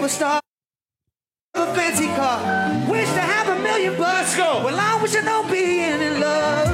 superstar. A fancy car. Wish to have a million bucks. go. Well, I wish I don't be in love.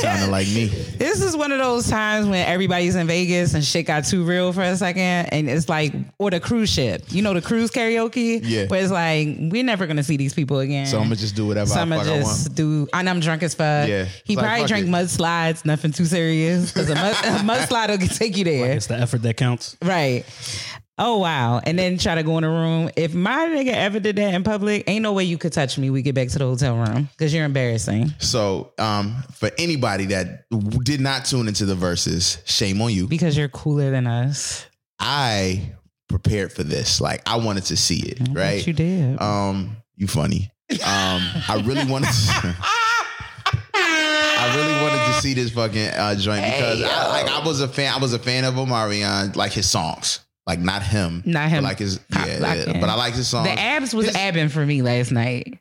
Sounding like me. This is one of those times when everybody's in Vegas and shit got too real for a second. And it's like, or the cruise ship. You know, the cruise karaoke? Yeah. Where it's like, we're never going to see these people again. So I'm gonna just do whatever So I I'ma fuck I just want. do, and I'm drunk as fuck. Yeah. He It's probably fuck drank it. mudslides, nothing too serious. Because a, mud, a mudslide will take you there. It's the effort that counts. Right. Oh wow. And then try to go in the room. If my nigga ever did that in public, ain't no way you could touch me. We get back to the hotel room. Because you're embarrassing. So, um, for anybody that did not tune into the Verzuz, shame on you. Because you're cooler than us. I prepared for this. Like I wanted to see it, I right? You did. Um, you funny. Um, I really wanted to. I really wanted to see this fucking uh, joint because I, like I was a fan. I was a fan of Omarion, like his songs, like not him, Not him. but like his Pop yeah, yeah, but I like his songs. the abs was his, abbing for me last night.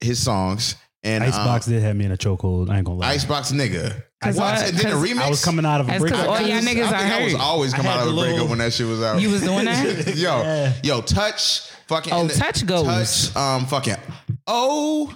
his songs and Icebox um, did have me in a chokehold. I ain't gonna lie. Icebox nigga. 'Cause What? I- And then a 'cause remix. I was coming out of a breakup. all y'all I niggas think are I was always coming out of a the breakup when that shit was out. You was doing that? yo, Yeah. yo, touch, fucking. Oh, the- Touch goes. Touch, um, fucking. Oh,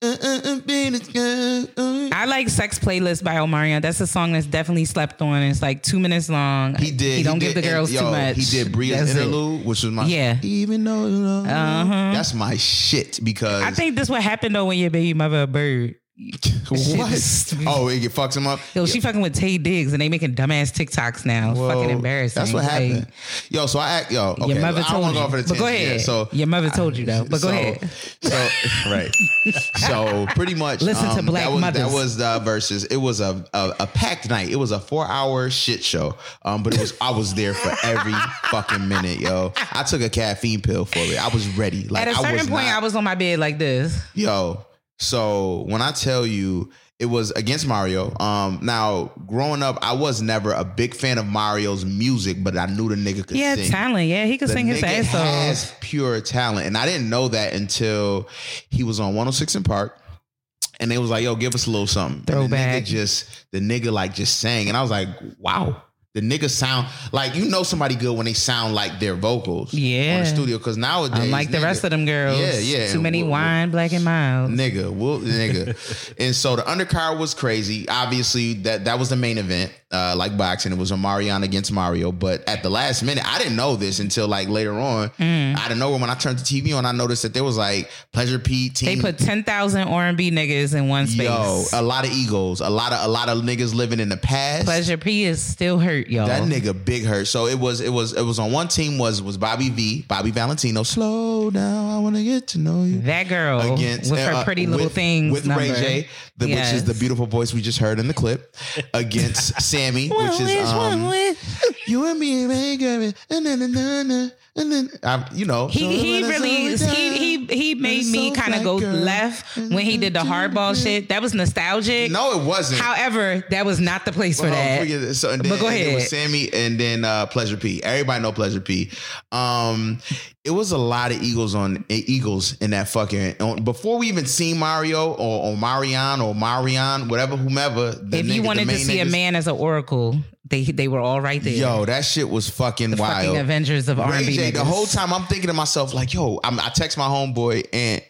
being a girl. I like Sex Playlist by Omarion. That's a song that's definitely slept on. It's like two minutes long. He did. He don't give did- the girls and, too much. He did Bria's That's it. interlude, which was my Yeah. Even though you know, Uh-huh. that's my shit because I think this what happened though when your baby mother a bird. what? Oh, it fucks him up. Yo, she fucking with Taye Diggs and they making dumbass TikToks now. Well, fucking embarrassing. That's what Like, happened. Yo, so I act. Yo, okay. Your mother I don't told you. go off for the but go ahead. Yeah, so your mother told you though. But go so, ahead. So right. So pretty much. Listen to um, Black that was, Mothers. That was the Verzuz. It was a, a a packed night. It was a four hour shit show. Um, but it was I was there for every fucking minute, yo. I took a caffeine pill for it. I was ready. Like At a I certain was point, not- I was on my bed like this. Yo, so when I tell you it was against Mario. Um, now growing up, I was never a big fan of Mario's music, but I knew the nigga could sing. Yeah, sing. talent. Yeah, he could The sing his ass off. has pure talent, and I didn't know that until he was on 106 & Park. And they was like, "Yo, give us a little something." And Throwback. the nigga just the nigga like just sang, and I was like, "Wow." The niggas sound like you know somebody good when they sound like their vocals Yeah, on the studio because nowadays Unlike the nigga- rest of them girls. yeah yeah Too many we'll- wine, black and mild. nigga, well, nigga. and so the undercard was crazy. Obviously, that that was the main event, uh, like boxing. It was Omarion against Mario. But at the last minute, I didn't know this until like later on. Mm. I didn't know when I turned the TV on. I noticed that there was like Pleasure Pete team. They put ten thousand R and B niggas in one space. Yo, a lot of egos, a lot of a lot of niggas living in the past. Pleasure P is still hurt, y'all. That nigga big hurt. So it was it was it was on one team was was Bobby V, Bobby Valentino. Slow down, I want to get to know you. That girl against with her uh, pretty little with, things with number. Ray J, the, Yes. which is the beautiful voice we just heard in the clip, against Sammie, which is um, you and me, baby, and then and then and then I, you know He he really he he he made me kind of go girl. left when he did the hardball shit. That was nostalgic. No, it wasn't. However, that was not the place for that. forget. So, and then, But go and it ahead. Sammie and then uh, Pleasure P. Everybody know Pleasure P. Um, it was a lot of Eagles on Eagles in that fucking on, before we even seen Mario or, or Marion or Marion, whatever, whomever. If you nigga- the wanted to main see a man as an oracle, they they were all right there. Yo, that shit was fucking the wild. fucking Avengers of R Ray and B. J, the whole time I'm thinking to myself, like, yo, I'm, I text my homeboy and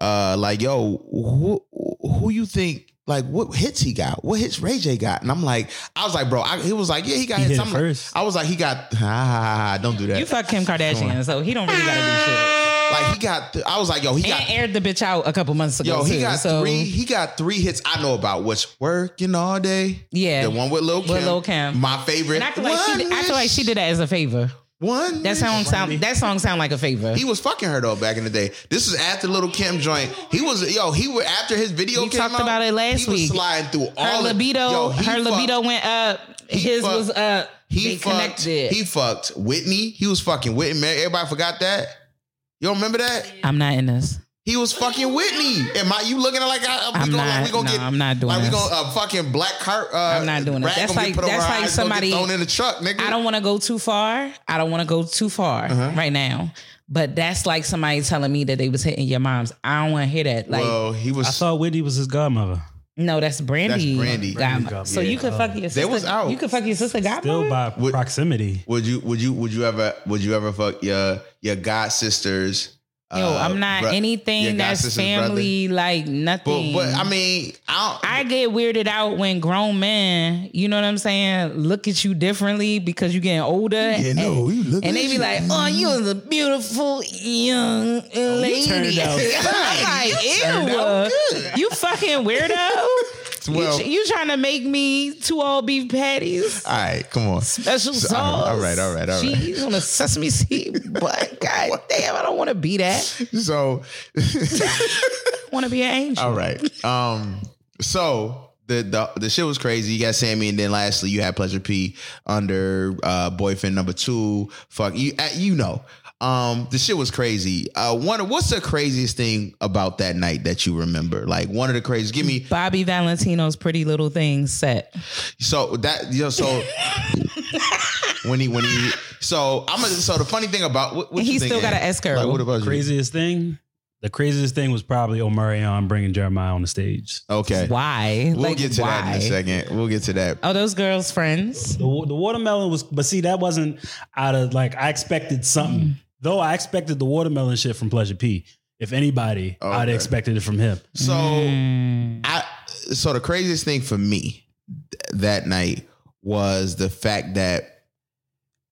uh, like, yo, who who you think? Like what hits he got? What hits Ray J got? And I'm like, I was like, bro, I, he was like, yeah, he got He hits. hit I'm it like- first. I was like, he got, ah, don't do that. You fuck Kim Kardashian, so he don't really gotta do shit. Like he got, th- I was like, yo, he got, And aired the bitch out a couple months ago. yo, he too, got so. three, he got three hits I know about. Which working all day, Yeah. the one with Lil Kim, With Lil Kim. my favorite. And I feel like she One did, I feel like she did that as a favor. One. That song sound that song sound like a favor. He was fucking her though back in the day. This is after Lil Kim joint. He was yo. He was after his video We came talked out. about it last he was week. sliding through her all libido, yo, he her fucked- libido went up. His fucked- was up. He fucked. connected. He fucked Whitney. He was fucking Whitney. Everybody forgot that. You don't remember that? I'm not in this. He was fucking Whitney. Am I? You looking at like I, we I'm gonna, not- Like we gonna no, get. I'm not doing Like we gonna uh, fucking black cart. Uh, I'm not doing it. That's like- that's like eyes, somebody- thrown in the truck, nigga. I don't want to go too far. I don't want to go too far Uh-huh. right now. But that's like somebody telling me that they was hitting your moms. I don't want to hear that. Like, well, he was. I thought Whitney was his godmother. No, that's Brandy. That's Brandy. godmother. Brandy So you could fuck your sister. They was out. You could fuck your sister godmother. Still by Would- proximity. Would you? Would you? Would you ever? Would you ever fuck your your god sisters? Yo, I'm uh, not your anything that's family, like nothing. but I mean, I. I get weirded out when grown men, you know what I'm saying, look at you differently because you're getting older. Yeah, no, and, you look and they be you. like, "Oh, you was a beautiful young oh, lady." turned out I'm like, turned out "Ew, good." you fucking weirdo." Well- you, you trying to make me two all beef patties? all right, come on. Special So, sauce. all right, all right, all right. Cheese on a sesame seed. But god damn, I don't want to be that. So, want to be an angel. all right. Um. So the the the shit was crazy. You got Sammie, and then lastly you had Pleasure P under uh, boyfriend number two. Fuck you. uh, You know. Um, the shit was crazy. Uh, one, what's the craziest thing about that night that you remember? Like one of the craziest. Give me Bobby Valentino's Pretty Little Things set. So that you know, so when he when he so I'm gonna so the funny thing about what, what And you he think, still got an S curl. Like, what about you? Craziest thing? The craziest thing was probably Omarion bringing Jeremih on the stage. Okay, Why? we'll Like, get to that in a second. We'll get to that. Oh, those girls' friends. The, the watermelon was, but see, that wasn't out of like, I expected something. Though I expected the watermelon shit from Pleasure P. If anybody, I'd Okay. expected it from him. So Mm. I so the craziest thing for me th- that night was the fact that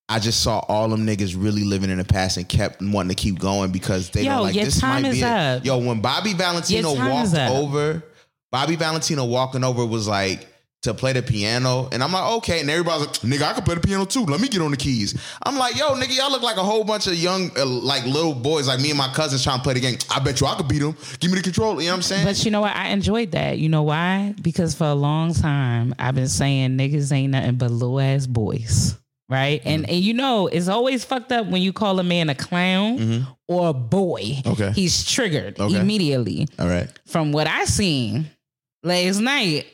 I just saw all them niggas really living in the past and kept wanting to keep going because they Yo, know like this time might be it. Yo, when Bobby Valentino walked over, Bobby Valentino walking over was like to play the piano, and I'm like, okay, and everybody's like, nigga, I can play the piano too. Let me get on the keys. I'm like, yo, nigga, y'all look like a whole bunch of young, uh, like little boys, like me and my cousins trying to play the game. I bet you I could beat them. Give me the control. You know what I'm saying? But you know what? I enjoyed that. You know why? Because for a long time, I've been saying niggas ain't nothing but little ass boys. Right? And Mm-hmm. and you know, it's always fucked up when you call a man a clown or a boy. Mm-hmm. Okay. He's triggered Okay. immediately. All right. From what I seen last night,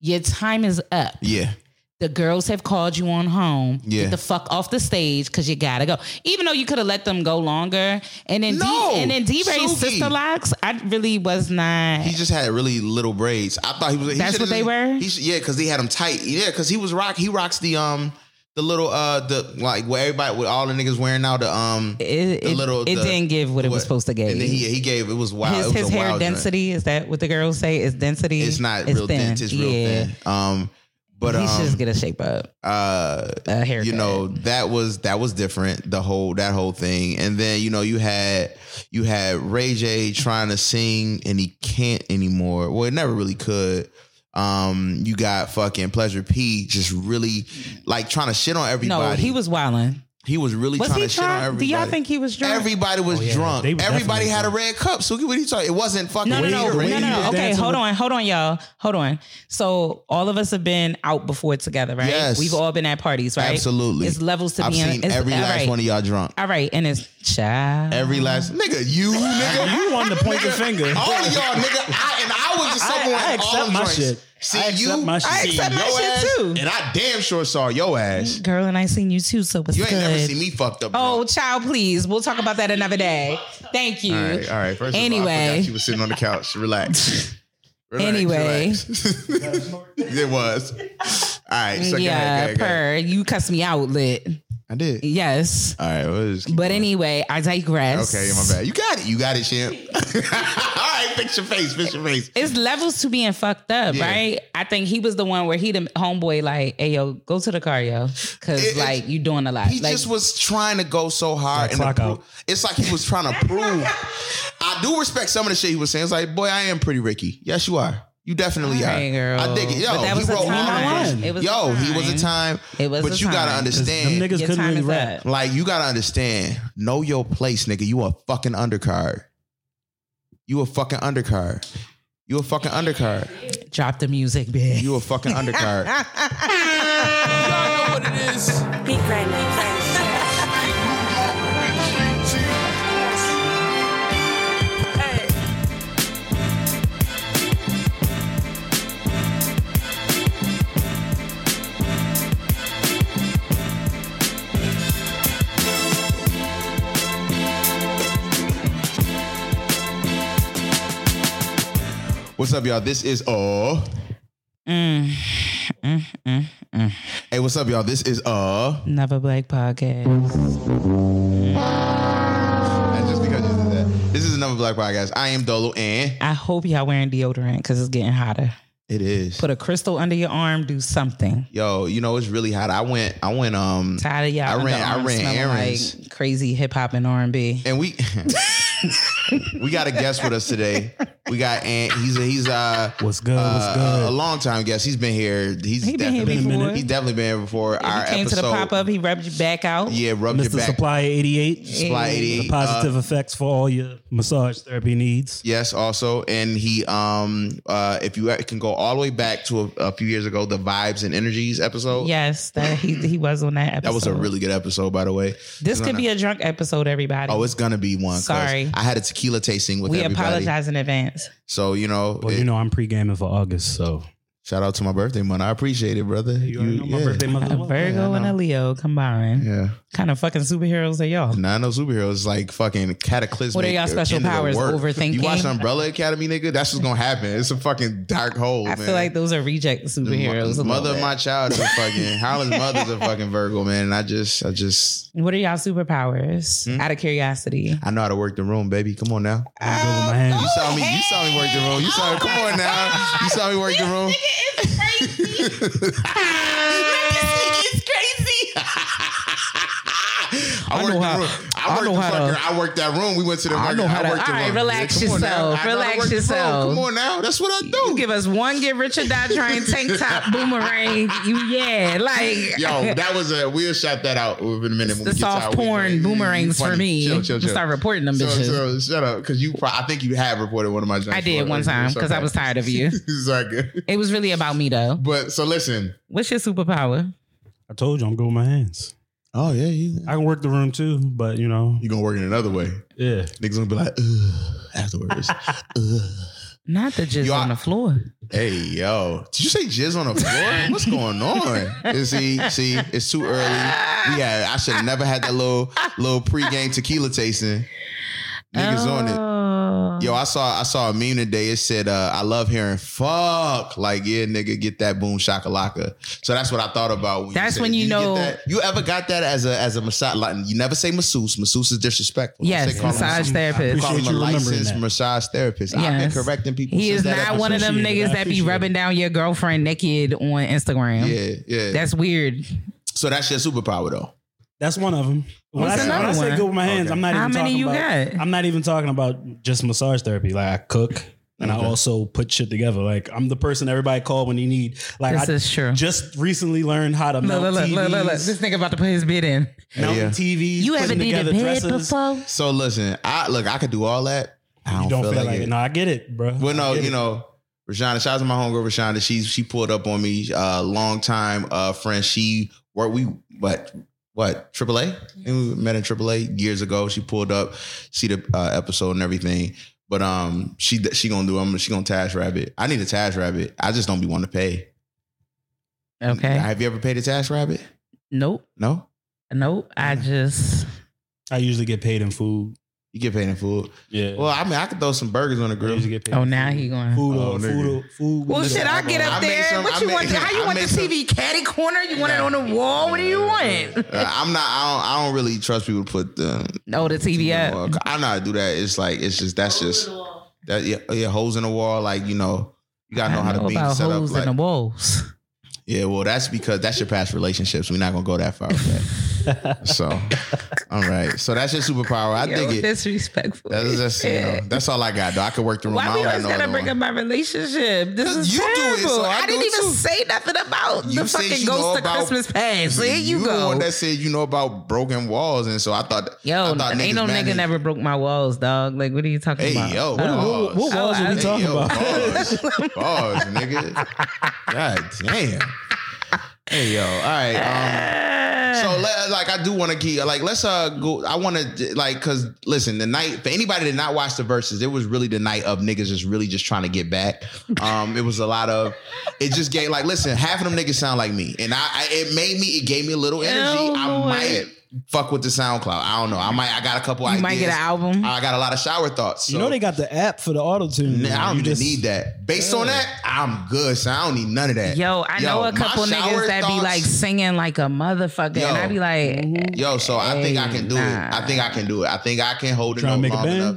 your time is up. Yeah. The girls have called you on home. Yeah. Get the fuck off the stage because you gotta go. Even though you could have let them go longer. And then No! D and then D Ray's sister locks, I really was not He just had really little braids. I thought he was. He That's what they were? He yeah, because they had them tight. Yeah, because he was rock. He rocks the um the little uh the like where everybody with all the niggas wearing now the um it, the it, little it the- didn't give what it was supposed to give. And then he he gave it was wild. his it was his a hair density is that what the girls say is density? It's not real thin. dense. It's real yeah. thin. Um, but he um, should just get a shape up, uh a haircut. you know that was that was different the whole that whole thing and then you know you had you had ray j trying to sing and he can't anymore well it never really could um you got fucking pleasure p just really like trying to shit on everybody no, he was wilding. he was really Was trying he to shit on drunk? Do y'all think he was drunk? everybody was Oh, yeah. drunk everybody definitely had a red cup so what are you talking it wasn't fucking No, no, no, no, no, no. Okay, hold on, hold on, y'all, hold on. So all of us have been out before together, right? Yes. We've all been at parties, right? absolutely It's levels to i've being. seen it's, every last right. one of y'all drunk All right, and it's child. every last nigga you nigga You wanted to point the finger. All of y'all, nigga. I, and I was just I- someone I at all accept my joints. shit. See I you, my shit. I accept my your shit ass, too. and I damn sure saw your ass. Girl, and I seen you too. So what's You ain't good? never seen me fucked up. Oh, child, please. We'll talk about that another day. Thank you. all right, all right. First of all, I Anyway. forgot you was sitting on the couch. Relax. Relax, Anyway. relax. it was. All right, so go yeah, ahead, go ahead, per you cuss me out, lit. I did. Yes. All right, well, just But going. anyway, I digress. Okay, my bad. You got it. You got it, champ. all right, fix your face. Fix your face. It's levels to being fucked up, Yeah. right? I think he was the one where he the homeboy like, hey yo, go to the car, yo. Cause like you doing a lot. He like just was trying to go so hard and to clock prove- out. it's like he was trying to prove. I do respect some of the shit he was saying. It's like, boy, I am pretty Ricky. Yes, you are. You definitely All are. right, girl. I dig it. Yo, But that he was a wrote time. movies. It was Yo, he was a time. time. It was But a you gotta time. 'Cause them understand. niggas couldn't time really rap. Like you gotta understand. Know your place, nigga. You a fucking undercard. You a fucking undercard. You a fucking undercard. Drop the music, bitch. You a fucking undercard. Y'all know what it is. Beat Brandon. Hey. What's up, y'all? This is uh. Mm, mm, mm, mm. Hey, what's up, y'all? This is uh. Never Black Podcast. And just because you did that, this is another Black Podcast. I am Dolo, and I hope y'all wearing deodorant because it's getting hotter. it is. Put a crystal under your arm. Do something. Yo, you know it's really hot. I went. I went. Um, Tired of y'all. I ran- I ran errands. Like crazy hip hop and R and B. and we we got a guest with us today. We got Ant. He's a, he's uh What's good? What's uh, good? a long time guest. He's been here. He's He been here definitely before. He's definitely been here before. Our he came episode. to the pop up. He rubbed you back out. Yeah, rub your back. Supply 88. Supply 88. The positive Uh, effects for all your massage therapy needs. yes, also, and he um uh if you can go all the way back to a, a few years ago, the vibes and energies episode. Yes, that he he was on that episode. That was a really good episode, by the way. This could be a drunk episode, everybody. Oh, it's gonna be one. 'cause Sorry. I had a tequila tasting with we everybody. apologize in advance. So you know, Well, it- you know, I'm pre gaming for August, so. Shout out to my birthday month. I appreciate it, brother. You already know my yeah. birthday month. A well. Virgo and a Leo combined. Yeah. kind of fucking superheroes are y'all? Nah, no superheroes like fucking cataclysmic. What are y'all special end of the powers? Overthinking? You watch Umbrella Academy, nigga? That's what's gonna happen. It's a fucking dark hole. I man. feel like those are reject superheroes. The mother little of my child is a fucking Harlan's mother's a fucking Virgo, man. And I just, I just, What are y'all superpowers? Hmm? Out of curiosity. I know how to work the room, baby. Come on now. I'm with my hands. You saw me. You saw me work the room. You saw me. Come on now. You saw me work the room. I, I worked know how- room. I I worked know the how to- fucker. I worked that room. We went to the. I market. know how to- worked the all right, room. relax Come on now. yourself. I know Relax work the room. yourself. Come on now. That's what I do. You give us one get rich or die trying tank top boomerang. You yeah, like Yo, that was a. We'll shout that out in a minute. the we get to our soft porn You- you boomerangs for me. Chill, chill, chill. Start reporting them So, bitches. so shut up, because you. pro- I think you have reported one of my. I did one time because I was tired of you. it's all good. It was really about me though. But so listen. What's your superpower? I told you I'm good with my hands. Oh yeah, you I can work the room too, but you know, you gonna work in another way. yeah. Niggas gonna be like, Ugh, afterwards. Ugh. Not the jizz Yo, I- on the floor. Hey yo, did you say jizz on the floor? What's going on? You see, see, it's too early. Yeah. I should have never had that little little pregame tequila tasting. Niggas on it. Oh. Yo, I saw I saw a meme today. It said, uh, "I love hearing fuck." Like, yeah, nigga, get that boom shakalaka. So that's what I thought about. When That's said- when you Did get know- that? You ever got that as a as a massage? Like, you never say masseuse. Masseuse is disrespectful. Yes, Say call him- massage I therapist. Call him appreciate a you remembering licensed that. massage therapist. I've been correcting people. He since is that not episode. one of them niggas that be rubbing it. down your girlfriend naked on Instagram. Yeah, yeah. That's weird. so that's your superpower, though. That's one of them. When, I, What's say- when I say one? good with my hands, Okay. I'm not How even many talking you about. got? I'm not even talking about just massage therapy. Like I cook and I Okay. also put shit together. Like I'm the person everybody call when you need. Like This I is true. just recently learned how to Look, mount look, look, TVs. look, look, look. This nigga about to put his bid in. mounting Yeah. TVs. You putting ever did together a bed dresses. before? So listen, I look, I could do all that. I don't, You don't feel, like, it. No, I get it, bro. Well, no, get you it. know, Rashonda, shout out to my homegirl Rashonda. She's she pulled up on me, uh, long time uh friend. She worked we what what AAA? And we met in AAA years ago. She pulled up, see the uh, episode and everything. But um, she she gonna do. I'm she gonna TaskRabbit. I need a TaskRabbit. I just don't be wanting to pay. Okay. Have you ever paid a TaskRabbit? Nope. No. Nope. I just I usually get paid in food. You get paid in food. Yeah. Well, I mean, I could throw some burgers on the grill. usually get paid. Oh, now food. he going. food. Oh, or, food. Food. Well, with shit, I get up made there. some- what you made- want? The, how you I want the some- TV caddy corner? You want it on the wall? What do you want? I'm not. I don't. I don't really trust people to put the No, the TV up. Well, I know how to do that. It's like it's just that's just that yeah, yeah holes in the wall. Like you know, you gotta know I how know to be about set up. holes Like, in the walls. yeah, well, that's because that's your past relationships. We're not gonna go that far with that. So, all right. So that's your superpower. I Yo, dig it. disrespectful. That's just you know. That's all I got. Though I could work the room. I Why don't we got always no gotta bring one. up my relationship? This is you do it, so I I, didn't even too. say nothing about You the fucking ghost of about- Christmas past. There you, you the go. one that said you know about broken walls, and so I thought. Yo, I thought ain't no managed- nigga never broke my walls, dog. Like, what are you talking Hey about? yo, what, Oh. walls? What walls oh, are we Hey, talking yo, about? Bars, bars, nigga. God damn. Hey yo, all right. Um, so let, like I do want to keep like let's uh go. I want to like because listen, the night for anybody that did not watch the Verzuz, it was really the night of niggas just really just trying to get back. Um, it was a lot of it just gave like listen, half of them niggas sound like me, and I, I it made me it gave me a little energy. Oh, I might fuck with the SoundCloud. I don't know. I might I got a couple. You ideas. might get an album. I got a lot of shower thoughts. You know they got the app for the auto tune. Nah, I don't just- need that. Based on that, I'm good. So I don't need none of that. Yo, I know a couple shower niggas that be like singing like a motherfucker, Yo. and I be like, Yo, so I think I can do Nah. it. I think I can do it. I think I can hold it Trying to no make a band? enough.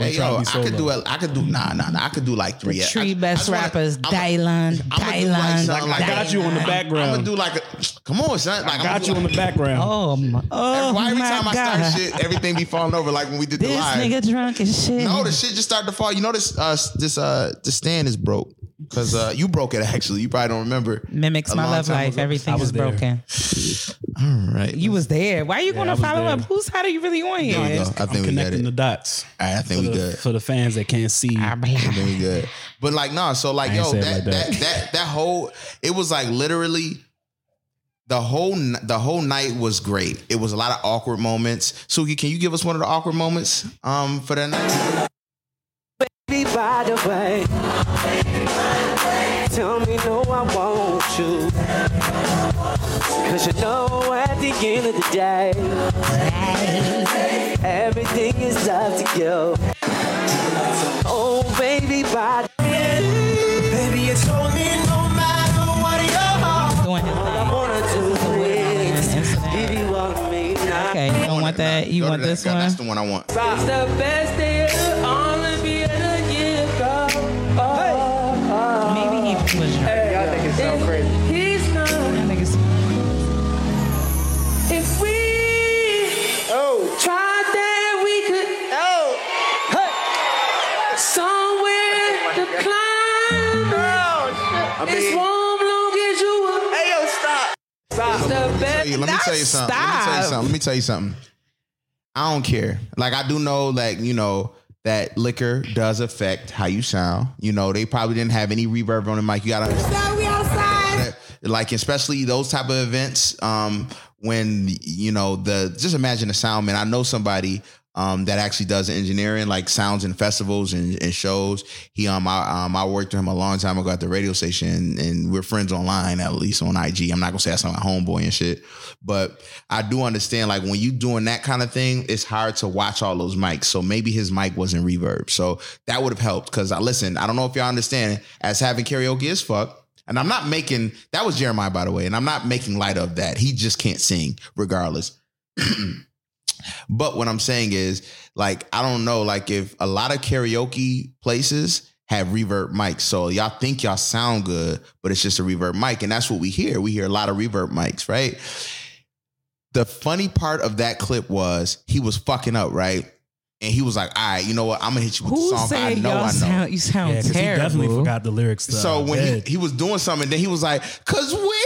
Or Hey, yo, I could do it. I could do nah, nah, nah. I could do like three. the three I best just wanna- rappers, I'ma- Dylan, I'ma like Dylan. like I got you on the background. I'm gonna do like a. Come on, son. Like I got you on the background. Oh, my, oh Why every my time I God. start shit, everything be falling over like when we did the live. this nigga drunk as shit. No, the shit just started to fall. You know this uh this uh the stand is broke. Cause uh you broke it actually. You probably don't remember. Mimics A my love life. ago. Everything was is there. broken. All right. You was there. Why are you I gonna follow there. up? Whose side are you really on There we here? I think I'm we connecting the dots. All right, I think for we the, good. for the fans that can't see. Blah. I think we good. But like, nah, so like, I yo, that, like that. that. that that whole it was like literally the whole the whole night was great. It was a lot of awkward moments. Suki, can you give us one of the awkward moments um for that night? Be by the way. Tell me no, I want you. Cause you know at the end of the day, everything is up to you. Oh, baby, by Baby, it's only no matter what you're Doing his I thing. wanna do is Incident. give you all of me now. Okay, you don't want that? You Go want that. this Yeah, one? That's the one I want. It's the best day of only be a he was drunk. Y'all think it's so crazy. He's gone. That nigga's- If we oh. tried that, we could oh. hey. somewhere to climb. Oh, it's warm long as you will. Hey, yo, stop. Stop. The best. Hey, let me tell you something. Let me tell you something. Let me tell you something. I don't care. Like I do know, like you know, that liquor does affect how you sound. You know, they probably didn't have any reverb on the mic. You gotta understand. we outside. Like especially those type of events, um, when you know the just imagine the sound man. I know somebody um that actually does engineering, like sounds and festivals and, and shows. He um I um I worked with him a long time ago at the radio station, and we're friends online at least on IG. I'm not gonna say that's my homeboy and shit, but I do understand like when you doing that kind of thing, it's hard to watch all those mics. So maybe his mic wasn't reverb, so that would have helped. Because I listen, I don't know if y'all understand as having karaoke is fuck. And I'm not making that was Jeremih, by the way, and I'm not making light of that. He just can't sing, regardless. but what I'm saying is, like, I don't know, like, if a lot of karaoke places have reverb mics, so y'all think y'all sound good, but it's just a reverb mic, and that's what we hear. We hear a lot of reverb mics, right? The funny part of that clip was he was fucking up, right? And he was like, "All right, you know what? I'm gonna hit you with Who the song I said know, I know." sound? You sound Yeah, because he definitely forgot the lyrics. To, So when he, he was doing something, then he was like, "Cause we,"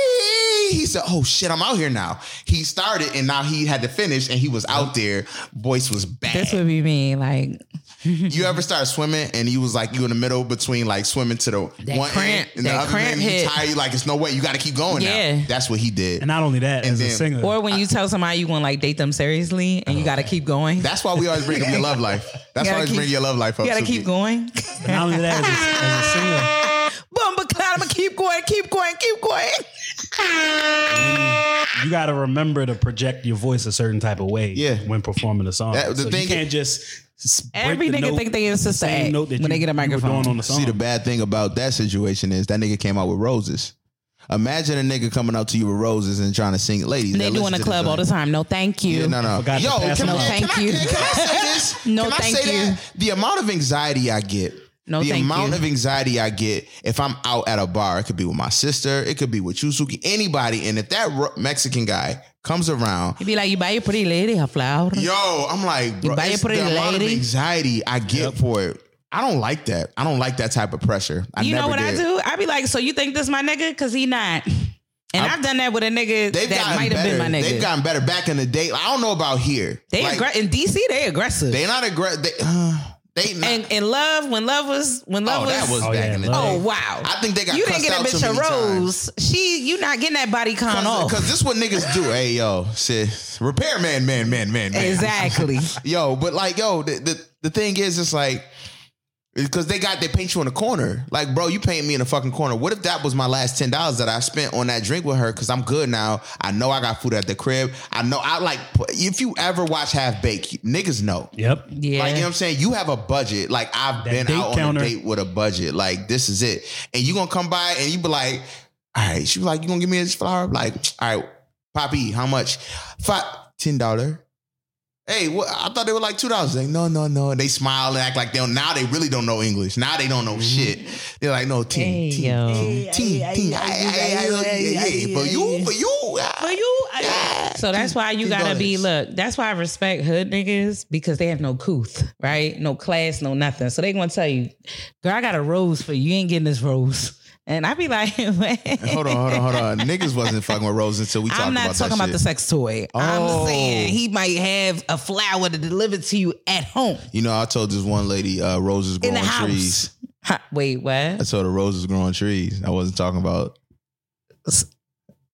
he said, "Oh shit, I'm out here now." He started, and now he had to finish, and he was out there. Voice was bad. This would be me. Like you ever start swimming, and you was like you in the middle between like swimming to the That one cramp- end and the that other cramp end. You hit. tired, you like it's no way. You got to keep going. Yeah. now. that's what he did. and not only that, And as a singer, Or when you tell somebody you want to like date them seriously and you oh, got to keep going. that's why we always bring up your love life. That's why gotta I always keep- bring your love life up. you got to keep going. and not only that, as a, as a singer, Boom, but I'm gonna keep going, keep going, keep going. You got to remember to project your voice a certain type of way. Yeah. when performing a song. That- the so thing- you can't just Every nigga note, think they is sister same act note that when they get a you were microphone. doing on the song. See, the bad thing about that situation is that nigga came out with roses. Imagine a nigga coming up to you with roses and trying to sing, ladies. They that do in listen the club all the time. No, thank you. Yeah, no, no. Yo, can them I. Thank can I- you. Can, I say this? No, can I thank say you. That? The amount of anxiety I get. No, the thank amount you. of anxiety I get if I'm out at a bar, it could be with my sister, it could be with Yusuke, anybody. And if that Ru- Mexican guy comes around. He'd be like, "You buy your pretty lady a flower." Yo, I'm like, bro, buy it's a pretty the amount of anxiety I get for it. I don't like that. I don't like that type of pressure. I you know never what I do? I'd be like, "So you think this my nigga? Because he not." And I- I've done that with a nigga They've that might have been my nigga. They've gotten better back in the day. I don't know about here. they Like, aggr- in DC. They aggressive. They not aggressive. They, uh, they not. and in love, when love was when love oh, was, that was Oh, back yeah, in the oh, love. day. oh wow. I think they got you didn't get a out bitch a many rose. She you not getting that body count off. Because this what niggas do. Hey, yo, sis, repairman, man, man, man, man. Exactly. Yo, but like, yo, the, the, the thing is, it's like, because they got, they paint you in a corner. Like, bro, you paint me in a fucking corner. What if that was my last $10 that I spent on that drink with her? Because I'm good now. I know I got food at the crib. I know, I like, if you ever watch Half Baked, niggas know. Yep. Yeah. Like, you know what I'm saying? You have a budget. Like, I've That been date out on counter. a date with a budget. Like, this is it. And you gonna come by and you be like, all right, she be like, you gonna give me this flower? Like, all right, Poppy, how much? Five, ten dollar. Hey, what? I thought they were like two dollars. Like, no, no, no. And they smile and act like they don't. Now they really don't know English. Now they don't know mm-hmm. shit. They're like, no, ten, Hey, ten, yo. ten, ten, ten. Yeah, yeah, For you, for you, For you, so that's why you gotta be look. That's why I respect hood niggas because they have no couth, right? No class, no nothing. So they gonna tell you, girl, I got a rose for you. You ain't getting this rose. And I be like, Hold on, hold on, hold on. Niggas wasn't fucking with Rose until we talked about I'm not about talking about shit. the sex toy. Oh. I'm saying he might have a flower to deliver to you at home You know, I told this one lady, uh, roses in growing the house. trees. Huh, Wait, what? I told her roses growing trees. I wasn't talking about.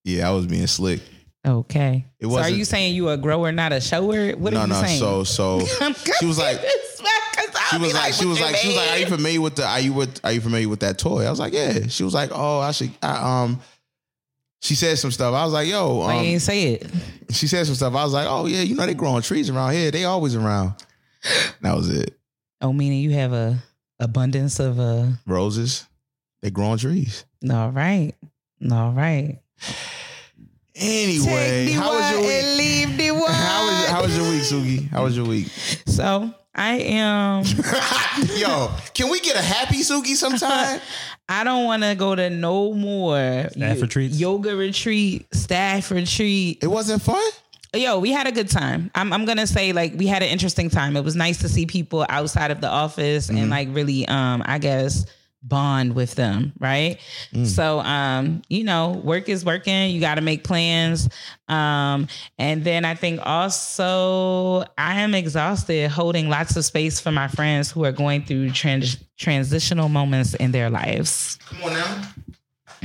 Yeah, I was being slick. Okay. It so are you saying you a grower, not a shower? What no, are you no. saying? So, so she was like, she was like, she was you like, she was like, are you familiar with the? Are you with? Are you familiar with that toy? I was like, yeah. She was like, oh, I should. I, um, she said some stuff. I was like, yo. Why you Um, ain't say it? she said some stuff. I was like, oh yeah, you know they growing trees around here. They always around. That was it. Oh, meaning you have a abundance of uh Roses, they growing trees. all right. All right. Anyway, Take how was your week? and leave the one. How was how was your week, Sugi? How was your week? so I am Yo, can we get a happy Sugi sometime? I don't want to go to no more Staff yo- retreats? yoga retreat, staff retreat. It wasn't fun. Yo, we had a good time. I'm, I'm gonna say like we had an interesting time. It was nice to see people outside of the office Mm-hmm. and like really, um, I guess bond with them, right? Mm. So, um, you know, work is working. You got to make plans, um, and then I think also I am exhausted holding lots of space for my friends who are going through trans- transitional moments in their lives. Come on now.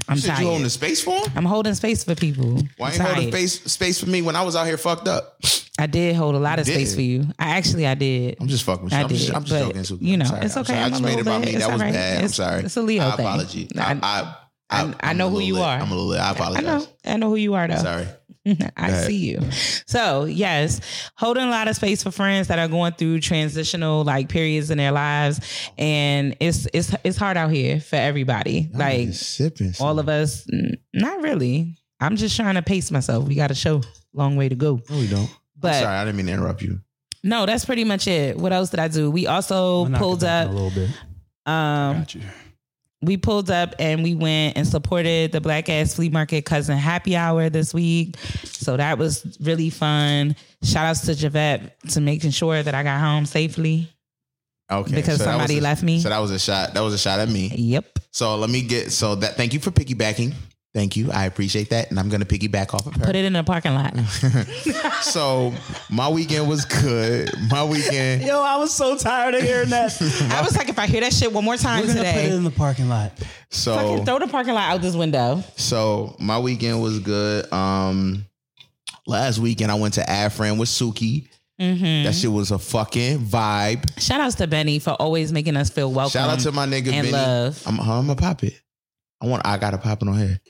I'm Shit, tired. you holding the space for him? I'm holding space for people. Why I'm ain't holding space space for me when I was out here fucked up? I did hold a lot of space for you. I actually I did. I'm just fucking with you. I I'm just, did, I'm just joking, Sugi. you know, it's okay. I I'm just made it about me. it's That was right. bad. I'm sorry. it's a Leo I thing. apology. I- I, I, I- I, I know who you lit. are. I'm a little lit. I I know. I know who you are though. Sorry. I see you. So yes, holding a lot of space for friends that are going through transitional like periods in their lives, and it's it's it's hard out here for everybody. like sipping. all of us, not really. I'm just trying to pace myself. We got a show, long way to go. No, we don't. But Sorry, I didn't mean to interrupt you. no, that's pretty much it. What else did I do? We also I'll knock it pulled up. a little bit. Um, Got you. we pulled up and we went and supported the Black Ass Flea Market Cousin Happy Hour this week. So that was really fun. Shout outs to Javette to making sure that I got home safely. Okay. Because that was somebody a- left me? So that was a shot. That was a shot at me. Yep. So let me get. So that. Thank you for piggybacking. Thank you. I appreciate that, and I'm gonna piggyback off of her. Put it in the parking lot. so my weekend was good. My weekend. Yo, I was so tired of hearing that. I was like, if I hear that shit one more time We're gonna put it in the parking lot. So fucking throw the parking lot out this window. So my weekend was good. Um last weekend I went to Afran with Suki. Mm-hmm. That shit was a fucking vibe. Shout outs to Benny for always making us feel welcome. Shout out to my nigga and Benny. love. I'm I'm a pop it. I want I gotta pop it on here.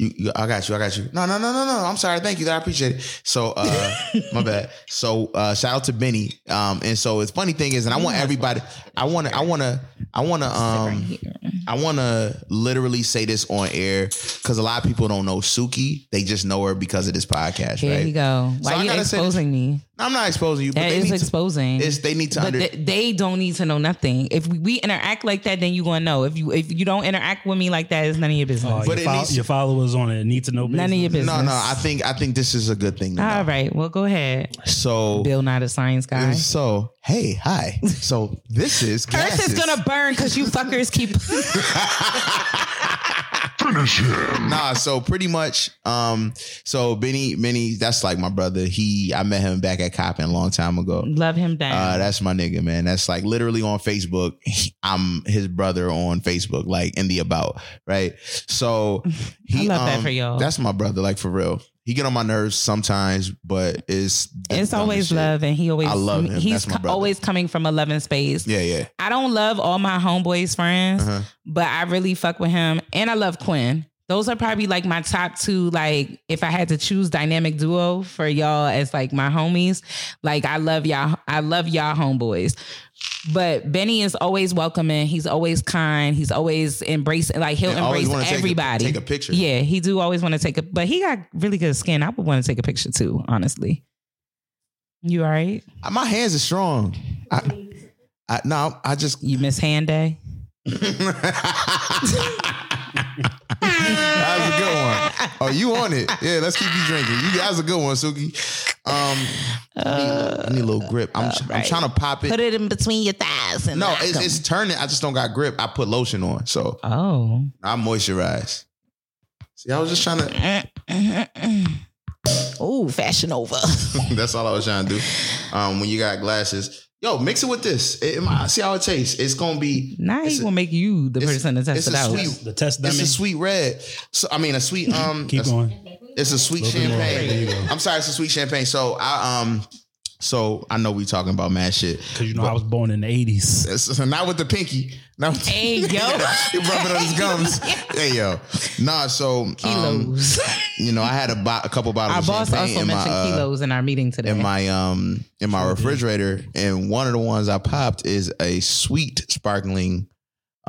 You, you I got you, I got you. No, no, no, no, no. I'm sorry. Thank you. I appreciate it. So uh my bad. So uh shout out to Benny. Um and so it's funny thing is, and I want everybody, I wanna I wanna I wanna um I want to literally say this on air because a lot of people don't know Suki. They just know her because of this podcast, Here right? you go. So are you gotta exposing me? I'm not exposing you, but That they is need exposing. to. It's, they need to but under. th- they don't need to know nothing. If we, we interact like that, then you gonna know. If you if you don't interact with me like that, it's none of your oh, business. Oh, But your, it needs- your followers on it need to know. none of your business. no, no. I think I think this is a good thing. To know. All right. Well, go ahead. So Bill, not a science guy. Uh, so hey, hi. So this is Earth gases. is gonna burn because you fuckers keep. Nah, so pretty much, um, so Benny, Benny, that's like my brother. He, I met him back at Coppin a long time ago. Love him down. Uh, that's my nigga, man. That's like literally on Facebook. I'm his brother on Facebook, like in the about, right? So he, love that um, for y'all. That's my brother, like for real. He get on my nerves sometimes, but it's it's always shit. love, and he always I love him. He's co- always coming from a loving space. Yeah, yeah. I don't love all my homeboys friends, Uh-huh. but I really fuck with him, and I love Quinn. Those are probably like my top two. Like, if I had to choose dynamic duo for y'all as like my homies, like I love y'all. I love y'all homeboys. But Benny is always welcoming. He's always kind. He's always embracing. Like he'll And embrace wanna take a- everybody. take a picture. Yeah, he do always want to take a. But he got really good skin. I would want to take a picture too. Honestly, you all right? Uh, my hands are strong. I, I no, I just You miss hand day? Oh, you on it? Yeah, let's keep you drinking. You guys a good one, Suki. Um, I, need, a little- I need a little grip. I'm, I'm trying to pop it. Put it in between your thighs and no, lock it's, 'em. it's turning. I just don't got grip. I put lotion on, so oh. I moisturize. See, I was just trying to. Oh, fashion over. that's all I was trying to do. Um, when you got glasses, yo, mix it with this. It, it- see how it tastes. It's gonna be. Now it's he a- gonna make you the person to test it's it a out. sweet- The test dummy. It's a sweet red. So I mean, a sweet um. Keep a- going. It's a sweet Little bit more. There you champagne. I'm sorry, it's a sweet champagne. So I um, so I know we talking about mad shit. Because you know I was born in the eighties. So not with the pinky. Not with Hey, yo. he rubbing on his gums. Hey yo, nah. So um, Kilos. you know, I had a, bo- a couple bottles our of boss champagne also in my mentioned uh, kilos in our meeting today. in my um in my refrigerator, and one of the ones I popped is a sweet sparkling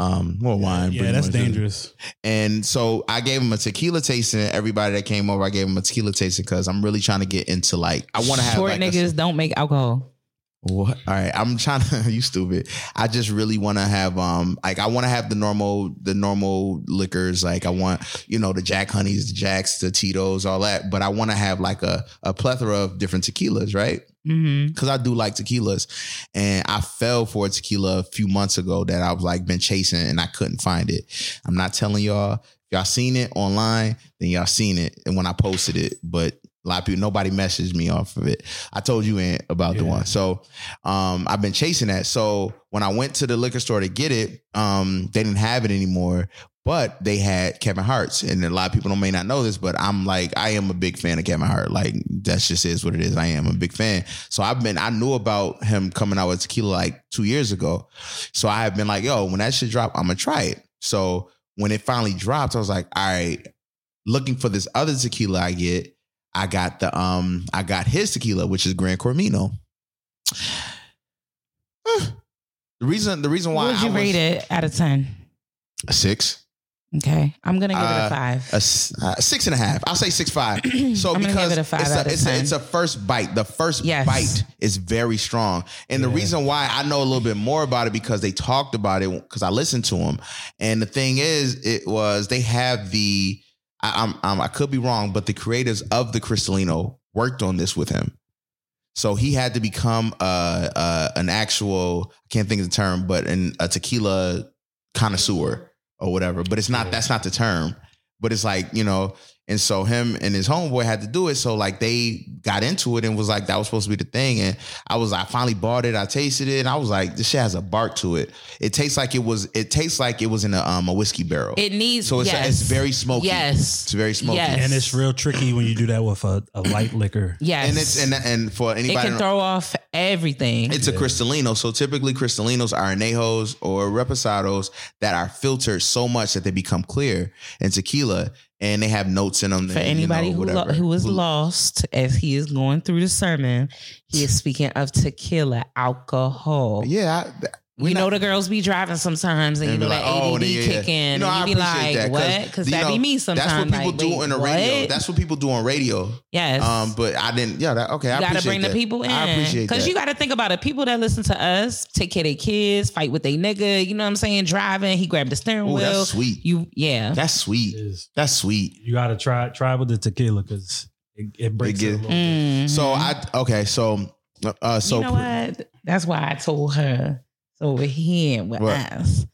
um well wine. Yeah, pretty that's much. dangerous. And so I gave him a tequila tasting. Everybody that came over, I gave him a tequila tasting because I'm really trying to get into like I want to have Short like a- niggas don't make alcohol. What? All right, I'm trying to. you stupid. I just really want to have um like I want to have the normal the normal liquors. Like I want you know the Jack Honeys, the Jacks, the Tito's, all that. But I want to have like a a plethora of different tequilas, right? Because I do like tequilas, and I fell for a tequila a few months ago that I was like been chasing and I couldn't find it. I'm not telling y'all. Y'all seen it online, then y'all seen it, and when I posted it, but. A lot of people, nobody messaged me off of it. I told you Ant, about the one. So um, I've been chasing that. So when I went to the liquor store to get it, um, they didn't have it anymore. But they had Kevin Hart's, and a lot of people don't may not know this, but I'm like, I am a big fan of Kevin Hart. Like that's just is what it is. I am a big fan. So I've been, I knew about him coming out with tequila like two years ago. So I have been like, yo, when that shit drop, I'm gonna try it. So when it finally dropped, I was like, all right, looking for this other tequila I get. I got the um, I got his tequila, which is Gran Coramino. The reason, the reason why would I you was rate it out of ten? a six, Okay, I'm gonna give it Uh, a five. A, uh, six and a half. I'll say six five. So because give it a five it's, out a, of it's, a, 10. it's a first bite. The first Yes. bite is very strong, and the reason why I know a little bit more about it because they talked about it because I listened to them. And the thing is, it was they have the. I, I'm, I'm I could be wrong, but the creators of the Cristalino worked on this with him. So he had to become uh, uh, an actual I can't think of the term, but an, a tequila connoisseur or whatever. But it's not that's not the term. But it's like you know, and so him and his homeboy had to do it. So like they got into it and was like that was supposed to be the thing. And I was I finally bought it. I tasted it and I was like this shit has a bark to it. It tastes like it was. It tastes like it was in a um a whiskey barrel. It needs. so it's yes. it's very smoky. Yes. it's very smoky. Yes. And it's real tricky when you do that with a, a light liquor. Yes. And it's and and for anybody. it anybody can throw off everything. It's a Cristalino. So typically Cristalinos are anejos or reposados that are filtered so much that they become clear and tequila and they have notes in them. For anybody who lo- who was lost as he is going through the sermon, he is speaking of tequila alcohol. Yeah. I, you know the girls be driving sometimes, and, And you be know like, that oh, ADD yeah, yeah. kick in, You know, I and you be appreciate like, that, what? Because that know, be me sometimes. That's what people like, do wait, in the what? radio. That's what people do on radio. yes. Um, but I didn't. Yeah, that, okay. I you gotta appreciate bring that. the people in I appreciate that. because you got to think about it. People that listen to us take care of their kids, fight with their nigga. You know what I'm saying? Driving, he grabbed the steering Ooh, wheel. that's sweet. You, yeah. That's sweet. That's sweet. you got to try try with the tequila because it, it breaks It it, a get- little bit. Mhm. So I okay. So uh, so you know what? That's why I told her it's over here with What? us.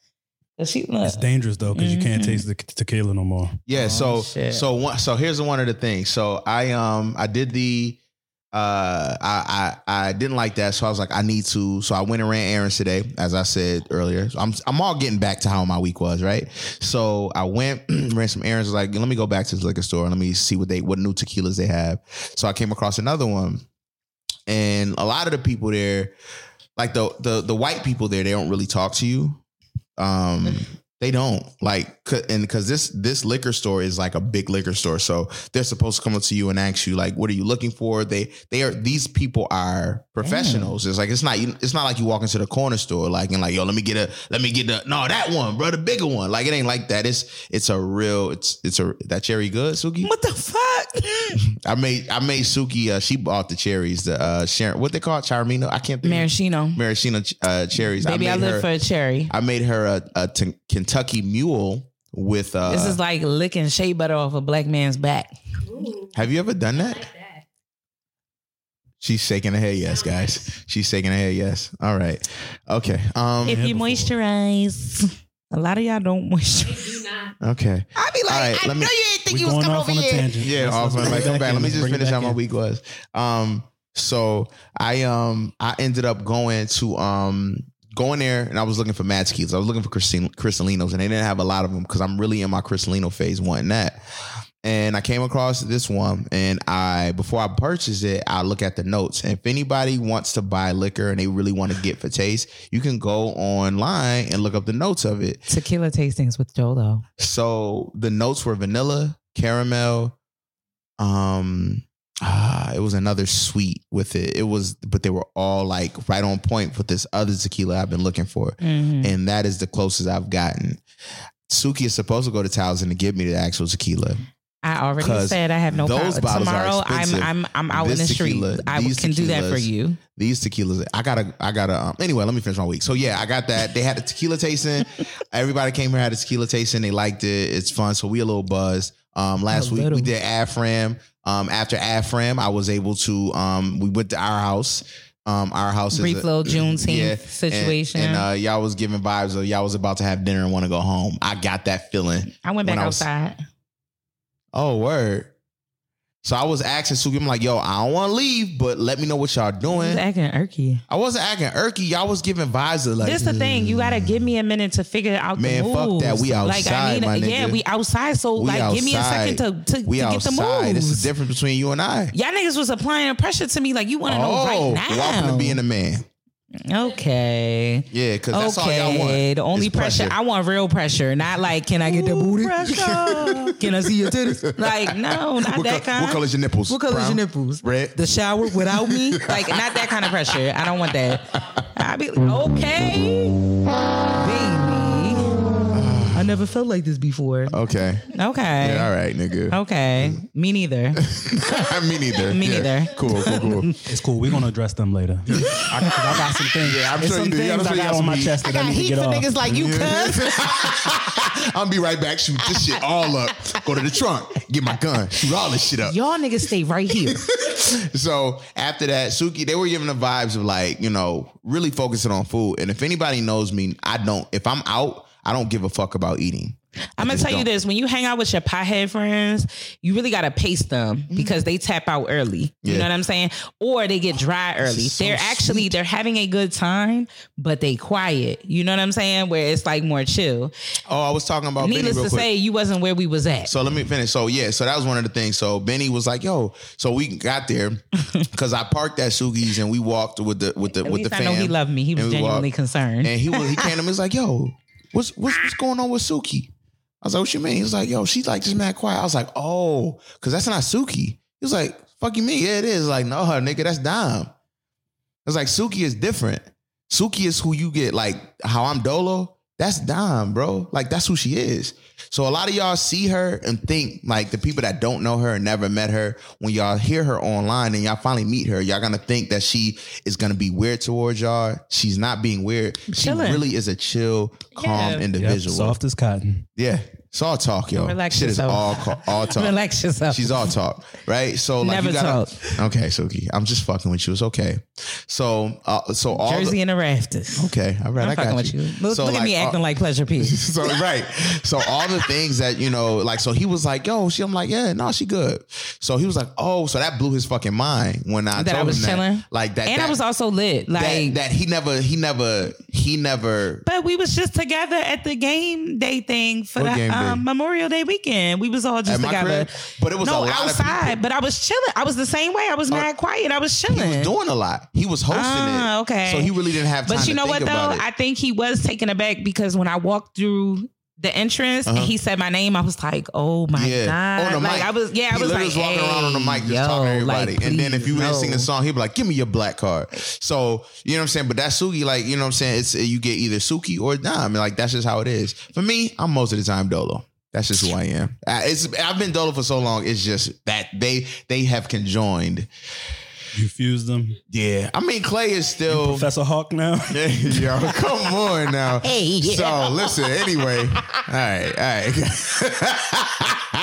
'Cause she look. It's dangerous though because you can't Mhm. taste the tequila no more. Yeah, Oh, so shit. so one so here's one of the things. So I um I did the uh I I I didn't like that, so I was like I need to. So I went and ran errands today, as I said earlier. So I'm I'm all getting back to how my week was, right? So I went ran some errands. Was like let me go back to the liquor store let me see what they what new tequilas they have. So I came across another one, and a lot of the people there, like the the the white people there, they don't really talk to you. Um, they don't like, and because this this liquor store is like a big liquor store, so they're supposed to come up to you and ask you like, "What are you looking for?" They they are these people are professionals. It's like it's not it's not like you walk into the corner store like and like, "Yo, let me get a let me get the no that one, bro, the bigger one." Like it ain't like that. It's it's a real it's it's a that cherry good, Suki. what the fuck? I made I made Suki. Uh, she bought the cherries. The uh, Sharon, what they call it, Charmino. I can't think. Maraschino. Maraschino uh, cherries. Baby, I, made live her, for a cherry. I made her a, a t- Kentucky Mule with. Uh, this is like licking shea butter off a black man's back. have you ever done that? She's shaking her head. Yes, guys. She's shaking her head. Yes. All right. Okay. Um. If you moisturize, a lot of y'all don't moisturize. Okay. I be like, All right, I let know me- you ain't think you was coming off over on a here. tangent. Yeah, Let's- off let's like, bring come back. Let me just finish back how my week was. Um, so I um I ended up going to um going there and I was looking for Mad Tequilas. I was looking for Cristalinos and they didn't have a lot of them because I'm really in my Cristalino phase wanting that. And I came across this one and I before I purchase it, I look at the notes. And if anybody wants to buy liquor and they really want to get for taste, you can go online and look up the notes of it. Tequila tastings with Dolo. So the notes were vanilla, caramel, um ah, it was another sweet with it. It was but they were all like right on point with this other tequila I've been looking for. Mhm. And that is the closest I've gotten. Suki is supposed to go to Towson to give me the actual tequila. I already said I have no those are Tomorrow I'm. I'm I'm out This in the street. I can do that for you. These tequilas, I gotta, I gotta. Um, anyway, let me finish my week. So yeah, I got that. They had a tequila tasting. Everybody came here had a tequila tasting. They liked it. It's fun. So we a little buzzed. Um, last week we did Afram. Um, after Afram, I was able to. Um, we went to our house. Um, our house is little Juneteenth and- situation. And, uh, y'all was giving vibes of y'all was about to have dinner and want to go home. I got that feeling. I went back I was- outside. Oh, word. So I was asking Suki, I'm like, yo, I don't want to leave, but let me know what y'all doing. acting irky. I wasn't acting irky. Y'all was giving vibes of like, this the thing. You gotta give me a minute to figure out Man, the fuck that. We like I outside, need, my yeah, nigga. we outside. So We like, give me a second to to, we to get the outside. This is moves. the difference between you and I. Y'all niggas was applying pressure to me like you want to know oh, right now. welcome to being a man. Okay. Yeah, because that's okay. all y'all want. The only is pressure. I want real pressure, not like can I get the booty? can I see your titties? Like no, not what, that co- kind. what color's your nipples? What color's Brown? your nipples? Red. The shower without me? Like not that kind of pressure. I don't want that. I be like, okay. I never felt like this before. Okay. Okay. Yeah, all right, nigga. Okay. Me neither. Me neither. Me Yeah. neither. Cool, cool, cool. It's cool. We're gonna address them later. I, 'cause I got some things. Yeah, I'm There's sure some you do. Yeah, I'm things sure I you got got on my some chest that I need to get off. niggas like you, cuz. I'm gonna be right back. Shoot this shit all up. Go to the trunk. Get my gun. Shoot all this shit up. Y'all niggas stay right here. So after that, Suki, they were giving the vibes of like, you know, really focusing on food. And if anybody knows me, I don't. If I'm out, I don't give a fuck about eating. I'm gonna tell you don't. this: when you hang out with your pothead friends, you really gotta pace them because they tap out early. You Mm-hmm. Know what I'm saying? Or they get dry early. so they're actually sweet. they're having a good time, but they quiet. You know what I'm saying? Where it's like more chill. Oh, I was talking about Benny Needless to quick. say, you wasn't where we was at. So let me finish. So yeah, so that was one of the things. So Benny was like, "Yo," so we got there because I parked at Suki's and we walked with the with the At with the I fam. know he loved me. He was genuinely walked- concerned. And he was he came to me. He's like, "Yo, what's what's what's going on with Suki?" I was like, "What you mean?" He was like, "Yo, she's like just mad quiet." I was like, "Oh, because that's not Suki." He was like, "Fuck you, mean? Yeah, it is." Like, no, her nigga, that's Dom. I was like, Suki is different. Suki is who you get. Like how I'm Dolo, that's Dom, bro. Like that's who she is. So a lot of y'all see her and think like the people that don't know her and never met her, when y'all hear her online and y'all finally meet her, y'all gonna think that she is gonna be weird towards y'all. She's not being weird. She Chilling. really is a chill, calm Yeah. Yep, individual. soft as cotton. Yeah. It's all talk, yo. Relax Shit is yourself. all ca- all talk. Relax yourself. She's all talk, right? So like Never you gotta, talk. Okay, Suki, I'm just fucking with you. It's okay. So, uh, so all Jersey the, in the rafters. okay, all right, I'm I got fucking with you. you. Look, So, look at like, me uh, acting like pleasure piece. so right. So all the things that you know, like, so he was like, "Yo," she. I'm like, "Yeah, no, she good." So he was like, "Oh," so that blew his fucking mind when I that told I was him chilling. that, like that, and that, I was also lit. Like that, that he never, he never, he never. But we was just together at the game day thing for What the game? Um, Memorial Day weekend. We was all just together. crib? But it was no a lot outside. But I was chilling. I was the same way. I was mad quiet. I was chilling. He was doing a lot. He was hosting Ah, it. okay. So he really didn't have time but you know what though? I think he was taken aback because when I walked through the entrance and Uh-huh. he said my name, I was like, "Oh my yeah. god!" On the like mic. I was, yeah, I he was like, walking around on the mic just "Hey, talking to yo, everybody. like, and then if you didn't sing no. a song, he'd be like, "Give me your black card." So you know what I'm saying. But that's Suki, like you know what I'm saying. It's you get either Suki or Dom. Like that's just how it is. For me, I'm most of the time Dolo. That's just who I am. It's I've been Dolo for so long. It's just that they they have conjoined. You fused them. Yeah, I mean Clay is still. Professor Hawk now. Hey, yo, come on now. Hey, yeah. So listen, anyway. All right, all right.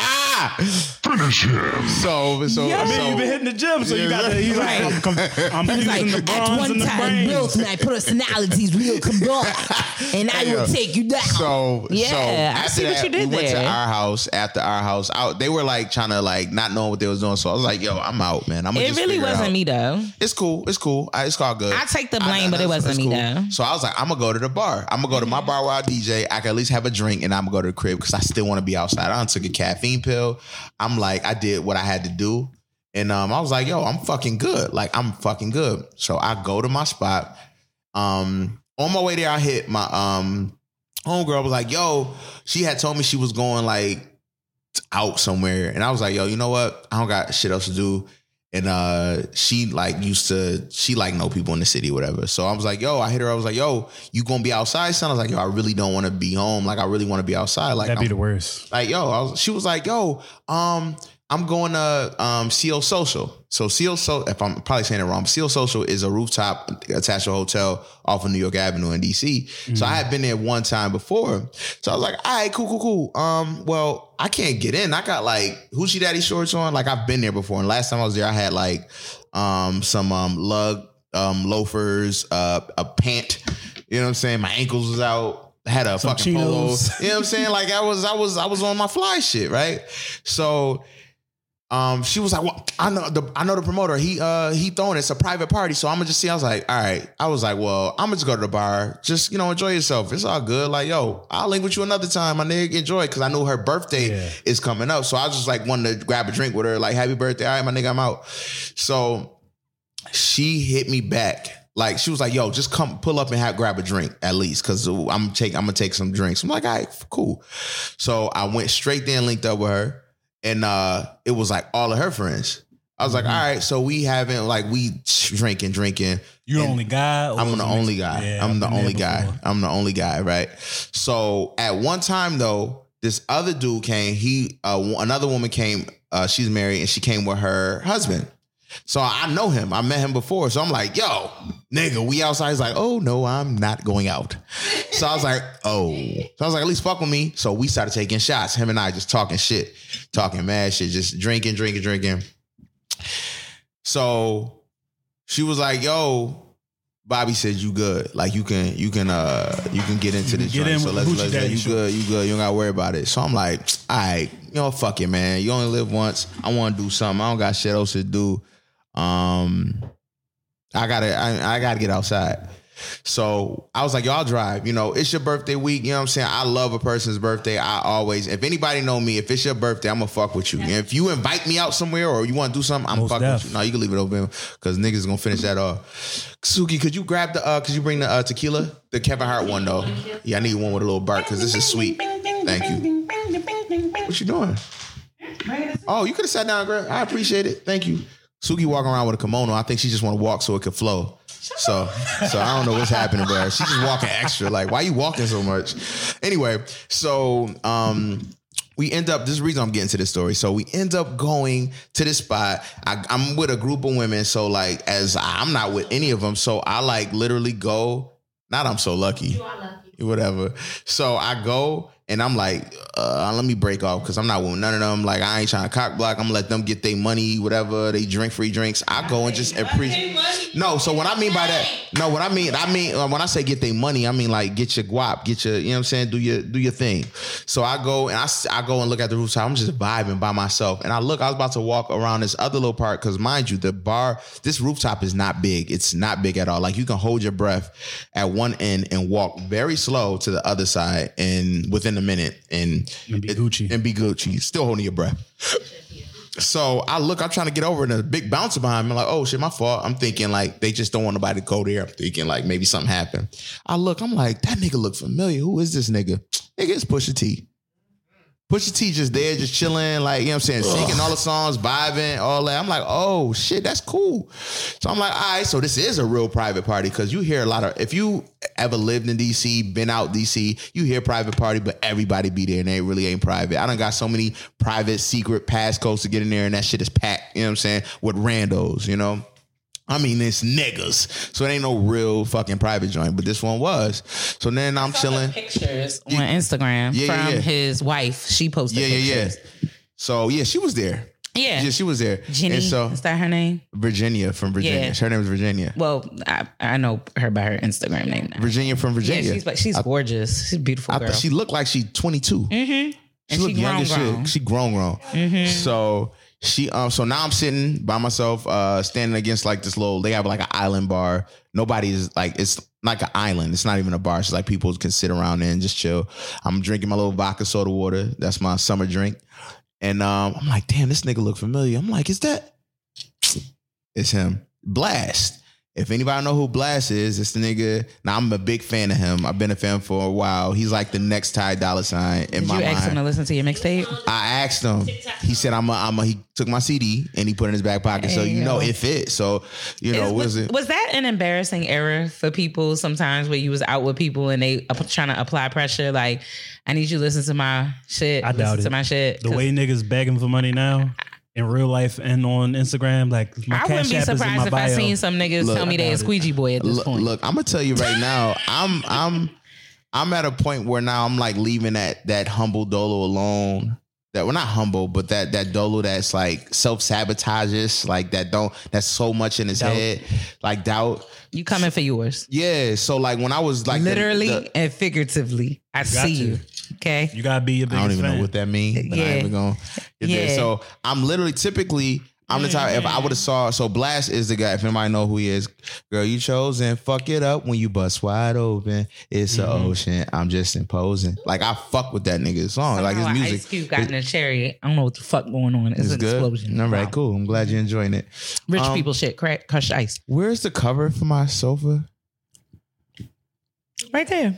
Finish him. So, so, I mean, so you've been hitting the gym, so you got to. He's like, I'm, com- I'm He's fusing like, the at bronze one and the time, both brains. my personalities will combine, and I Yo. will take you down. So, Yeah, so I after see what you did we went to our house. After our house, out they were like trying to like not knowing what they was doing. So I was like, "Yo, I'm out, man. I'm gonna It just really wasn't out. me though. It's cool. It's cool. I, it's all good. I take the blame, I- but it wasn't that's me cool. though. So I was like, I'm gonna go to the bar. I'm gonna go to my bar where I DJ. I can at least have a drink, and I'm gonna go to the crib because I still want to be outside. I done took a caffeine pill. I'm like, I did what I had to do, and um, I was like, yo, I'm fucking good. Like I'm fucking good. So I go to my spot. Um, on my way there, I hit my um homegirl. Was like, yo, she had told me she was going like out somewhere, and I was like, yo, you know what? I don't got shit else to do. And uh she like used to she like know people in the city, whatever. So I was like, yo, I hit her. I was like, yo, you gonna be outside, son? I was like, yo, I really don't want to be home. Like, I really want to be outside. Like, That'd be I'm- the worst. like, yo, I was, she was like, yo, um, I'm going to um CO Social. So CO Social, if I'm probably saying it wrong, CO Social is a rooftop attached to a hotel off of New York Avenue in DC. So I had been there one time before. So I was like, all right, cool, cool, cool. Um, well, I can't get in. I got like hoochie daddy shorts on. Like I've been there before. And last time I was there, I had like um some um lug um loafers, uh a pant. You know what I'm saying? My ankles was out. Had a Some fucking polo. You know what I'm saying? Like I was, I was, I was on my fly shit, right? So, um, she was like, "Well, I know the, I know the promoter. He, uh, he throwing it. It's a private party, so I'm gonna just see." I was like, "All right." I was like, "Well, I'm gonna just go to the bar. Just you know, enjoy yourself. It's all good. Like, yo, I'll link with you another time, my nigga. Enjoy." Because I knew her birthday Yeah. is coming up, so I was just like wanted to grab a drink with her. Like, happy birthday, all right, my nigga, I'm out. So she hit me back. Like she was like, "Yo, just come pull up and have grab a drink at least, because I'm take I'm gonna take some drinks." I'm like, "All right, cool." So I went straight there and linked up with her, and uh it was like all of her friends. I was like, "All right," so we haven't like we drinking, drinking. You're the only guy. I'm the only guy. Yeah, I'm the only guy. I'm the only guy, right? So at one time though, this other dude came. He uh, another woman came. Uh, she's married and she came with her husband. So I know him. I met him before. So I'm like, yo, nigga, we outside. He's like, oh no, I'm not going out. So I was like, oh. So I was like, at least fuck with me. So we started taking shots. Him and I just talking shit, talking mad shit, just drinking, drinking, drinking. So she was like, yo, Bobby said you good. Like you can you can uh you can get into this Get joint. in So let's let's you good, you good. You don't gotta worry about it. So I'm like, all right, you know, fuck it, man. You only live once. I want to do something. I don't got shit else to do. Um, I gotta I, I gotta get outside. So I was like, y'all drive. You know, it's your birthday week. You know what I'm saying? I love a person's birthday. I always, if anybody know me, if it's your birthday, I'm gonna fuck with you. And if you invite me out somewhere or you want to do something, I'm Most fucking def. with you. No, you can leave it open because niggas is gonna finish that off. Suki, could you grab the? uh Could you bring the uh, tequila? The Kevin Hart one though. Yeah, I need one with a little bark because this is sweet. Thank you. What you doing? Oh, you could have sat down, girl. I appreciate it. Thank you. Suki walking around with a kimono. I think she just want to walk so it could flow. So, so I don't know what's happening, bro. She's just walking extra. Like, why you walking so much? Anyway, so um, we end up. This is the reason I'm getting to this story. So we end up going to this spot. I, I'm with a group of women. So like, as I'm not with any of them, so I like literally go. Not I'm so lucky. Whatever. So I go and I'm like, uh, let me break off because I'm not with none of them. Like I ain't trying to cock block. I'm gonna let them get their money, whatever they drink free drinks. I go and just appreciate. No, so what I mean by that, no, what I mean, I mean uh, when I say get their money, I mean like get your guap, get your, you know what I'm saying, do your do your thing. So I go and I, I go and look at the rooftop. I'm just vibing by myself, and I look. I was about to walk around this other little part because mind you, the bar, this rooftop is not big. It's not big at all. Like you can hold your breath at one end and walk very slow to the other side, and within a minute, and And be it- Gucci. and be Gucci, still holding your breath. So I look, I'm trying to get over, and a big bouncer behind me. I'm like, oh shit, my fault. I'm thinking like they just don't want nobody to go there. I'm thinking like maybe something happened. I look, I'm like, that nigga look familiar. Who is this nigga? Nigga, it's Pusha T. Pusha T just there, just chilling, like, you know what I'm saying, singing all the songs, vibing, all that. I'm like, oh shit, that's cool. So I'm like, all right, so this is a real private party because you hear a lot of, if you ever lived in DC, been out DC, you hear private party, but everybody be there and they really ain't private. I don't got so many private secret passcodes to get in there and that shit is packed, you know what I'm saying, with randos, you know? I mean, it's niggas. So it ain't no real fucking private joint, but this one was. So then I'm chilling. Pictures on Instagram Yeah, yeah, from yeah. his wife. She posted Yeah, yeah, yeah. So yeah, she was there. Yeah. Yeah, she was there. Jenny, And so is that her name? Virginia from Virginia. Yeah. Her name is Virginia. Well, I, I know her by her Instagram name now. Virginia from Yeah, Virginia. she's but she's gorgeous. She's a beautiful I girl. she looked like she's 22. mm-hmm. She And looked she young as grown, shit. She grown, grown. Mhm. So she um so now I'm sitting by myself, uh standing against like this little they have like an island bar. Nobody's like it's like an island. It's not even a bar. It's like people can sit around there and just chill. I'm drinking my little vodka soda water. That's my summer drink. And um I'm like, damn, this nigga look familiar. I'm like, is that it's him. Blast. If anybody know who Blast is, it's the nigga. Now I'm a big fan of him. I've been a fan for a while. He's like the next Ty Dolla Sign in Did my you mind. ask him to listen to your mixtape? I asked him. He said, "I'm a, I'm a." He took my CD and he put it in his back pocket. So you know Damn. it fit. So you know Is- was was, it? was that an embarrassing error for people sometimes where you was out with people and they up, trying to apply pressure like I need you to listen to my shit. I doubt it. to my shit. The way niggas begging for money now in real life and on Instagram, like my I cash wouldn't be app is in surprised my if I bio. seen some niggas Look, tell me I they a doubt it. squeegee boy at this Look, point. look, I'm gonna tell you right now. I'm I'm I'm at a point where now I'm like leaving that that humble dolo alone. That we're not humble, but that that dolo that's like self sabotages, like that don't that's so much in his Doubt. head, like doubt. you coming for yours. Yeah. So like when I was like the- Literally the- and figuratively. I got see to. you. Okay. You gotta be your bitch. I don't even fan. know what that means, but I Yeah. ain't even gonna get there. So I'm literally typically I'm the type if I would have saw so Blast is the guy. If anybody know who he is, girl, you chose and fuck it up when you bust wide open. It's Mm-hmm. an ocean. I'm just imposing. Like I fuck with that nigga's song. like his music. Ice Cube got in a cherry. I don't know what the fuck going on. It's, is an good. explosion. All right, Wow. cool. I'm glad you're enjoying it. Rich Um, people shit. Crack, crushed ice. Where's the cover for my sofa? Right there.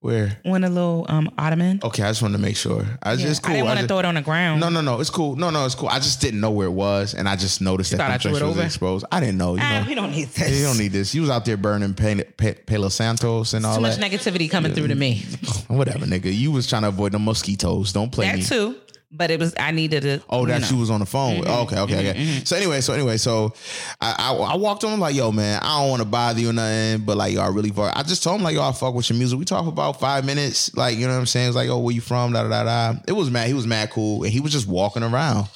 Where? One a little um ottoman. Okay, I just wanted to make sure. I was Yeah. just cool. I didn't want to throw it on the ground. No, no, no. It's cool. No, no, it's cool. I just didn't know where it was, and I just noticed thought that the was over? exposed. I didn't know. You Ah, know, we don't need this. you don't need this. You was out there burning Pe- Pe- Palo Santos and all that. Too much negativity coming through to me. Whatever, nigga. You was trying to avoid the mosquitoes. Don't play That me. too. But it was I needed it. Oh, you that know. was on the phone. Mm-hmm. okay, okay, okay. So anyway, so anyway, so I, I I walked on like, yo, man, I don't want to bother you or nothing, but like, y'all really far. I just told him like, I fuck with your music. We talked for about five minutes, like, you know what I'm saying? It's like, oh, where you from? Da da da da. It was mad. He was mad cool, and he was just walking around.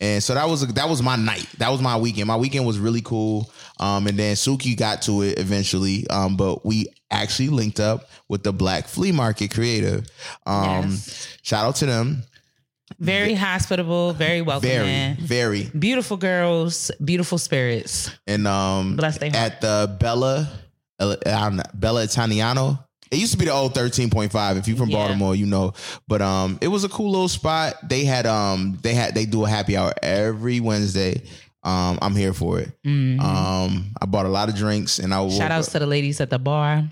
And so that was that was my night. That was my weekend. My weekend was really cool. Um, and then Suki got to it eventually. Um, but we actually linked up with the Black Flea Market Creative. Um, Yes. shout out to them. Very hospitable, very welcoming. Very, very. Beautiful girls, beautiful spirits. and um Bless they at the Bella uh, I don't know, Bella Italiano. It used to be the old 13.5. If you're from Yeah. Baltimore, you know. But um it was a cool little spot. They had um they had they do a happy hour every Wednesday. Um I'm here for it. Um I bought a lot of drinks and I Mm-hmm. Shout outs up- to the ladies at the bar.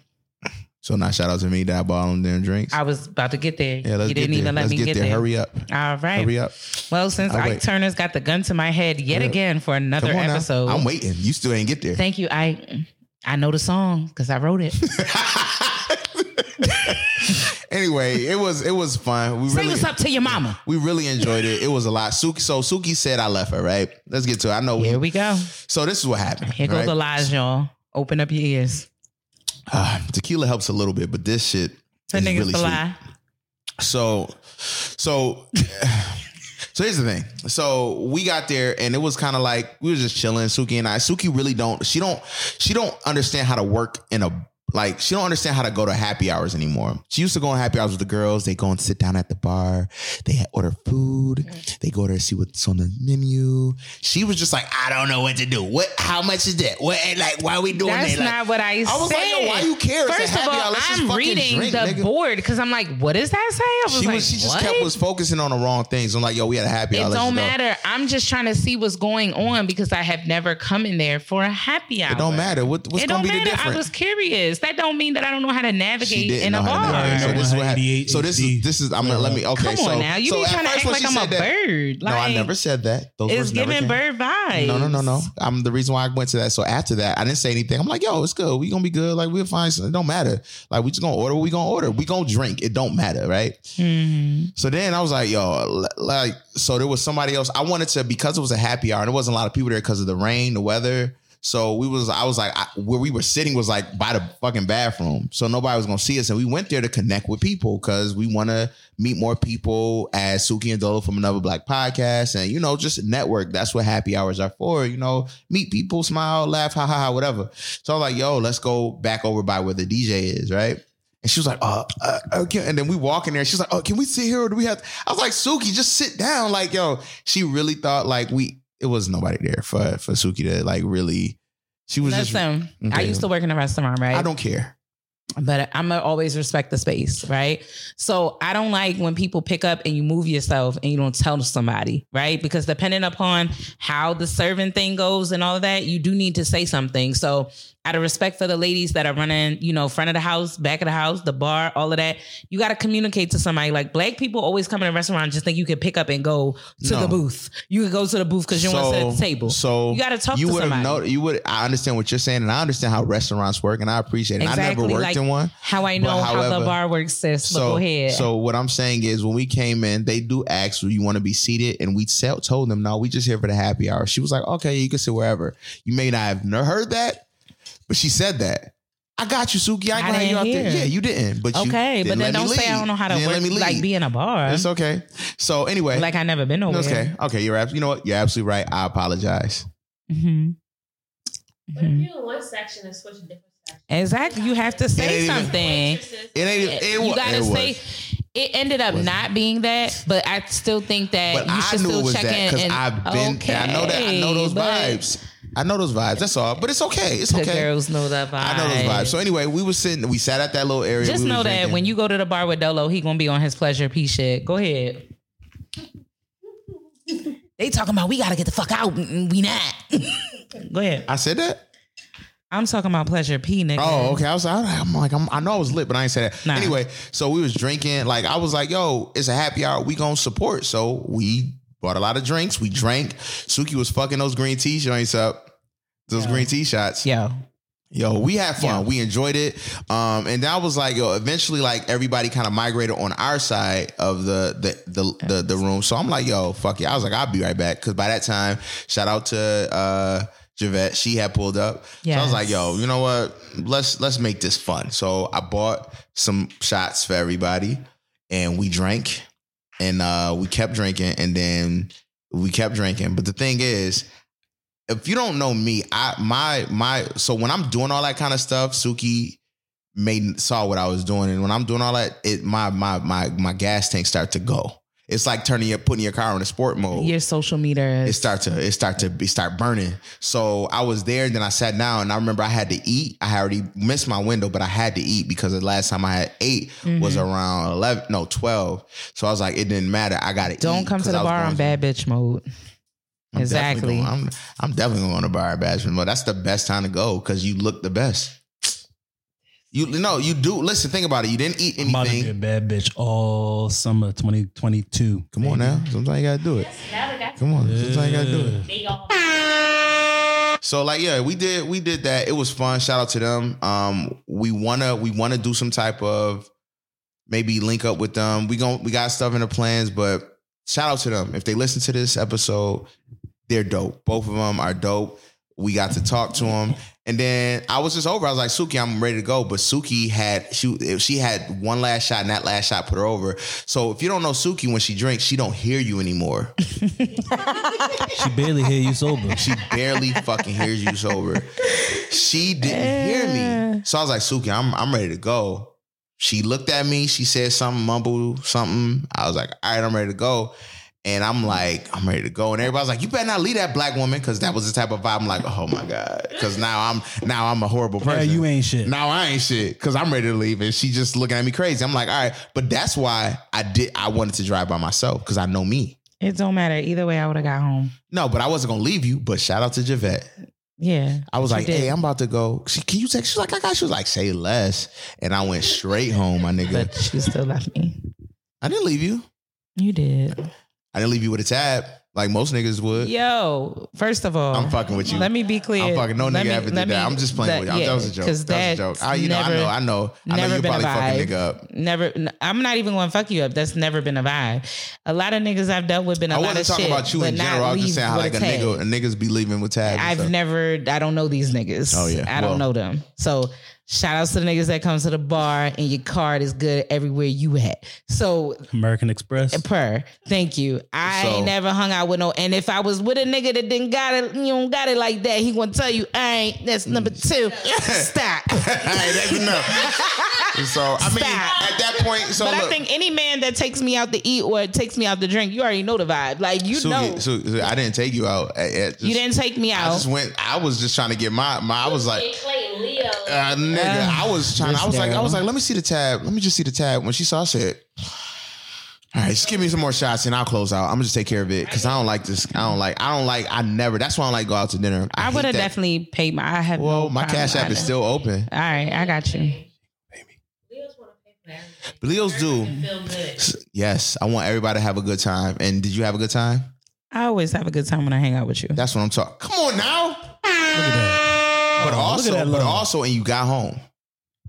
So not shout out to me that I bought them them drinks. I was about to get there. yeah, let's you get didn't there. even let let's me get, get, there. there. Hurry up. All right. Hurry up. Well, since I'll Ike wait. Turner's got the gun to my head yet Yeah. again for another episode. now. I'm waiting. You still ain't get there. Thank you, Ike. I know the song because I wrote it. Anyway, it was it was fun. We Say really up to your mama. we really enjoyed it. It was a lot. Suki, so Suki said I left her. Right. Let's get to it. I know. Here we go. so this is what happened. Here goes right? the lies, y'all. Open up your ears. Ah, tequila helps a little bit, but this shit The is niggas really sweet. lie. So, so, so here's the thing. So we got there, and it was kind of like we were just chilling. Suki and I. Suki really don't. She don't. She don't understand how to work in a. Like she don't understand how to go to happy hours anymore. She used to go on happy hours with the girls. They go and sit down at the bar. They order food. They go to see what's on the menu. She was just like, I don't know what to do. What? How much is that? What? Like, why are we doing That's that? Like, not what I, I was said. like, yo, why you care? It's a First of all, hour. I'm reading drink, the nigga. board because I'm like, what does that say? I was she like, was. She just what? kept was focusing on the wrong things. I'm like, yo, we had a happy hour. It don't go. matter. I'm just trying to see what's going on because I have never come in there for a happy hour. It don't matter. What, what's gonna don't be the matter. I difference? was curious. That don't mean that I don't know how to navigate didn't in a know how bar. navigate. So this is what happened. ADHD. So this is this is. I'm gonna let me. Okay, Come so on now. You so be trying to act like I'm a that- bird. no, I never said that. Those It's words never giving bird vibes. No, no, no, no. I'm the reason why I went to that. So after that, I didn't say anything. I'm like, yo, it's good. We gonna be good. Like we'll find something. It don't matter. Like we just gonna order what we gonna order. We gonna drink. It don't matter, right? Mhm. So then I was like, yo, like, so there was somebody else. I wanted to because it was a happy hour and there wasn't a lot of people there because of the rain, the weather. So we was, I was like, I, where we were sitting was like by the fucking bathroom, so nobody was gonna see us, and we went there to connect with people because we want to meet more people as Suki and Dolo from another Black podcast, and you know, just network. That's what happy hours are for. You know, meet people, smile, laugh, ha ha ha, whatever. So I was like, yo, let's go back over by where the DJ is, right? And she was like, uh, uh, okay. And then we walk in there. She's like, oh, can we sit here or do we have? I was like, Suki, just sit down. Like, yo, she really thought like we, it was nobody there for for Suki to like really. She was just. Listen, I used to work in a restaurant, right? I don't care. but I'm gonna always respect the space, right? So I don't like when people pick up and you move yourself and you don't tell somebody, right? Because depending upon how the serving thing goes and all of that, you do need to say something. So out of respect for the ladies that are running, you know, front of the house, back of the house, the bar, all of that, you got to communicate to somebody. Like black people always come in a restaurant and just think you can pick up and go to No. the booth. You can go to the booth because you want to sit at the table. So you got to talk you to would somebody. know. You would. I understand what you're saying, and I understand how restaurants work, and I appreciate it. I never worked like in one. How I know how the bar works, sis. So, go ahead. so what I'm saying is, when we came in, they do ask, "Do you want to be seated?" And we tell, told them, "No, we just here for the happy hour." She was like, "Okay, you can sit wherever." You may not have heard that, but she said that. I got you, Suki. I ain't I gonna you out didn't there. Yeah, you didn't. But you Okay, but didn't then let don't say I don't know how to work, let me like be in a bar. It's okay. So anyway, Like I never been nowhere. it's okay. Okay, you're abs- You know what? You're absolutely right. I apologize. Mhm. But if you in one section and switch to different section. Exactly. You have to say It ain't even- something. It ain't. It, it, you gotta it say. was. It ended up not being that, but I still think that But you I should knew still it was check that in. because and- I've been. okay, I know that. I know those but vibes. I know those vibes. That's all. But it's okay. It's The okay. girls know that vibe. I know those vibes. So anyway, we were sitting. We sat at that little area. Just we know that drinking. when you go to the bar with Dolo, he gonna be on his pleasure P shit. Go ahead. they talking about we gotta get the fuck out. We not. go ahead. I said that. I'm talking about pleasure P, nigga. Oh, okay. I was. I'm like, I'm, I know I was lit, but I ain't say that. Nah. Anyway, so we was drinking. Like I was like, yo, it's a happy hour. We gonna support. So we bought a lot of drinks. We drank. Suki was fucking those green tea joints up. Those green tea shots. Yo. Yo, we had fun. Yeah. We enjoyed it. Um, and that was like, yo, eventually like everybody kind of migrated on our side of the the the the, the room. So I'm like, yo, fuck it. I was like, I'll be right back. Cause by that time, shout out to uh Javette. She had pulled up. So I was like, yo, you know what? Let's let's make this fun. So I bought some shots for everybody and we drank and uh we kept drinking and then we kept drinking. But the thing is, if you don't know me, I my my so when I'm doing all that kind of stuff, Suki made saw what I was doing, and when I'm doing all that, it my my my my gas tank start to go. It's like turning your putting your car in a sport mode. Your social meter. It start to it start to be start burning. So I was there, and then I sat down, and I remember I had to eat. I already missed my window, but I had to eat because the last time I had ate was Mm-hmm. around eleven, no twelve. So I was like, it didn't matter. I got to Don't come to the bar on bad bitch mode. I'm exactly. definitely going- I'm I'm definitely going to bar bashment, but that's the best time to go because you look the best. You no, you do. Listen, think about it. You didn't eat I'm about to be a anything. bad bitch all summer 2022. Come on now. Sometimes you gotta do it. Come on. Sometimes you gotta do it. So like yeah, we did we did that. It was fun. Shout out to them. Um, we wanna we wanna do some type of maybe link up with them. We gon' we got stuff in the plans, but shout out to them. If they listen to this episode, they're dope. Both of them are dope. We got to talk to him. And then I was just over. I was like, Suki, I'm ready to go. But Suki had she she had one last shot, and that last shot put her over. So if you don't know Suki when she drinks, she don't hear you anymore. She barely hear you sober. She barely fucking hears you sober. She didn't hear me. So I was like, Suki, I'm I'm ready to go. She looked at me, she said something, mumbled something. I was like, all right, I'm ready to go. And I'm like, I'm ready to go. And everybody's like, you better not leave that black woman, because that was the type of vibe. I'm like, oh my God. Cause now I'm now I'm a horrible person. Yeah, person. you ain't shit. Now I ain't shit because I'm ready to leave, and she just looking at me crazy. I'm like, all right, but that's why I did. I wanted to drive by myself because I know me. It don't matter. Either way, I would have got home. No, but I wasn't gonna leave you. But shout out to Javette. Yeah. I was like, did. hey, I'm about to go. She, can you text? She's like, I got. She was like, say less, and I went straight home, my nigga. But you still left me. I didn't leave you. You did. I didn't leave you with a tab like most niggas would. Yo, first of all, I'm fucking with you. Let me be clear. I'm fucking no Let nigga me- ever did that. me- I'm just playing with you. That was a joke. Because That was a joke. I, you know, I know, I know. I know never you probably a fucking nigga up. Never. I'm not even going to fuck you up. That's never been a vibe. A lot of niggas I've dealt with been a I lot wasn't of talking about you in general. I was just saying how like a tag. nigga, a niggas be leaving with tabs. I've never. I don't know these niggas. Oh, yeah. I don't Well- know them. So shout outs to the niggas that come to the bar and your card is good everywhere you at. So American Express. per. Thank you. I So- ain't never hung out with no. And if I was with a nigga that didn't got it, you don't got it like that, he gonna tell you, I ain't. That's number two. Stop. Hey, that's enough. so I mean, at that point, so but look, I think any man that takes me out to eat or takes me out to drink, you already know the vibe. Like you Suki, know, Suki, I didn't take you out. I- I just- you didn't take me out. I just went. I was just trying to get my. my I was like, Clay and Leo. uh, nigga. I was trying. I was like, I was like, let me see the tab. Let me just see the tab. When she saw, I said. All right, just give me some more shots and I'll close out. I'm gonna just take care of it because I don't like this. I don't like. I don't like. I never. That's why I don't like go out to dinner. I hate would have definitely paid my. I have. Well, no my cash app is still open. All right, I got you. Leo's want to pay for everything. But Leos do. Yes, I want everybody to have a good time. And did you have a good time? I always have a good time when I hang out with you. That's what I'm talking. Come on now. Look at that. But Oh, also, look at that but also, and you got home,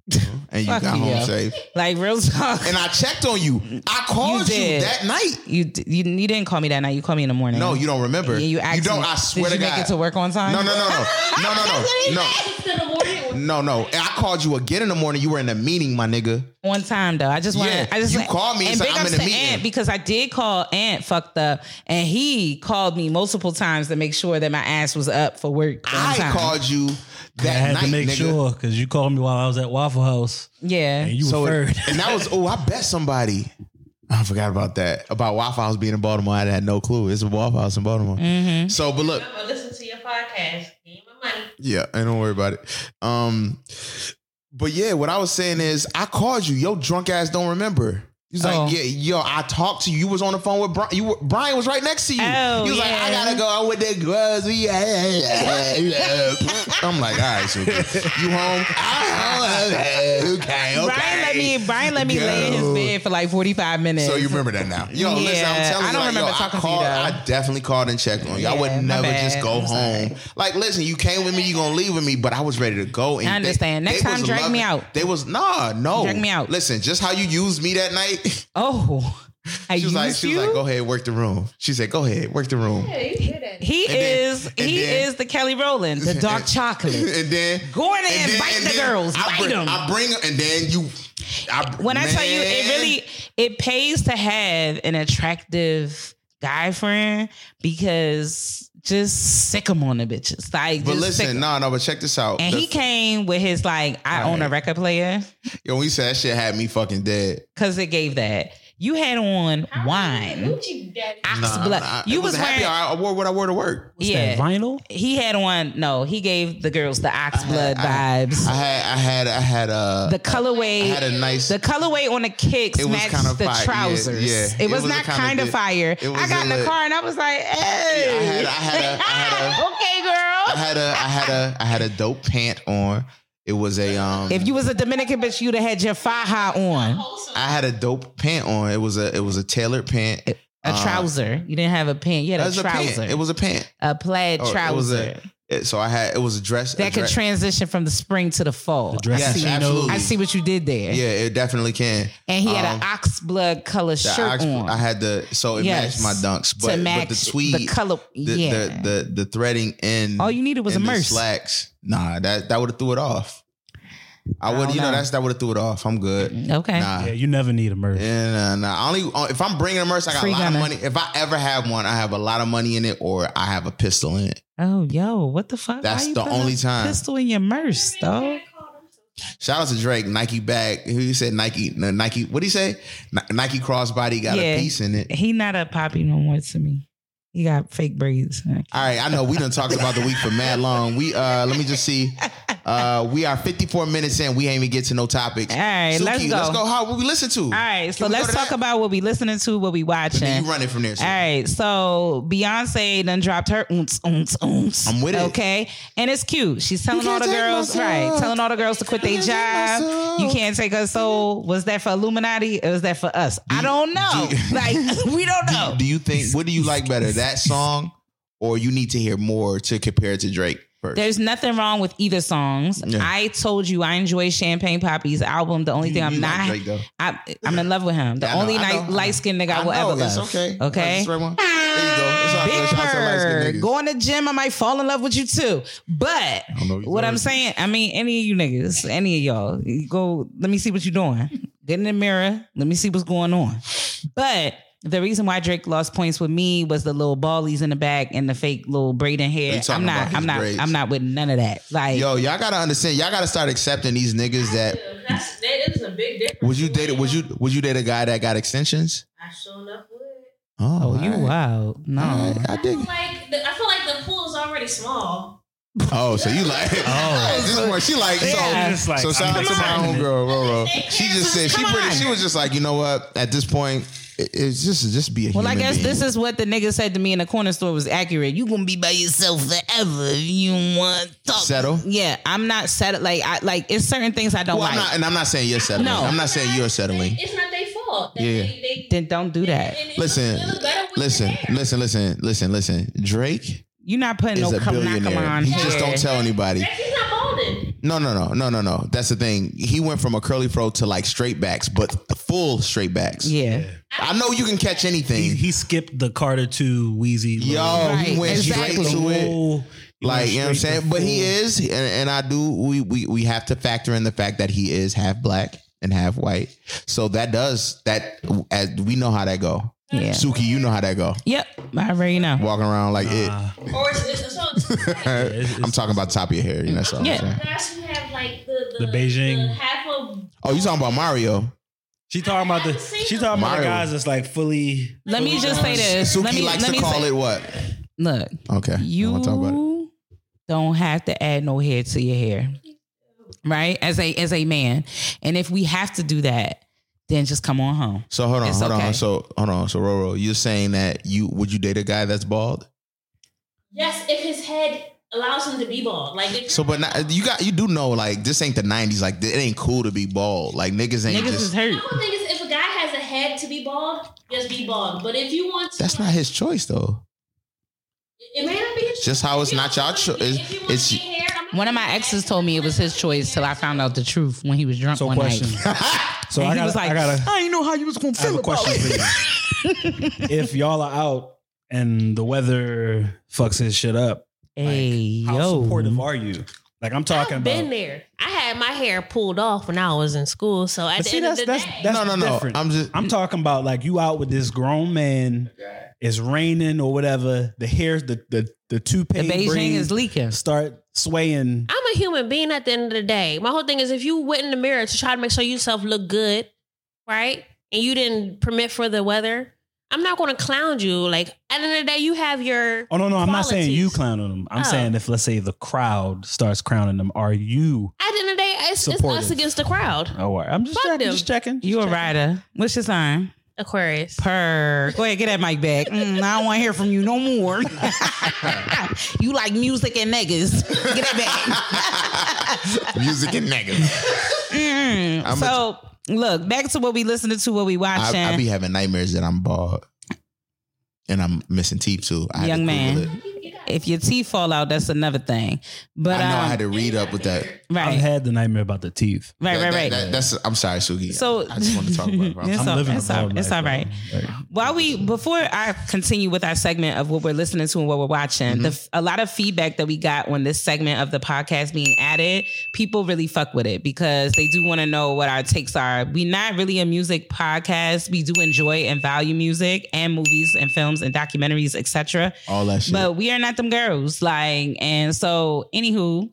mm-hmm. and you Fuck got you, home yo. safe. Like real talk. And I checked on you. I called you, did. that night. You, you you didn't call me that night. You called me in the morning. No, you don't remember. Yeah, you asked don't. me, I swear did to you God. make it to work on time? No, no, no, no, no, no, no, no, Six in the morning. no, no. And I called you again in the morning. You were in a meeting, my nigga. One time though. I just want. Yeah, I just you called me and and said, big "I'm in a to meeting." Ant because I did call Ant fucked up, and he called me multiple times to make sure that my ass was up for work. I time. called you I had night, to make nigga. sure because you called me while I was at Waffle House Yeah. and you So referred. and that was oh, I bet somebody. I forgot about that. About Waffle House being in Baltimore. I had no clue. It's a Waffle House in Baltimore. Mm-hmm. So, but look, I'm listen to your podcast. Give me my money. Yeah, and don't worry about it. Um, but yeah, what I was saying is, I called you. Your drunk ass don't remember. He's like, Oh. yeah, yo, I talked to you. You was on the phone with Brian. You were, Brian was right next to you. Oh, he was like, I gotta go out with the girls. We- I'm like, all right, so you home? Okay, okay. Brian let me. Brian let me lay in his bed for like forty five minutes. So you remember that now? Yo, listen, I'm Yeah, telling you, I don't like, remember yo, talking I to you, though. I definitely called and checked on you. I would never bad. just go home. sorry. Like, listen, you came with me, you gonna leave with me, but I was ready to go. And I understand. They, Next they time, drag me out. They was nah, no. Drag me out. Listen, just how you used me that night. oh, I She was like, she you. was like, go ahead, work the room. She said, go ahead, work the room. Yeah, you did it. he And then- is. and he then- is the Kelly Rowland, the dark chocolate. and then Go in there and and then- bite and the girls. I Bite bring, 'em. I bring, them. and then you. I, when I tell you, it really it pays to have an attractive guy friend because just sick him on the bitches. Like, But listen, no, no, but check this out. And The- he came with his like, I own a record player yo, when you said that shit had me fucking dead. because it gave that. You had on wine, Gucci daddy. ox Nah, blood. nah, you it was happy wearing. I wore what I wore to work. What's yeah. that, vinyl? He had on. No, he gave the girls the ox blood I- vibes. I had, I had, I had a. the colorway. I had a nice. The colorway on the kicks It was matched kinda the fire. Yeah, trousers. yeah. It, It was, was not a kinda of fire. I got in the car and I was like, hey. I had, I had a, I had a, okay, girl. I had a, I had a, I had a dope pant on. It was a, um, if you was a Dominican bitch, you'd have had your faja on. I had a dope pant on. It was a, it was a tailored pant. A Uh, trouser. You didn't have a pant. You had a a trouser. pant. It was a pant. a plaid was trouser. A- It- so I had it was a dress. a that could transition from the spring to the fall. dress I Yes, see, absolutely. I see what you did there. Yeah, it definitely can. And he had Um, an ox blood color the shirt ox- on. I had the so it Yes. matched my dunks, but, to match but the tweed, the color. the, yeah. the, the the threading in. All you needed was a the murse. slacks. Nah, that that would have threw it off. I would, don't you know, know. that's that would have threw it off. I'm good. okay. Nah. Yeah, you never need a merch. Yeah, nah, nah. Only uh, if I'm bringing a merch, I got Free a lot gunner. of money. If I ever have one, I have a lot of money in it, or I have a pistol in it. Oh, yo, what the fuck? That's the only time. Pistol in your murse, though. Shout out to Drake, Nike bag. Who you said Nike? no, Nike. What do you say? Ni- Nike crossbody got Yeah. a piece in it. He not a poppy no more to me. He got fake braids. All right, I know we done talked about the week for mad long. We uh let me just see. Uh we are 54 minutes in. We ain't even get to no topics. All right, let's go. Let's go. How what we listen to? All right, so let's talk that? about what we listening to, what we watching. Then you run it from there. All right, so Beyonce done dropped her oons, oons, oons. I'm with it. Okay, and it's cute. She's telling all the girls, right? Telling all the girls to quit their can't take my job. You can't take her soul. Was that for Illuminati or was that for us? I don't know. do you- like we don't know. Do you think what do you like better, that song, or you need to hear more to compare it to Drake first? There's nothing wrong with either songs. Yeah. I told you I enjoy Champagne Papi's album. The only You- thing I'm not, Drake. I, I'm in love with him. The Yeah, only light skinned nigga I, I will know, ever love. It's okay. Okay. Right one. There you go. It's all Big. Shout to light-skinned Purr. niggas. Go in the gym, I might fall in love with you too. But what I'm saying, I mean, any of you niggas, any of y'all, you go, let me see what you're doing. Get in the mirror. Let me see what's going on. But the reason why Drake lost points with me was the little ballies in the back and the fake little braiding hair. You talking I'm not, I'm not, braids. I'm not with none of that. Like, Yo, y'all gotta understand. Y'all gotta start accepting these niggas that. That's that is a big difference. Would you date? Would you? Would you date a guy that got extensions? I sure enough would. Oh, oh, you alright. wild. No. Alright, I I dig. like the, I feel like the pool is already small. Oh, so you like? Oh. At this point, she like. Yeah. So, like, so shout out to my excited. homegirl, Roro. She just said she Come pretty. on. She was just like, you know what? At this point, it- it's just just be a Well, I guess being. this is what the nigga said to me in the corner store was accurate. You gonna be by yourself forever. if You want to talk? Settle? Yeah, I'm not settled. Like I like it's certain things I don't Well, like. I'm not, and I'm not saying you're settling. No. I'm not saying you're settling. It's not their fault. They, Yeah. They, they, then don't do that. and it Listen, looks- it looks better with listen, listen, listen, listen, listen. Drake You're not putting is no a come billionaire. on He here. just don't tell anybody. He's not balding. No, no, no, no, no, no. That's the thing. He went from a curly fro to like straight backs, but the full straight backs. Yeah. I know you can catch anything. he skipped the Carter to Weezy. Yo, Right, he went exactly. straight to it. Whole- Like you know what I'm saying, but he is, and, and I do. We, we we have to factor in the fact that he is half black and half white. So that does that. As we know how that go. Yeah. Suki, you know how that go. Yep. I already know. Walking around like it. Or it's, it's, so it's like, it. I'm talking about the top of your hair. You know, that's all Yeah. I'm saying. guys who have like the the, The Beijing. the half of Oh, you talking about Mario? She talking about the. She talking about the Mario. guys that's like fully. Let me just say this. Suki let me, likes let to call say, it what? Look, Okay, I you wanna talk about it. don't have to add no hair to your hair. Right? As a as a man. And if we have to do that, then just come on home. So hold on, It's hold okay. on. So hold on. So Roro, you're saying that you would you date a guy that's bald? yes, if his head allows him to be bald, like if So, but not, you got you do know like this ain't the '90s. Like it ain't cool to be bald. Like niggas ain't Niggas just. is hurt. I don't think if a guy has a head to be bald, just be bald. But if you want to, That's not his choice though. It may not be his Just how it's you not don't y'all want to cho- be- it's- if you want it's- hair, One of my exes told me it was his choice till I found out the truth when he was drunk So one question. night. So and I he got. was like, I got a. I didn't know how you was gonna I have feel a about question it. for you. if y'all are out and the weather fucks his shit up, Hey, how yo. supportive are you? Like I'm talking I've about. been there. I had my hair pulled off when I was in school. So at But the see, end that's of the that's day, that's No, no, no. different. I'm just- I'm talking about like you out with this grown man. It's raining or whatever. The hair, the the the toupee The Beijing is leaking. Start swaying. I'm a human being at the end of the day. My whole thing is if you went in the mirror to try to make sure yourself look good, right? And you didn't permit for the weather, I'm not going to clown you. Like at the end of the day, you have your. Oh no, no, I'm not saying you qualities. clowning them. I'm Oh. saying if let's say the crowd starts crowning them, are you? At the end of the day, it's, it's us against the crowd. Oh, all right. I'm just Fuck checking. them. Just checking. You a rider. What's your sign? Aquarius. Purr. Go ahead, get that mic back. Mm, I don't want to hear from you no more. you like music and niggas. Get that back. Music and negative. Mm. I'm so look, back to what we listening to, what we watching. I, I be having nightmares that I'm bald, and I'm missing teeth too. I Young man. It. You, you got If your teeth fall out, that's another thing. But I know I um, had to read up with that. Right. I've had the nightmare about the teeth. right, That- right, right. that- that's. I'm sorry, Suki. So- I just want to talk about it. It's I'm all- living it's a all- bum it's life, all bro. right. While we before I continue with our segment of what we're listening to and what we're watching, Mm-hmm. the, a lot of feedback that we got on this segment of the podcast being added, people really fuck with it because they do want to know what our takes are. We're not really a music podcast. We do enjoy and value music and movies and films and documentaries, etc. All that shit. But we are not them girls. Like, and so anywho,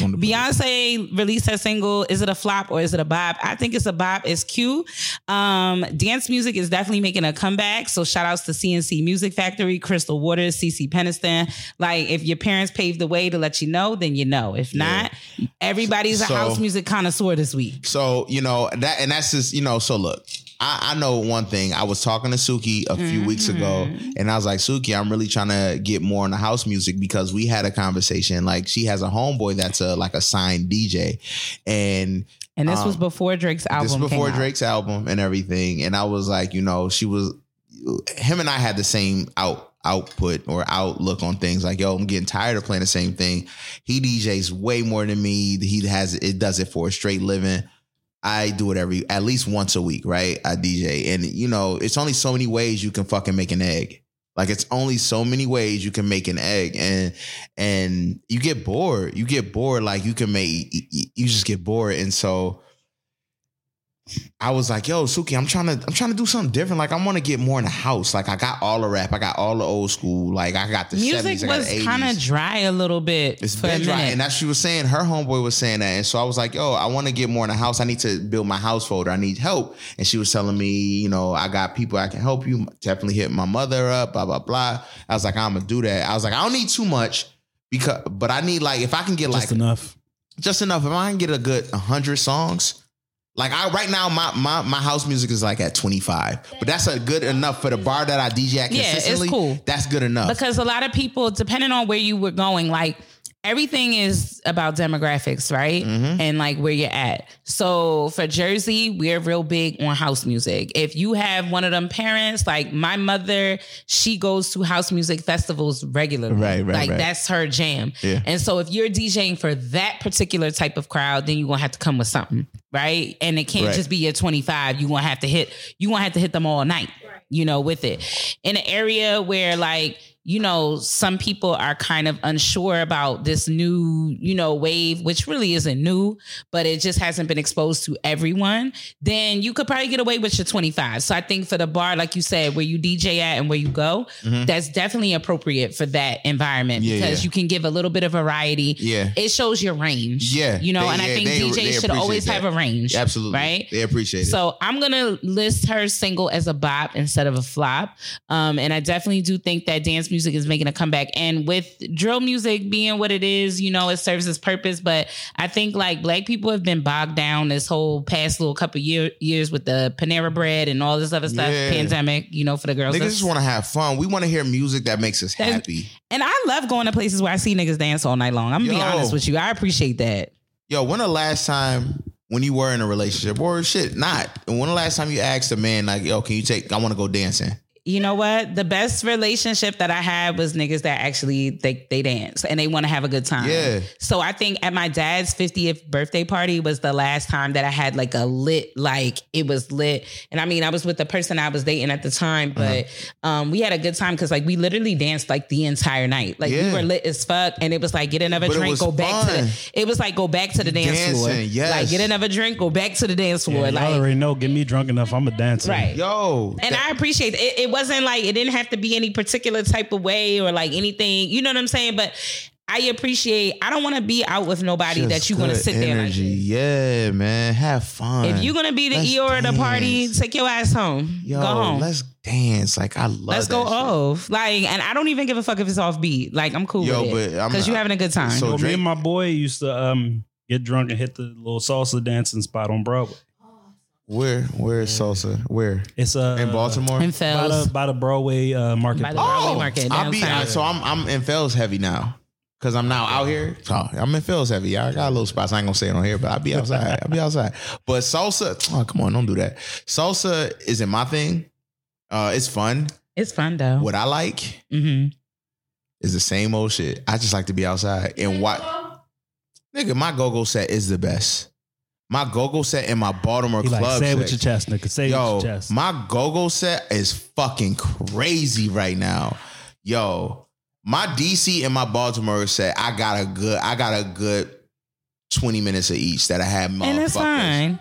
Beyonce released her single. Is it a flop or is it a bop? I think it's a bop. It's cute. Um, dance music is definitely making a comeback. So shout outs to C+C Music Factory, Crystal Waters, CeCe Peniston. Like if your parents paved the way to let you know, then you know. If not, everybody's a So- house music connoisseur this week. So you know that, and that's just you know. So look, I, I know one thing. I was talking to Suki a few weeks ago, Mm-hmm. and I was like, Suki, I'm really trying to get more into house music because we had a conversation. Like she has a homeboy that's a like a signed DJ, and And this Um, was before Drake's album. this before came out. Drake's album and everything. And I was like, you know, she was him and I had the same out output or outlook on things. Like, yo, I'm getting tired of playing the same thing. He DJs way more than me. He has it does it for a straight living. I do it every at least once a week, right? I DJ. And you know, it's only so many ways you can fucking make an egg. Like it's only so many ways you can make an egg and and you get bored. You get bored like you can make you just get bored and so I was like, yo, Suki, I'm trying to I'm trying to do something different. Like I want to get more in the house. Like I got all the rap, I got all the old school. Like I got the Music 70s, I was the 80s. kind of dry a little bit It's for a been minute. dry. And that's she was saying, her homeboy was saying that. And so I was like, yo, I want to get more in the house. I need to build my house folder. I need help. And she was telling me, you know, I got people I can help you. Definitely hit my mother up, blah, blah, blah. I was like, I'm gonna do that. I was like, I don't need too much because but I need like if I can get like enough. just enough. If I can get a good hundred songs, like I right now, my my my house music is like at twenty five, but that's a good enough for the bar that I DJ at Yeah, it's cool. That's good enough. because a lot of people, depending on where you were going, like everything is about demographics, right? Mm-hmm. And like where you're at. So for Jersey, we're real big on house music. If you have one of them parents, like my mother, she goes to house music festivals regularly. Right, right, Like right. that's her jam. Yeah. And so if you're DJing for that particular type of crowd, then you're gonna have to come with something, right? And it can't Right. just be your 25. You're gonna have to hit, you're gonna have to hit them all night, you know, with it. In an area where like you know, some people are kind of unsure about this new, you know, wave, which really isn't new, but it just hasn't been exposed to everyone, then you could probably get away with your 25. So I think for the bar, like you said, where you DJ at and where you go, that's definitely appropriate for that environment Mm-hmm. Yeah, because yeah. you can give a little bit of variety. Yeah. It shows your range. Yeah, You know, they- and I think they- DJs they should always that. have a range. Absolutely. Right? They appreciate it. So I'm gonna list her single as a bop instead of a flop. Um, and I definitely do think that dance music is making a comeback. And with drill music being what it is, you know, it serves its purpose. But I think like black people have been bogged down this whole past little couple year, years with the Panera bread and all this other stuff, Yeah. pandemic, you know, for the girls. Niggas just want to have fun. We want to hear music that makes us That's- happy. and I love going to places where I see niggas dance all night long. I'm gonna be honest with you. I appreciate that. Yo, when the last time when you were in a relationship or shit, not. And when the last time you asked a man like, yo, can you take? I want to go dancing. You know what? The best relationship that I had was niggas that actually they they dance and they want to have a good time. Yeah. So I think at my dad's 50th birthday party was the last time that I had like a lit, like it was lit. And I mean, I was with the person I was dating at the time, Uh-huh. but um, we had a good time because like we literally danced like the entire night. Like we were lit as fuck, and it was like get another But drink, was go back to the. It was like go back to the dance floor. Dancing, yes. Like get another drink, go back to the dance Yeah, floor. y'all like already know. Get me drunk enough. I'm a dancer. right. Yo, And I appreciate it. it. Wasn't like it didn't have to be any particular type of way or like anything. You know what I'm saying? But I appreciate. I don't want to be out with nobody just that you want to good sit there. Like, yeah, man, have fun. if you're gonna be the Let's Eeyore of the party, take your ass home. Yo, go home. let's dance. Like I love. Let's that go shit. off. Like, and I don't even give a fuck if it's off beat. Like, I'm cool Yo, with but I'm- because you're having a good time. So Well, me and my boy used to um get drunk and hit the little salsa dancing spot on Broadway. Where? Where is salsa? Where? It's uh In Baltimore. and by Fells the by the Broadway uh, market. by the Broadway market. I'll be downtown. so I'm I'm in Fells heavy now. Cause I'm now out here. So I'm in Fells heavy. I got a little spots. I ain't gonna say it on here, but I'll be outside. I'll be outside. But salsa, oh come on, don't do that. Salsa isn't my thing. Uh it's fun. It's fun though. What I like, hmm is the same old shit. I just like to be outside and watch. Nigga, my go-go set is the best. My go-go set in my Baltimore He club. like, say it with your chest, nigga. Say it with your chest. my go-go set is fucking crazy right now. Yo, my DC and my Baltimore set, I got a good, I got a good 20 minutes of each that I have and it's fine.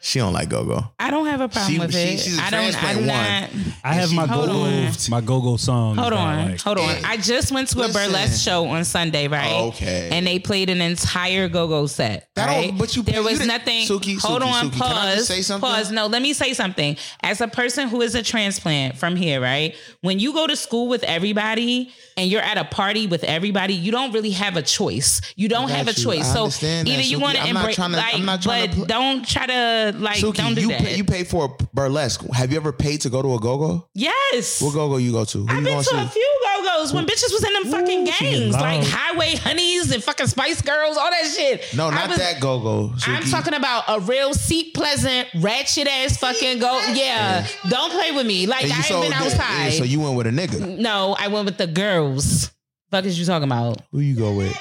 She don't like go-go. I don't have a problem She- with she- it. she's a I don't. I transplant do one. not. I have my Hold go-go, on. my go-go songs. Hold that I on, like. hold on. I just went to a burlesque show on Sunday, right? Oh, okay. And they played an entire go-go set. That don't- right? but you there pay- you was didn't- nothing. Suki, hold Suki, on, Suki, pause. can I just say something? Pause. No, let me say something. As a person who is a transplant from here, right? When you go to school with everybody and you're at a party with everybody, you don't really have a choice. You don't have a you. choice. I so understand that, either you Suki. want to I'm not embrace, trying like, I'm not trying but to pl- don't try to like, Suki, don't do you that. pay, you pay for a burlesque. Have you ever paid to go to a go-go? yes. What go-go you go to? Who I've been going to a few go-go's when bitches was in them fucking she gangs, like. Highway Honeys and fucking Spice Girls, all that shit. No, not was- that go-go. I'm talking about a real seat pleasant, ratchet ass fucking go. Yeah, don't play with me. Like I you ain't so- been yeah, outside. So you went with a nigga. no, I went with the girls. Fuck is you talking about? Who you go with?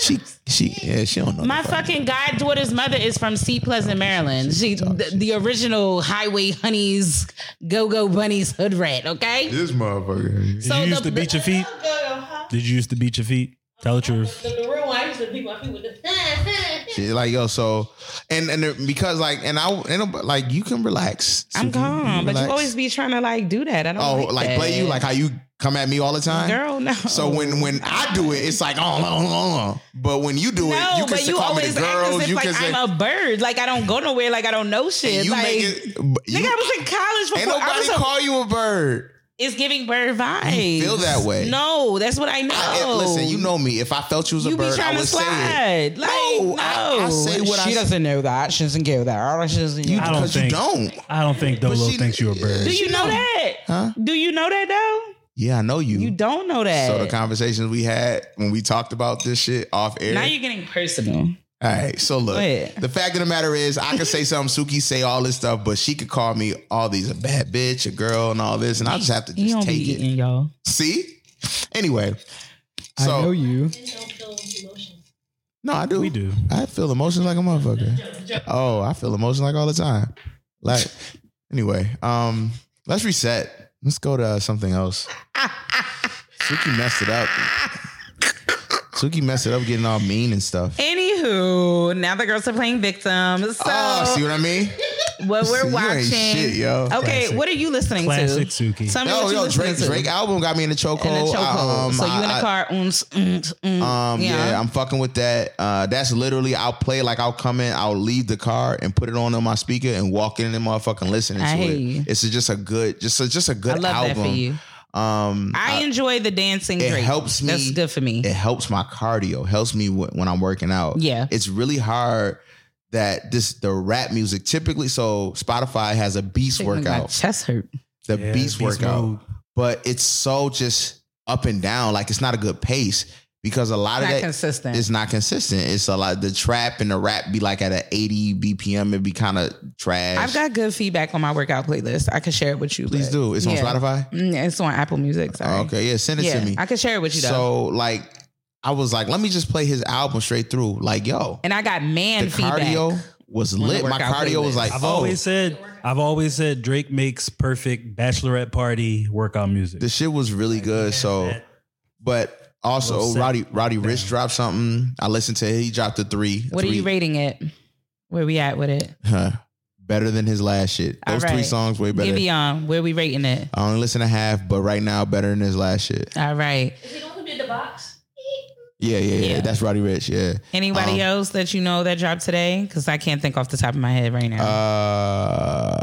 She, she, yeah, she don't know. My the fuck. fucking goddaughter's mother is from Seat Pleasant, Maryland. She, the, the original Highway Honeys, Go Go Bunnies hood rat. Okay. This motherfucker. Did So you used the- to beat your feet? Did you used to beat your feet? Tell the truth. The, the real one, I used to beat my feet with the. She like yo, so and and it- because like and I and uh, like you can relax. I'm Suki. calm, but you relax. always be trying to like do that. I don't oh like, like that. play you like how you come at me all the time. girl. No. So when when I do it, it's like oh, oh, oh, but when you do no, it, you can but you call me always the act girls. as if You like can say I'm a bird. Like I don't go nowhere. Like I don't know shit. you like, make it. You, nigga, I was in college before. ain't nobody was a- call you a bird. it's giving bird vibes. You feel that way. No, that's what I know. I- listen, you know me. If I felt you was a You be bird, I would to say it. Like, No, no, I- I say what she I- doesn't know that. She doesn't care that. She doesn't You know. I don't because you think- don't. I don't think Dolo she- thinks you're a bird. Do you know that? Huh? Do you know that though? Yeah, I know you. You don't know that. So the conversations we had when we talked about this shit off air. now you're getting personal. All right, so look, the fact of the matter is, I could say something, Suki say all this stuff, but she could call me all these a bad bitch, a girl, and all this, and I just have to You just don't take be it. eating, y'all. See? Anyway, I so know you. no, I do. We do. I feel emotions like a motherfucker. Oh, I feel emotions like all the time. Like, anyway, um, let's reset. Let's go to uh, something else. Suki messed it up. Suki messed it up, getting all mean and stuff. Anywho, now the girls are playing victims. So oh, see what I mean? What we're you watching. ain't shit, yo. Okay, Classic. what are you listening Classic to? Suki. Tell me Yo, what you yo, listening Drake, to. Drake album got me in the chokehold. in the chokehold. Um, so you in the I- car? Mm, mm, mm, Um, yeah. yeah. I'm fucking with that. Uh, that's literally I'll play like I'll come in, I'll leave the car and put it on on my speaker and walk in and motherfucking listening I to it. you. It's just a good, just a, just a good I love album. that for you. Um, I enjoy the dancing. it Drake. helps me. That's good for me. It helps my cardio. Helps me wh- when I'm working out. Yeah. it's really hard that this the rap music typically. So Spotify has a beast Shit, my workout. chest hurt. The Yeah, beast, beast workout. mode. but it's so just up and down. Like it's not a good pace because a lot Not of that consistent. it's not consistent. It's a lot. The trap and the rap be like at an 80 BPM. It'd be kind of trash. I've got good feedback on my workout playlist. I could share it with you. Please do. It's on Spotify. Mm, It's on Apple Music. Sorry. Okay, yeah, send it Yeah, to me. I could share it with you though. So like, I was like, let me just play his album straight through. Like, yo, and I got man the feedback. cardio was lit. My cardio was like, I've oh, always said I've always said Drake makes perfect bachelorette party workout music. the shit was really good. So, but also Little set. Roddy Roddy Ricch dropped something. I listened to it. He dropped a three. What are you rating it? Where we at with it? Huh. Better than his last shit. All Those three songs way better. Giveon, um, where we rating it? I only listen to half, but right now better than his last shit. All right. Is he the one who did the box? Yeah, yeah, yeah. Yeah. That's Roddy Ricch. Yeah. Anybody Um, else that you know that dropped today? Because I can't think off the top of my head right now. Uh,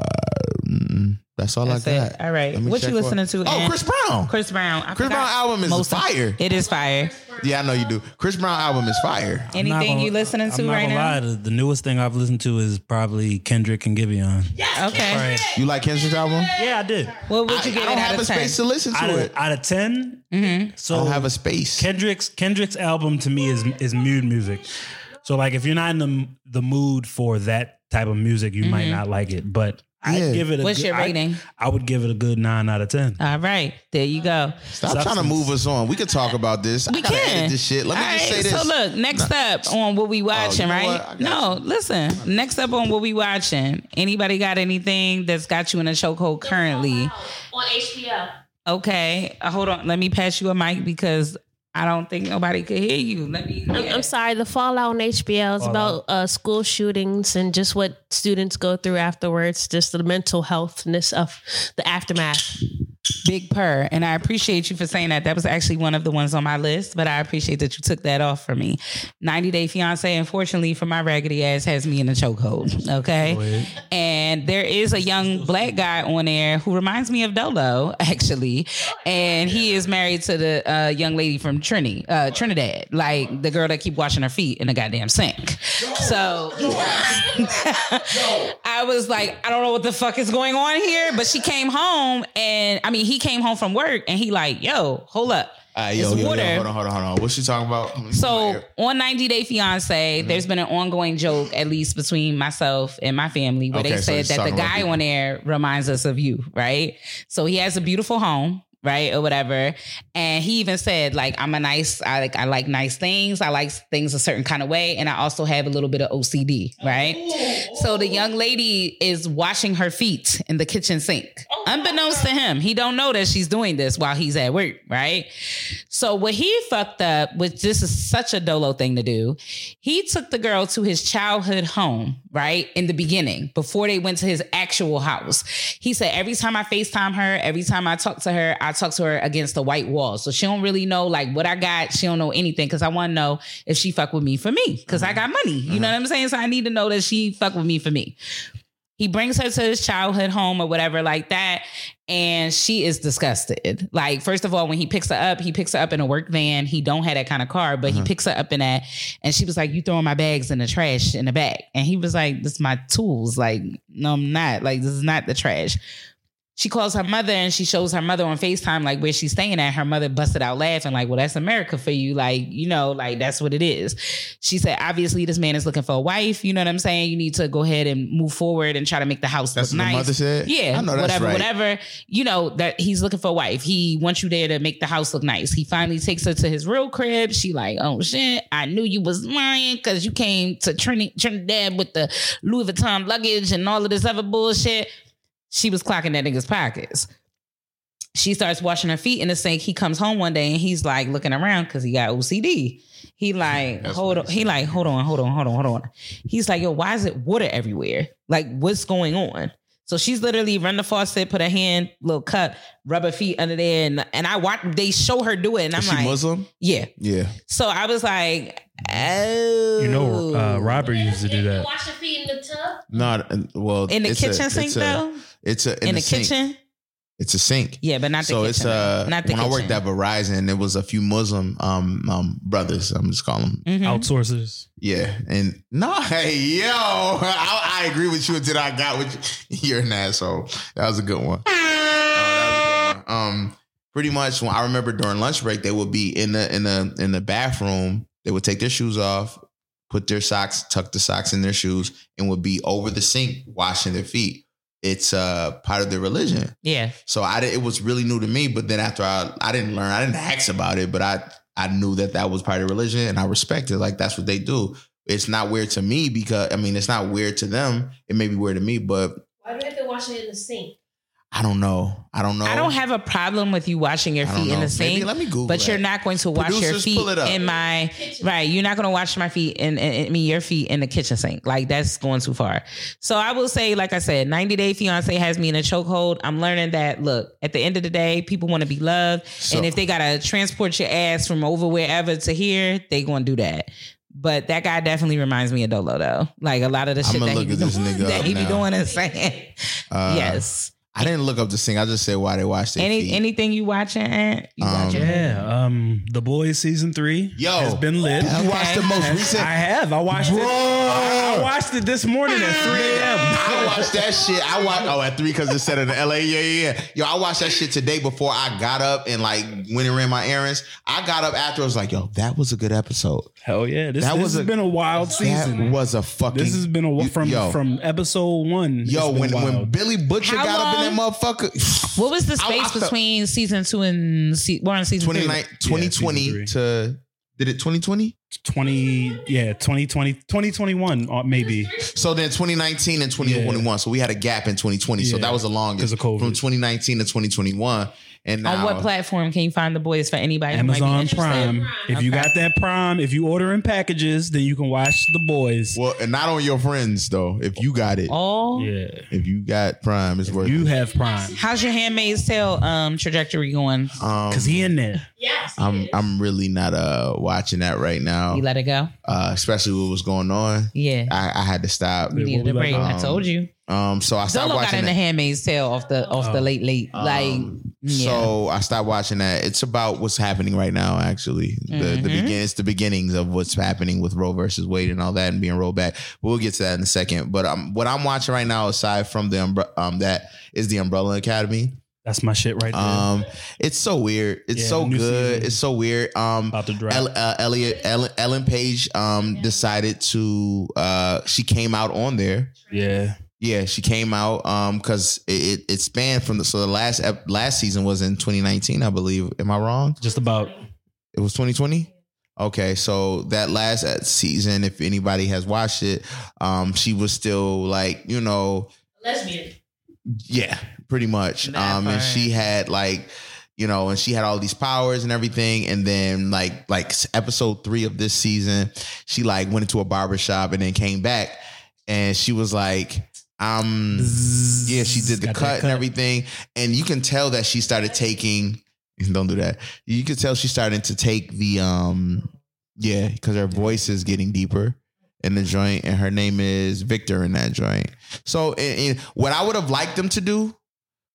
that's all That's I got. it. All right. What you listening what- to? Oh, Chris Brown. Chris Brown. I Chris Brown album is most of- fire. It is fire. Yeah, I know you do. Chris Brown album is fire. I'm Anything gonna- you listening to I'm not right now? lie, the, the newest thing I've listened to is probably Kendrick and Giveon. Okay. You like Kendrick's album? Yeah, I did. What would I, you give I it don't out have a ten? space to listen to Out it. out of 10 Mm-hmm. so I don't have a space. Kendrick's Kendrick's album to me is is mood music. So like if you're not in the the mood for that type of music, you Mm-hmm. might not like it. But I'd Yeah. give it a What's good, your rating? I, would give it a good nine out of ten. All right, there you go. Stop Substance. trying to move us on. We could talk about this. We I gotta can. edit this shit. Let me All just right, say this. So look, next up on what we watching, know right? what? I got No, listen. Next up on what we watching. Anybody got anything that's got you in a chokehold currently? on HBO. Okay, uh, hold on. Let me pass you a mic because I don't think nobody could hear you. Let me. I'm, I'm sorry. The Fallout on HBO is about uh, school shootings and just what students go through afterwards. Just the mental healthness of the aftermath. Big purr, and I appreciate you for saying that. That was actually one of the ones on my list, but I appreciate that you took that off for me. 90 Day Fiance, unfortunately, for my raggedy ass, has me in a chokehold. Okay, and there is a young black guy on there who reminds me of Dolo, actually, and he is married to the uh, young lady from Trini, uh, Trinidad, like the girl that keep washing her feet in the goddamn sink. So I was like, I don't know what the fuck is going on here, but she came home, and I mean, he came home from work, and he like, yo, hold up. Uh, yo, It's yo, water. yo, hold on, hold on, hold on. What's she talking about? So on 90 Day Fiance, Mm-hmm. there's been an ongoing joke, at least between myself and my family, where Okay, they said he's that the guy on there reminds us of you, right? So he has a beautiful home. Right or whatever, and he even said like I'm a nice, I like I like nice things. I like things a certain kind of way, and I also have a little bit of OCD, right? Oh. So the young lady is washing her feet in the kitchen sink, oh unbeknownst to him. He don't know that she's doing this while he's at work, right? So what he fucked up, which this is such a dolo thing to do, he took the girl to his childhood home, right? In the beginning, before they went to his actual house. He said, every time I FaceTime her, every time I talk to her, I talk to her against the white wall. So she don't really know like what I got. She don't know anything. Cause I want to know if she fuck with me for me. because I mm-hmm. got money. You know mm-hmm. what I'm saying? So I need to know that she fuck with me for me. He brings her to his childhood home or whatever like that. And she is disgusted. Like, first of all, when he picks her up, he picks her up in a work van. He don't have that kind of car, but he uh-huh. picks her up in that. And she was like, You throwing my bags in the trash in the back. And he was like, This is my tools. Like, no, I'm not. Like, this is not the trash. She calls her mother and she shows her mother on FaceTime, like where she's staying at. Her mother busted out laughing, like, well, that's America for you. Like, you know, like that's what it is. She said, obviously, this man is looking for a wife. You know what I'm saying? You need to go ahead and move forward and try to make the house That's look nice. mother said? Yeah, I know that's whatever, right. whatever. You know, that he's looking for a wife. He wants you there to make the house look nice. He finally takes her to his real crib. She like, oh shit, I knew you was lying because you came to Trinidad with the Louis Vuitton luggage and all of this other bullshit. She was clocking that nigga's pockets she starts washing her feet in the sink. He comes home one day and he's like looking around because he got OCD. He like, That's hold on. he He like, hold on, hold on, hold on, hold on. He's like, yo, why is it water everywhere? Like, what's going on? So she's literally run the faucet, put a hand, little cup, rub her feet under there, and, and I watch. They show her do it, and I'm Is she like, Muslim? yeah. Yeah. So I was like, oh, You know, uh, Robert used to do that. Wash your feet in the tub. Not well in the it's a- kitchen sink a- though. It's a in, In, the, sink. kitchen, It's a sink. yeah, but not the so kitchen. it's uh not the when I worked at Verizon, there was a few Muslim um um brothers. I'm just calling them. Mhm. Outsourcers. Yeah, and no, hey yo, I, I agree with you until I got with you. You're an asshole. That was a good one. That was a good one. Um, pretty much when I remember during lunch break, they would be in the in the in the bathroom. They would take their shoes off, put their socks, tuck the socks in their shoes, and would be over the sink washing their feet. It's uh part of their religion. Yeah, So I it was really new to me. But then after I I didn't learn, I didn't ask about it, but I I knew that that was part of religion, and I respect it. Like that's what they do. It's not weird to me because I mean it's not weird to them. It may be weird to me, but Why do you have to wash it in the sink? I don't know. I don't know. I don't have a problem with you washing your feet in the sink. Maybe let me Google but you're not going to wash your feet pull it up. in my right. You're not going to wash my feet in, in, I mean your feet in the kitchen sink. Like that's going too far. So I will say, like I said, 90 Day Fiance has me in a chokehold. I'm learning that. Look, at the end of the day, people want to be loved, So- and if they gotta transport your ass from over wherever to here, they gonna do that. But that guy definitely reminds me of Dolo though. Like a lot of the shit that he be doing, that he be doing and saying. Uh, yes. I didn't look up the thing. I just said why they watched it. Any anything you watching? Aunt? You Um, watching? Yeah, um, The Boys season three Yo, has been lit. You watched the most recent? I have. I watched Bro. it. I, I watched it this morning at 3 a.m. I watched that shit. I watched oh at three because it said in LA. Yeah, yeah, yeah. Yo, I watched that shit today before I got up and like went and ran my errands. I got up after. I was like, yo, that was a good episode. Hell yeah! This, That this was has a- been a wild season. That was a fucking. this has been a you- from yo, from episode one. Yo, been when when. Billy Butcher How got up in that motherfucker, What was the I- I space felt- between season two and se- we're on season 29 three? 2020 season three. to did it 2020? 20 yeah 2020 2021 uh, maybe So then 2019 and 2021. So we had a gap in 2020. So that was the longest 'cause of COVID. from 2019 to 2021. And now On what platform can you find the boys for anybody? who might be Amazon interested? Prime. If you got that Prime, if you order in packages, then you can watch the boys. Well, and not on your friends though. If you got it, Oh, yeah, if you got Prime, it's worth you it. have Prime how's your Handmaid's Tale um trajectory going? Um, because he in there. Yes. I'm I'm really not uh watching that right now, You let it go. uh, especially what was going on. Yeah, I, I had to stop. you needed what a break. like- I um, told you. Um, so I stopped Dolo got watching in the that. Handmaid's Tale off the off the Oh. late late. like Um, yeah. So I stopped watching that. It's about what's happening right now. Actually, the the Mhm. begin it's the beginnings of what's happening with Roe versus Wade and all that, and being rolled back. We'll get to that in a second. But um, what I'm watching right now, aside from the umbre- um, that is the Umbrella Academy. That's my shit right there. Um, it's so weird. It's Yeah, so new good. season. It's so weird. Um, About to drop. El, uh, Elliot Ellen, Ellen Page um decided to uh she came out on there. yeah, Yeah, she came out um because it, it it spanned from the so the last ep- last season was in 2019, I believe. Am I wrong? just about. It was 2020. Okay, so that last uh, season, if anybody has watched it, um, she was still like you know Lesbian. yeah, pretty much. That Um, and she had like, you know, and she had all these powers and everything. And then like like episode three of this season, she like went into a barbershop and then came back, and she was like, um, yeah, she did the that cut, and everything, and you can tell that she started taking. Don't do that. You can tell she's starting to take the um, yeah, because her voice is getting deeper in the joint, and her name is Victor in that joint. So, and, and what I would have liked them to do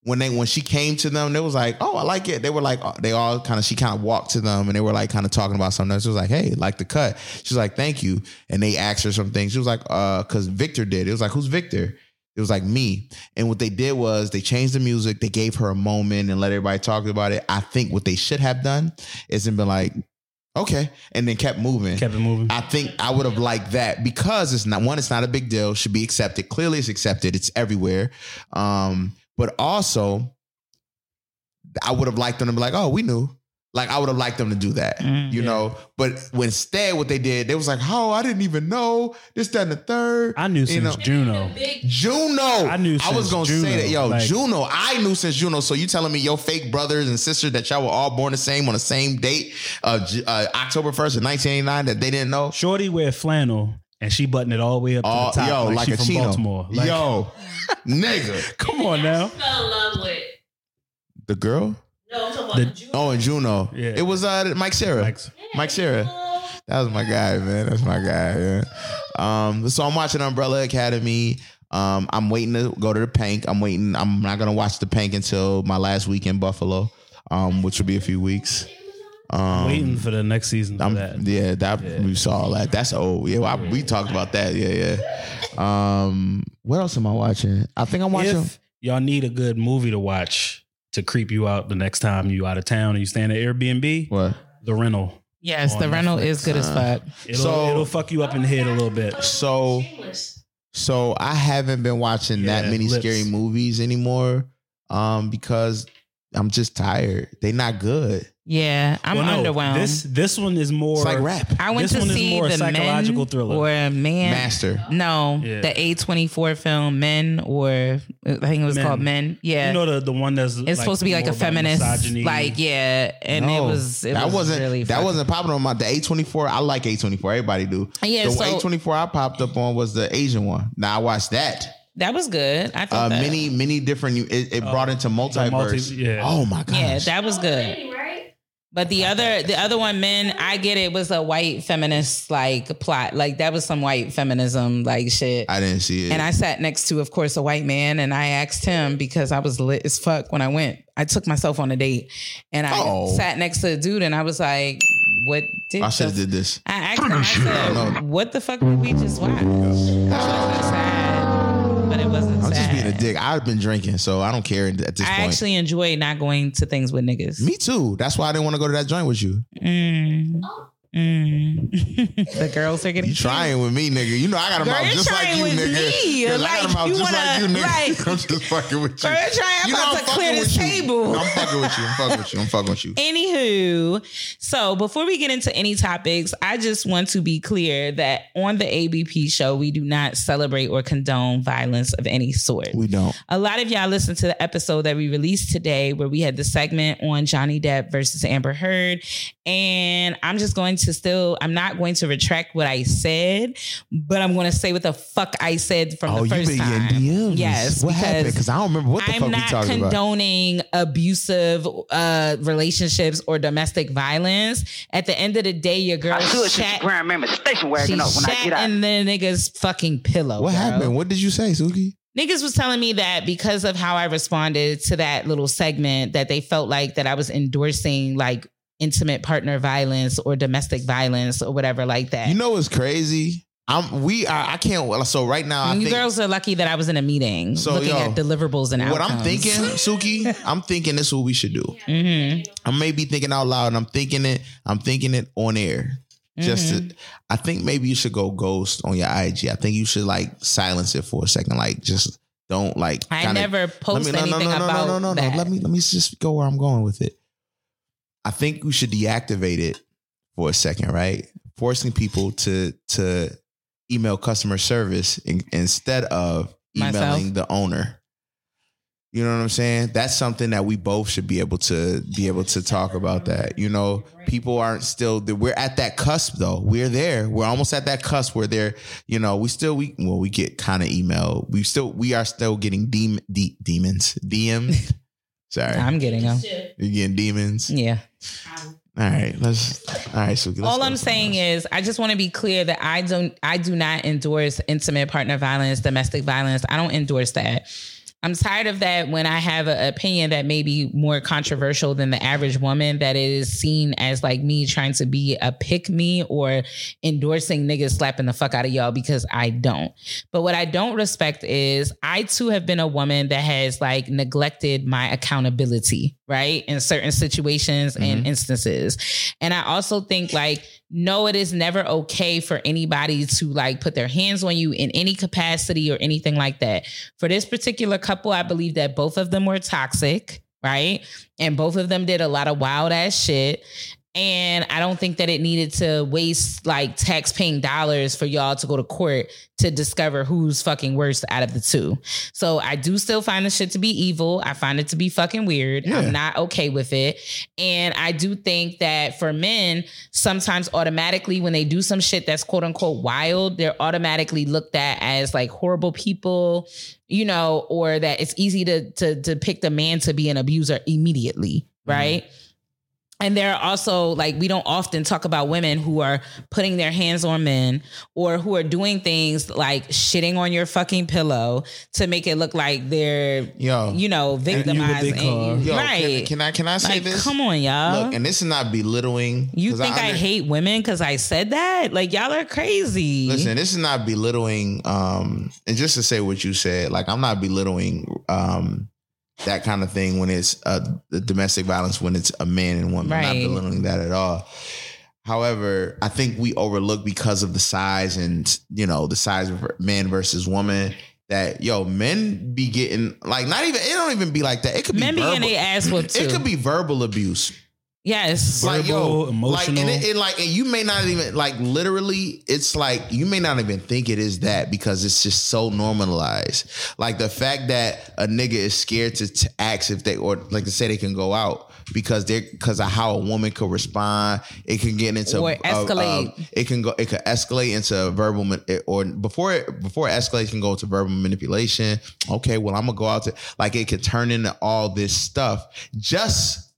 when they when she came to them, they was like, "Oh, I like it." They were like, oh, they all kind of she kind of walked to them, and they were like kind of talking about something. Else. She was like, "Hey, like the cut." She's like, "Thank you," and they asked her some things. She was like, "Uh, because Victor did." It was like, "Who's Victor?" It was like me. And what they did was they changed the music. They gave her a moment and let everybody talk about it. I think what they should have done is been like, okay, and then kept moving. Kept it moving. I think I would have liked that because it's not one, it's not a big deal, should be accepted. Clearly it's accepted, it's everywhere. Um, but also I would have liked them to be like, oh, we knew. Like I would have liked them to do that, Mm, you know. But when instead what they did, they was like, "Oh, I didn't even know this, that, and the third. I knew You since know. Juno. Juno. I knew I was gonna Juno, say that, yo, like- Juno. I knew since Juno. So you telling me your fake brothers and sisters that y'all were all born the same on the same date, uh, uh October first of nineteen eighty nine, that they didn't know? Shorty wear flannel and she buttoned it all the way up to the top. yo, like, like, she a from chino. Baltimore. Like, yo, nigga, come on now. Fell in love with. the girl. No, I'm talking about The- the Oh, and Juno. Yeah. It was uh Mike Cera. Mike's- Mike Cera. That was my guy, man. That's my guy. Yeah. Um, so I'm watching Umbrella Academy. Um, I'm waiting to go to the Pank. I'm waiting. I'm not gonna watch the Pank until my last week in Buffalo, um, which will be a few weeks. Um, Waiting for the next season for I'm, that. yeah, that we saw all that. That's old. Yeah, I, we talked about that. Yeah, yeah. Um, what else am I watching? I think I'm watching. If y'all need a good movie to watch to creep you out the next time you out of town and you stay in an Airbnb, what? The Rental. yes, the rental Netflix. is good as fuck. It'll, So- it'll fuck you up in the head a little bit. So, so I haven't been watching that many Lips. scary movies anymore, um, because I'm just tired. They not good. Yeah, I'm Well, no, underwhelmed. This this one is more It's like rap. I went this to one is see more a the psychological Men thriller. or Man Master. No, Yeah. the A24 film Men or I think it was Men. called Men. Yeah. You know the the one that's it's supposed to be like a feminist, misogyny. like yeah, and it was it that was wasn't really that fucking- wasn't popping on my the A24. I like A24. Everybody do. Yeah, the so- A24 I popped up on was the Asian one. Now I watched that. That was good. I Uh, thought that, many many different. It, it brought into multiverse. multi- yeah. Oh my gosh. yeah, that was good. Right? But the other, the other one, men, I get it was a white feminist like plot, like that was some white feminism like shit. I didn't see it. And I sat next to, of course, a white man, and I asked him because I was lit as fuck when I went. I took myself on a date, and I Oh. sat next to a dude, and I was like, "What did I should have did this. I asked him, I said, "What the fuck did we just watch?" It wasn't sad, but it wasn't I'm sad. just being a dick. I've been drinking, so I don't care at this I point. actually enjoy not going to things with niggas. Me too. That's why I didn't want to go to that joint with you. Mm. Mm. the girls are getting You trying with me, nigga. You know I got a Girl, mouth just like you, nigga. me. 'Cause I got a Like, mouth you just wanna- like you, nigga. right. I'm just fucking with you. Girl, you're trying- I'm You know about I'm to clear with this you. table. I'm fucking with you. I'm fucking with you. I'm fucking with you. Anywho, so before we get into any topics, I just want to be clear that on the ABP show, we do not celebrate or condone violence of any sort. We don't. A lot of y'all listened to the episode that we released today where we had the segment on Johnny Depp versus Amber Heard. And I'm just going to still, I'm not going to retract what I said, but I'm going to say what the fuck I said from Oh, the first been time. DMs. Yes. What happened? because Because I don't remember what the I'm fuck we not talking about. I'm not condoning abusive uh, relationships or domestic violence. At the end of the day, your girl I should just shat, Grand Member station she wagon up when I get out. And the nigga's fucking pillow. What bro. happened? What did you say, Suki? Niggas was telling me that because of how I responded to that little segment, that they felt like that I was endorsing like intimate partner violence or domestic violence or whatever like that. You know what's crazy? I'm we are I can't so right now I you think girls are lucky that I was in a meeting So, looking yo, at deliverables and what outcomes. I'm thinking, Suki, I'm thinking this is what we should do. Mhm. I may be thinking out loud and I'm thinking it, I'm thinking it on air. Just Mm-hmm. to I think maybe you should go ghost on your IG. I think you should like silence it for a second. Like just don't like I kinda- never post no, no, anything no, no, about no, no, no, that. no. Let me let me just go where I'm going with it. I think we should deactivate it for a second, right? Forcing people to to email customer service in, instead of emailing Myself? the owner. You know what I'm saying? That's something that we both should be able to be able to talk about. That you know, people aren't still. We're at that cusp though. We're there. We're almost at that cusp where they're. You know, we still we well we get kind of email. We still we are still getting dem, de, demons DM. Sorry, I'm getting them. you're getting demons. Yeah. All right, let's. All right, so let's All I'm saying else. is, I just want to be clear that I don't, I do not endorse intimate partner violence, domestic violence. I don't endorse that. I'm tired of that when I have an opinion that may be more controversial than the average woman, that it is seen as like me trying to be a pick me or endorsing niggas slapping the fuck out of y'all because I don't. But what I don't respect is I too have been a woman that has like neglected my accountability, right? In certain situations and mm-hmm. instances. And I also think like, no, it is never okay for anybody to like put their hands on you in any capacity or anything like that. For this particular couple, I believe that both of them were toxic, right? And both of them did a lot of wild ass shit. And I don't think that it needed to waste like tax paying dollars for y'all to go to court to discover who's fucking worse out of the two. So I do still find the shit to be evil. I find it to be fucking weird. Yeah. I'm not okay with it. And I do think that for men, sometimes automatically when they do some shit that's quote unquote wild, they're automatically looked at as like horrible people, you know, or that it's easy to to to pick the man to be an abuser immediately, mm-hmm. right? And there are also like we don't often talk about women who are putting their hands on men or who are doing things like shitting on your fucking pillow to make it look like they're Yo. you know victimizing you. Yo, right. Can, can I can I say like, this? come on, y'all. Look, and this is not belittling. You think I, under- hate women because I said that? Like y'all are crazy. Listen, this is not belittling. Um, and just to say what you said, like I'm not belittling um that kind of thing when it's uh the domestic violence when it's a man and woman. I'm not Right. belittling that at all. However, I think we overlook because of the size and you know the size of man versus woman. That yo, men be getting like not even it don't even be like that. It could Men be be verbal. getting their ass whooped. It could be verbal abuse. Yes. like yo, Verbal, like and, emotional. it, and like and you may not even like literally. It's like you may not even think it is that because it's just so normalized. Like the fact that a nigga is scared to, to ask if they or like to say they can go out because they're because of how a woman could respond. It can get into Or uh, escalate. uh, it can go. It could escalate into verbal ma- or before it before it escalates can go to verbal manipulation. Okay, well I'm gonna go out to like it could turn into all this stuff just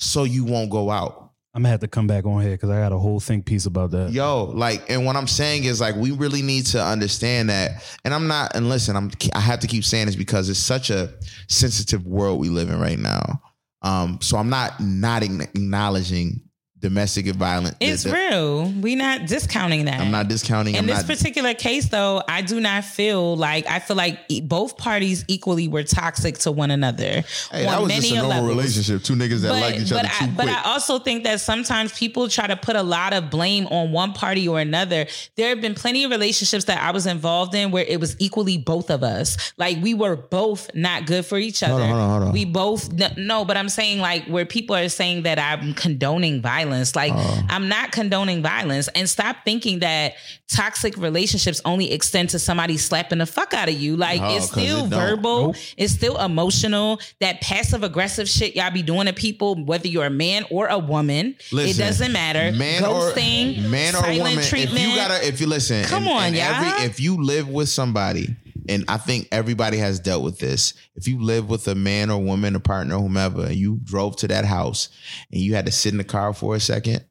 so you won't go out. I'm gonna have to come back on here because I got a whole think piece about that. Yo, like, and what I'm saying is like we really need to understand that. And I'm not. And listen, I'm. I have to keep saying this because it's such a sensitive world we live in right now. Um, so I'm not not acknowledging domestic violence. It's the- the- real. We not discounting that. I'm not discounting. In I'm this not. particular case, though, I do not feel like I feel like both parties equally were toxic to one another Hey, that was many just a normal levels. relationship. Two niggas that but, like each other I, too but quick. I also think that sometimes people try to put a lot of blame on one party or another. There have been plenty of relationships that I was involved in where it was equally both of us. Like we were both not good for each other. Hold on, hold on, hold on. We both no, no, but I'm saying like where people are saying that I'm condoning violence. Like Oh. I'm not condoning violence. And stop thinking that toxic relationships only extend to somebody slapping the fuck out of you. Like it's still it verbal. Nope. It's still emotional. That passive aggressive shit y'all be doing to people, whether you're a man or a woman, Listen, it doesn't matter. Man Ghosting, or man or woman. treatment. If you gotta, if you listen, Come and- on, and y'all. every- if you live with somebody, and I think everybody has dealt with this. If you live with a man or woman, a partner, whomever, and you drove to that house and you had to sit in the car for a second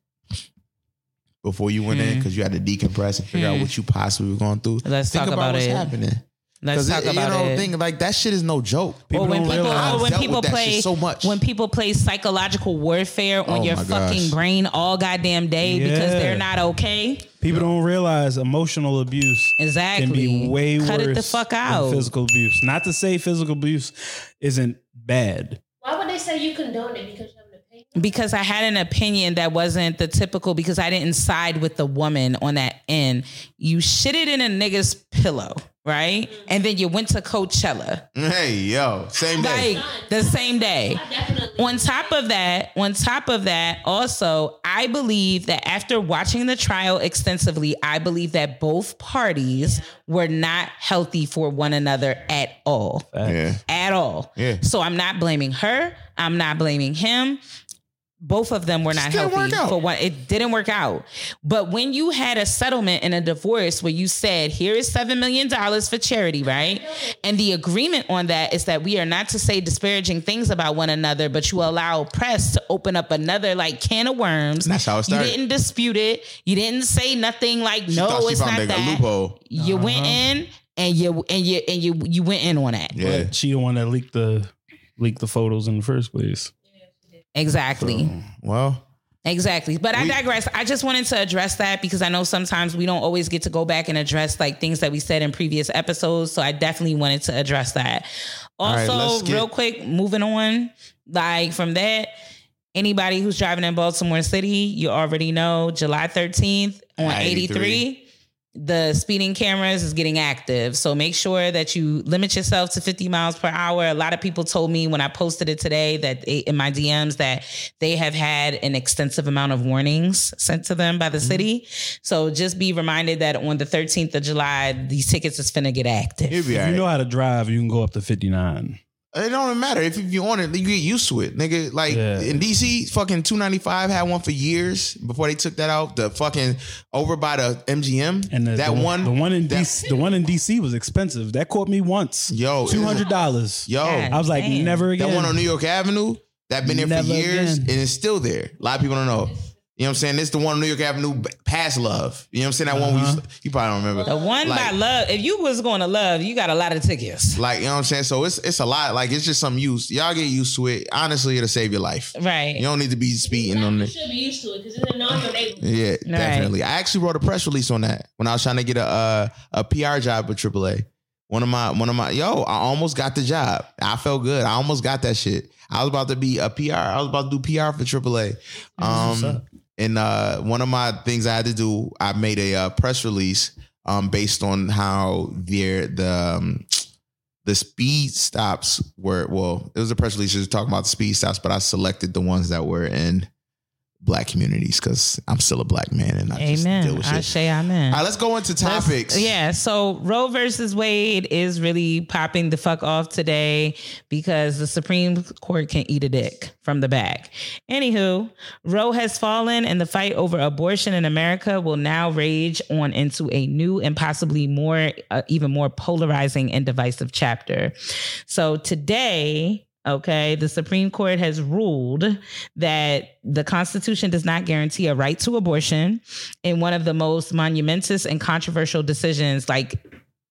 before you went in Hmm. because you had to decompress and figure out Hmm. what you possibly were going through. Let's think talk about what's it. happening. Let's 'Cause talk it- about you know, it. Think like that shit is no joke. or when don't people, realize. or when people play so much. when people play psychological warfare on Oh your fucking gosh. brain all goddamn day because they're not okay. People don't realize emotional abuse Exactly. can be way Cut worse it the fuck than out. physical abuse. Not to say physical abuse isn't bad. Why would they say you condone it because you have an opinion? because I had an opinion that wasn't the typical because I didn't side with the woman on that end. You shitted in a nigga's pillow, right? And then you went to Coachella. Hey, yo, same day. Like the same day. Definitely. On top of that, on top of that, also, I believe that after watching the trial extensively, I believe that both parties were not healthy for one another at all. yeah. At all. Yeah. So I'm not blaming her. I'm not blaming him. Both of them were not didn't healthy for one. It didn't work out. But when you had a settlement in a divorce where you said, here is $7 million for charity, right? And the agreement on that is that we are not to say disparaging things about one another, but you allow press to open up another like can of worms. That's how it started You didn't dispute it. You didn't say nothing like, She no, she it's not a that. loophole. You went in and you and you and you you went in on that. Yeah. But she the one that leaked the leaked the photos in the first place. Exactly. Well, Exactly. But I digress. I just wanted to address that because I know sometimes we don't always get to go back and address like things that we said in previous episodes. So I definitely wanted to address that. Also, let's get- real quick, moving on, like from that, anybody who's driving in Baltimore City, you already know July 13th on 83. 83. The speeding cameras is getting active. So make sure that you limit yourself to 50 miles per hour. A lot of people told me when I posted it today that they, in my DMs that they have had an extensive amount of warnings sent to them by the mm-hmm. city. So just be reminded that on the 13th of July, these tickets is finna get active. you'll If you know how to drive, you can go up to 59. It don't even matter if you on it, you get used to it, nigga. Like Yeah. in DC, fucking two ninety five had one for years before they took that out. The fucking over by the MGM And the, that the, one, the one in that- DC, the one in DC was expensive. That caught me once. Yo, two hundred dollars. Yo, God I was like, damn. never again. that one on New York Avenue that been there for years again. and it's still there. A lot of people don't know. You know what I'm saying? This the one on New York Avenue past Love. You know what I'm saying? That one we Uh-huh. used to- you probably don't remember. The one Like- by love, if you was going to love, you got a lot of tickets. Like, you know what I'm saying? So it's it's a lot. Like it's just some use. Y'all get used to it. Honestly, it'll save your life. Right. You don't need to be speeding on You it. should be used to it because it's a non-neighborhood. Yeah, definitely. I actually wrote a press release on that when I was trying to get a uh, a PR job with AAA. One of my one of my yo, I almost got the job. I felt good. I almost got that shit. I was about to be a PR. I was about to do PR for AAA. Um, up. And uh, one of my things I had to do, I made a uh, press release um, based on how their the um, the speed stops were. Well, it was a press release just talking about the speed stops, but I selected the ones that were in black communities because I'm still a black man and I just deal Amen. with I shit. say amen. All right, let's go into Let's- topics. Yeah. So Roe versus Wade is really popping the fuck off today because the Supreme Court can eat a dick from the back. Anywho, Roe has fallen and the fight over abortion in America will now rage on into a new and possibly more, uh, even more polarizing and divisive chapter. So today, Okay, the Supreme Court has ruled that the Constitution does not guarantee a right to abortion in one of the most monumentous and controversial decisions, like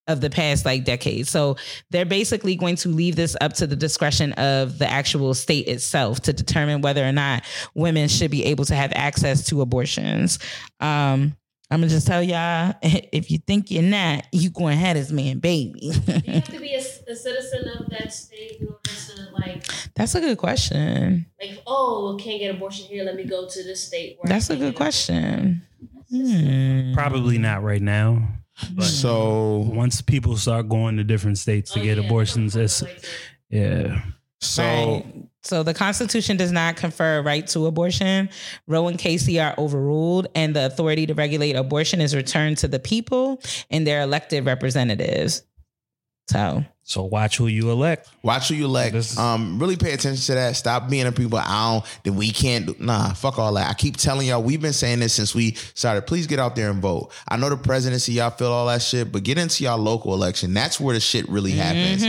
of the past like decades. So they're basically going to leave this up to the discretion of the actual state itself to determine whether or not women should be able to have access to abortions. Um, I'm gonna just tell y'all if you think you're not, you going to have this man baby. Do you have to be a, a citizen of that state in order to like, That's a good question. like, oh, can't get abortion here. Let me go to this state. Where That's a good question. Hmm. Probably not right now. But So once people start going to different states to Oh, get yeah, abortions, it's yeah. so Right. So the Constitution does not confer a right to abortion. Roe and Casey are overruled, and the authority to regulate abortion is returned to the people and their elected representatives. So So watch who you elect. watch who you elect. Is- um, really pay attention to that. Stop being a people. I don't. Then we can't. Do, nah, fuck all that. I keep telling y'all. We've been saying this since we started. Please get out there and vote. I know the presidency. Y'all feel all that shit, but get into y'all local election. That's where the shit really happens.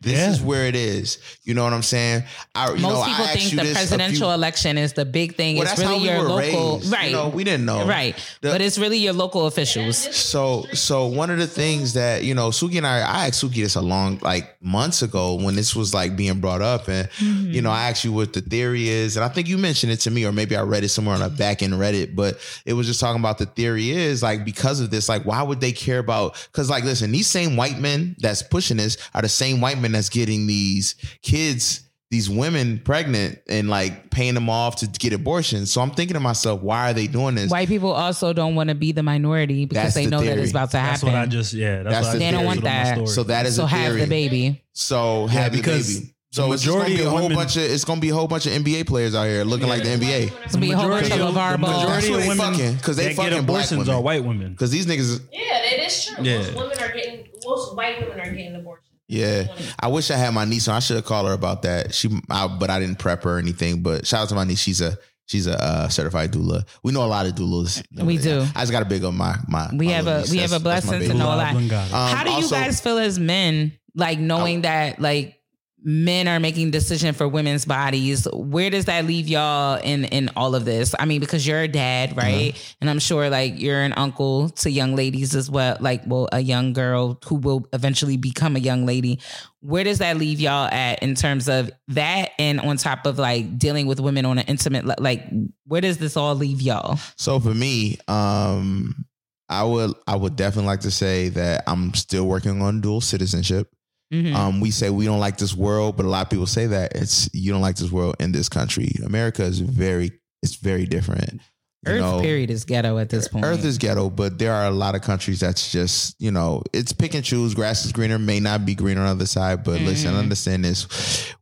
This Yeah. is where it is. You know what I'm saying? I, you most know, people I think you the presidential few- election is the big thing. Well, it's that's really we your local, raised. right? You know, we didn't know. right, The- but it's really your local officials. So so one of the things that you know Suki and I I asked Suki this a long like months ago when this was like being brought up and mm-hmm. you know I asked you what the theory is and I think you mentioned it to me or maybe I read it somewhere on a back end Reddit but it was just talking about the theory is like because of this like why would they care about because like listen these same white men that's pushing this are the same white men that's getting these kids these women pregnant and like paying them off to get abortions so I'm thinking to myself why are they doing this White people also don't want to be the minority because That's they the know that it's about to That's happen. That's what I just yeah. That's, That's what the I They don't want put on my that. story. so that is so a have theory the baby. So have because the baby. the So it's just gonna majority be a whole women- bunch of it's gonna be a whole bunch of NBA players out here looking like the NBA. It's gonna be a whole bunch majority of of, LaVar Ball. That's majority of women fucking- 'cause they that fucking get black abortions women. are white women. Because these niggas, Yeah, that is true. Yeah. Most women are getting, most white women are getting abortions. Yeah. I wish I had my niece on. I should have called her about that. She, I, but I didn't prep her or anything. But shout out to my niece. She's a she's a uh, certified doula. We know a lot of doulas. We do. I just got to big on my my. We my have a niece. we have a That's- that's my blessing to know a lot. Um, How do you also- guys feel as men, like knowing that like men are making decision for women's bodies? Where does that leave y'all in in all of this? I mean, because you're a dad, right? And I'm sure like you're an uncle to young ladies as well, like well, a young girl who will eventually become a young lady. Where does that leave y'all at in terms of that, and on top of like dealing with women on an intimate, like where does this all leave y'all? So for me, um, I would I would definitely like to say that I'm still working on dual citizenship. Mhm. Um, we say we don't like this world, but a lot of people say that it's you don't like this world in this country. America is very it's very different. You Earth know, period is ghetto at this point. Earth is ghetto, but there are a lot of countries that's just, you know, it's pick and choose. Grass is greener, may not be greener on the other side, but listen, Mhm. understand this.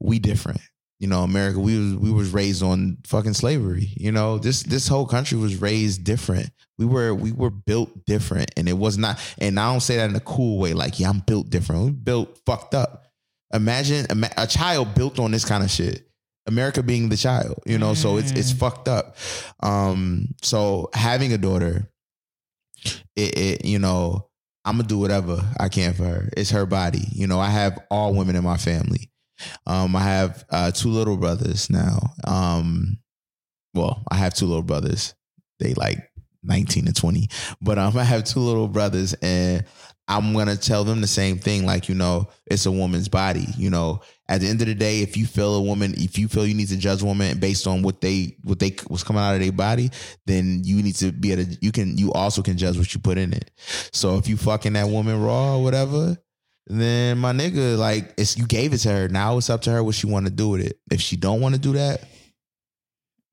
We different. You know, America, we was we was raised on fucking slavery. You know, this this whole country was raised different. We were we were built different. And it was not, and I don't say that in a cool way, like, yeah, I'm built different. We built fucked up. Imagine a, a child built on this kind of shit. America being the child, you know, so it's it's fucked up. Um, so having a daughter, it, it you know, I'm gonna do whatever I can for her. It's her body. You know, I have all women in my family. Um, I have uh, two little brothers now. Um, well, I have two little brothers. They like 19 and 20. But um, I have two little brothers, and I'm gonna tell them the same thing. Like, you know, it's a woman's body. You know, at the end of the day, if you feel a woman, if you feel you need to judge a woman based on what they what they what's coming out of their body, then you need to be able to. You can you also can judge what you put in it. So if you fucking that woman raw or whatever, then my nigga, like it's you gave it to her. Now it's up to her what she want to do with it. If she don't want to do that,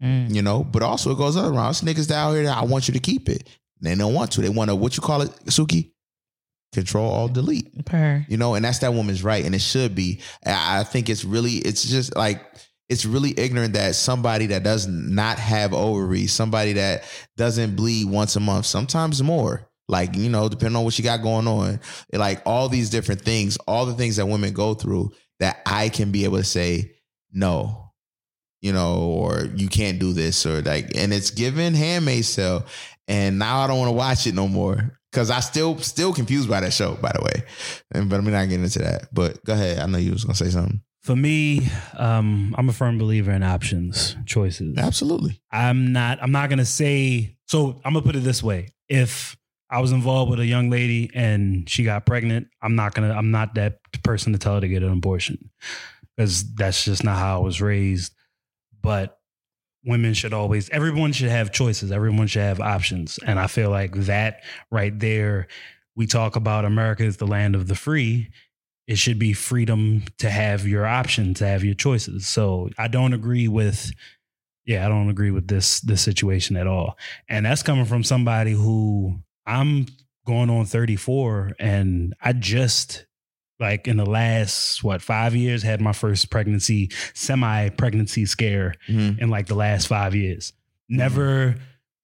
Mm. you know. But also it goes other around. It's niggas down here that I want you to keep it. They don't want to. They want to what you call it, Suki? Control all delete. Per. You know, and that's that woman's right, and it should be. I I think it's really, it's just like it's really ignorant that somebody that does not have ovaries, somebody that doesn't bleed once a month, sometimes more. Like you know, depending on what you got going on, like all these different things, all the things that women go through, that I can be able to say no, you know, or you can't do this, or like, and it's given Handmaid's Tale and now I don't want to watch it no more because I still still confused by that show, by the way. And but I'm not getting into that. But go ahead. I know you was gonna say something. For me, um, I'm a firm believer in options, choices. Absolutely. I'm not. I'm not gonna say. So I'm gonna put it this way: if I was involved with a young lady and she got pregnant, I'm not gonna. I'm not that person to tell her to get an abortion because that's just not how I was raised. But women should always. Everyone should have choices. Everyone should have options, and I feel like that right there. We talk about America is the land of the free. It should be freedom to have your options, to have your choices. So I don't agree with yeah, I don't agree with this this situation at all. And that's coming from somebody who I'm going on 34 and I just like in the last what 5 years had my first pregnancy semi pregnancy scare Mhm. in like the last 5 years. Never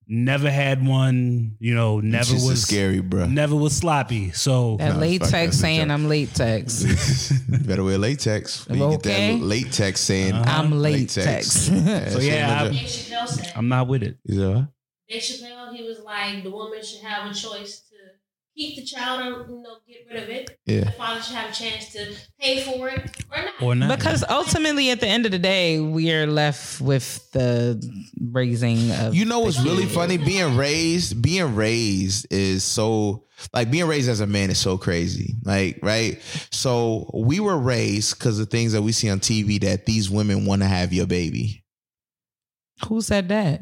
never had one, you know, never was scary, bro. Never was sloppy. So That Nah, latex saying. I'm latex. Better wear latex. You Okay. get that latex saying Uh-huh. I'm latex. So, yeah, I, I'm- Dave Chappelle said. I'm not with it. is that what? Dave Chappelle, he was like, the woman should have a choice to keep the child or you know get rid of it. Yeah. The father should have a chance to pay for it or not. Or not. Because ultimately, at the end of the day, we are left with the raising of. You know what's really funny? Being raised, being raised is so like being raised as a man is so crazy. Like, right? So we were raised because of things that we see on TV that these women want to have your baby. Who said that?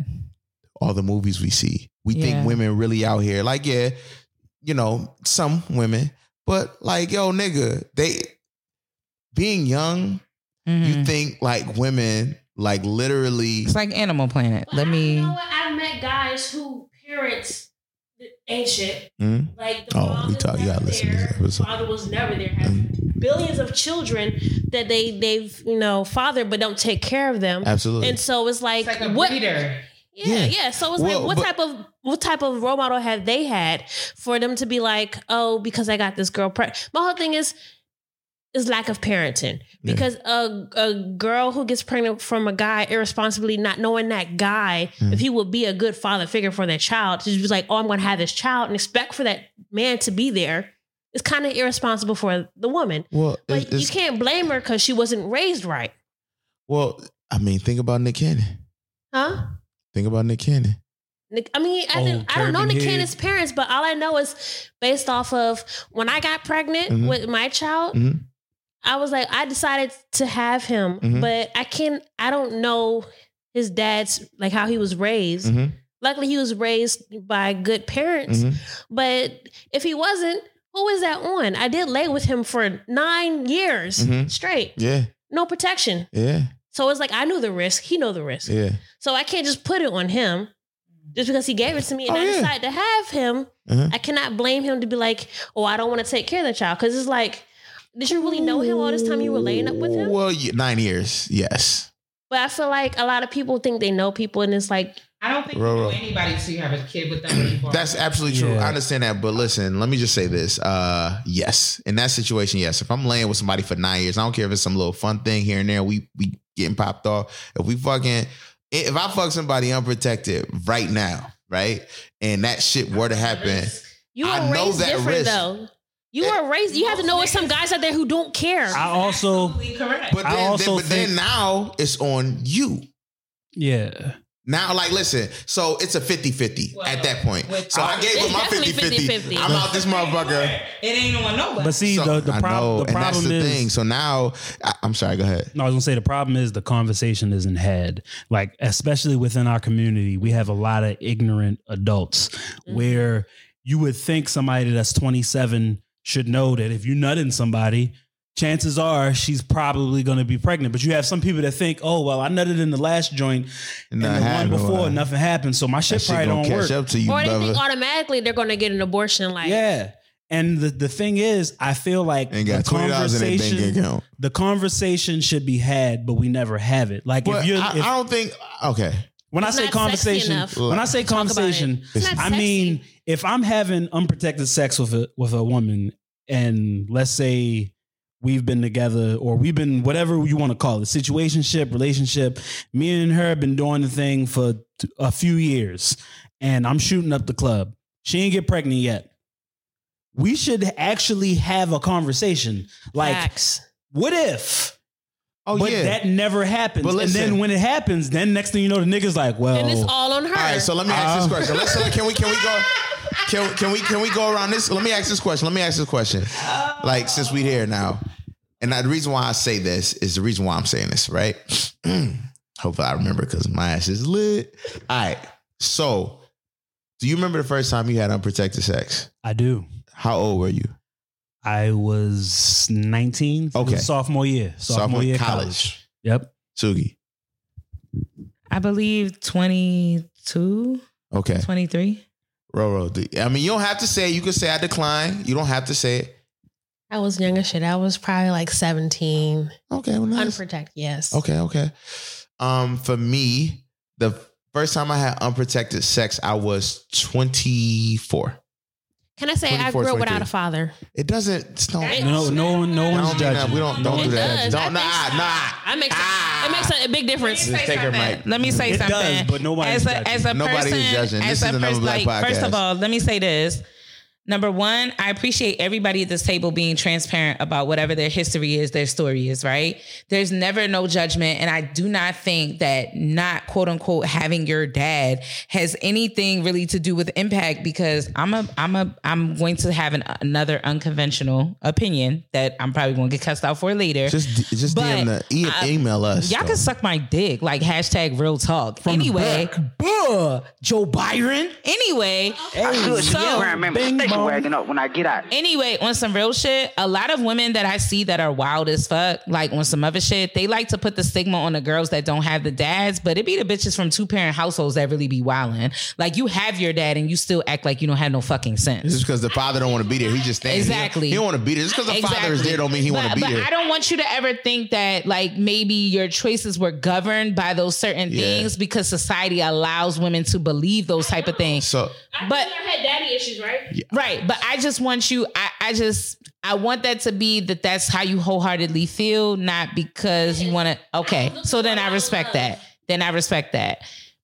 All the movies we see. We Yeah. think women really out here. Like, yeah, you know, some women, but like, yo, nigga, they being young, Mhm. you think like women like literally It's like Animal Planet. But Let I- me. You know what? I've met guys who parents ain't shit. Hmm? Like the Oh, mom we talk- you gotta never listen to there, this episode. Father was never there. Have billions of children that they they've you know fathered but don't take care of them. absolutely. And so it's like, It's like a what? breeder. Yeah, Yeah. yeah. So it's Well, like, what but- type of what type of role model have they had for them to be like, oh, because I got this girl pregnant? My whole thing is is lack of parenting Yeah. because a a girl who gets pregnant from a guy irresponsibly, not knowing that guy, Mm. if he would be a good father figure for their child, to just be like, oh, I'm going to have this child and expect for that man to be there. It's kind of irresponsible for the woman. well, But you can't blame her because she wasn't raised right, well, I mean, think about Nick Cannon. huh? Think about Nick Cannon. Nick, I mean, I, Oh, didn't, I don't know Turban Nick Head. Cannon's parents, but all I know is based off of when I got pregnant Mhm. with my child, Mhm. I was like, I decided to have him, Mhm. but I can't, I don't know his dad's, like how he was raised. Mhm. Luckily, he was raised by good parents, Mhm. but if he wasn't, who is that on? I did lay with him for nine years Mhm. straight, Yeah, no protection. yeah, So it's like I knew the risk, he know the risk. yeah. So I can't just put it on him just because he gave it to me and Oh, I yeah. decided to have him. Uh-huh. I cannot blame him to be like, oh, I don't want to take care of the child. Because it's like, did you really know him all this time you were laying up with him? Well, yeah, nine years, yes. But I feel like a lot of people think they know people and it's like, I don't think Ro- you know ro. anybody till you have a kid with them. before. That's absolutely true. Yeah. I understand that, but listen, let me just say this. Uh, yes, in that situation, yes. If I'm laying with somebody for nine years, I don't care if it's some little fun thing here and there. We we getting popped off. If we fucking, if I fuck somebody unprotected right now, right, and that shit were to happen, you I were know raised that different risk. though. You were raised, you have to know with some guys out there who don't care. I also Absolutely correct. but I then, also then, but then now it's on you. yeah. Now, like, listen, so it's a 50 50 Well, at that point. So I gave him my definitely 50 50. I'm out this motherfucker. It ain't on nobody. But see, So, the, the, I prob- know, the and that's problem the is thing. So now, I, I'm sorry, go ahead. No, I was gonna say the problem is the conversation isn't had. Like, especially within our community, we have a lot of ignorant adults Mm-hmm. where you would think somebody that's 27 should know that if you nut in somebody, chances are she's probably gonna be pregnant. But you have some people that think, oh well, I nutted in the last joint and Nothing the one before, wow. nothing happened. So my shit shit probably gonna don't catch work. up to you, or they think automatically they're going to get an abortion. Like, Yeah. And the, the thing is, I feel like Ain't the got twenty dollars bank conversation, account. the conversation should be had, but we never have it. Like But if you're, I, if, I don't think. Okay, when I It's say conversation, when I say Talk conversation, I mean if I'm having unprotected sex with a with a woman, and let's say we've been together or we've been whatever you want to call it, situationship, relationship. Me and her have been doing the thing for a few years, and I'm shooting up the club. She ain't get pregnant yet. We should actually have a conversation. Like, facts. what if Oh but yeah. that never happens. But and then when it happens, then next thing you know, the nigga's like, well, And it's all on her. All right, so let me ask this Uh, question. Let's uh, can we can we go can can we can we go around this? Let me ask this question. Let me ask this question. Like since we here now, and the reason why I say this is the reason why I'm saying this, right? Hopefully I remember because my ass is lit. All right. So, do you remember the first time you had unprotected sex? I do. How old were you? I was 19. It was Okay. sophomore year. Sophomore, Sophomore year college. college. Yep. Suki. I believe 22, Okay. 23. Roro. I mean, you don't have to say it. You can say I decline. You don't have to say it. I was younger shit. I was probably like 17. Okay. Well, nice. Unprotected, yes. Okay, okay. Um, for me, the first time I had unprotected sex, I was 24. Can I say I grew up without a father? It doesn't. It's no. No, no one, no one's don't judging. We don't. Don't It do that. Don't. That Nah, nah. It makes Ah. it makes a, a big difference. Just take her mic. Let me say It something. does, but nobody's as a, judging. as a Nobody person, is judging. As This a is another person, Black like, first of all, let me say this. Number one, I appreciate everybody at this table being transparent about whatever their history is, their story is, right? There's never no judgment. And I do not think that not quote unquote having your dad has anything really to do with impact because I'm a, I'm a, I'm going to have an, another unconventional opinion that I'm probably going to get cussed out for later. Just, just But, DM the e- uh, email us. Y'all though. can suck my dick, like hashtag real talk. From anyway, buh, Joe Biden. Anyway, so Bing bong. up when I get out. anyway, on some real shit, a lot of women that I see that are wild as fuck, like on some other shit, they like to put the stigma on the girls that don't have the dads, but it be the bitches from two parent households that really be wilding. Like you have your dad and you still act like you don't have no fucking sense. Just because the father don't want to be there, he just standing. Exactly. He don't, want to be there. Just because the father is there, don't mean he want to But- be but there. I don't want you to ever think that like maybe your choices were governed by those certain Yeah. things because society allows women to believe those type of things. So But I had daddy issues, right? right, but I just want you. I, I just I want that to be that that's how you wholeheartedly feel, not because you want to. Okay, so then I respect that. Then I respect that.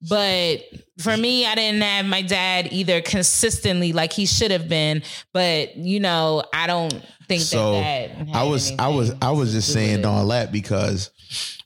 But for me, I didn't have my dad either consistently like he should have been. But you know, I don't think so that that. I was I was I was just to do with saying it. all that because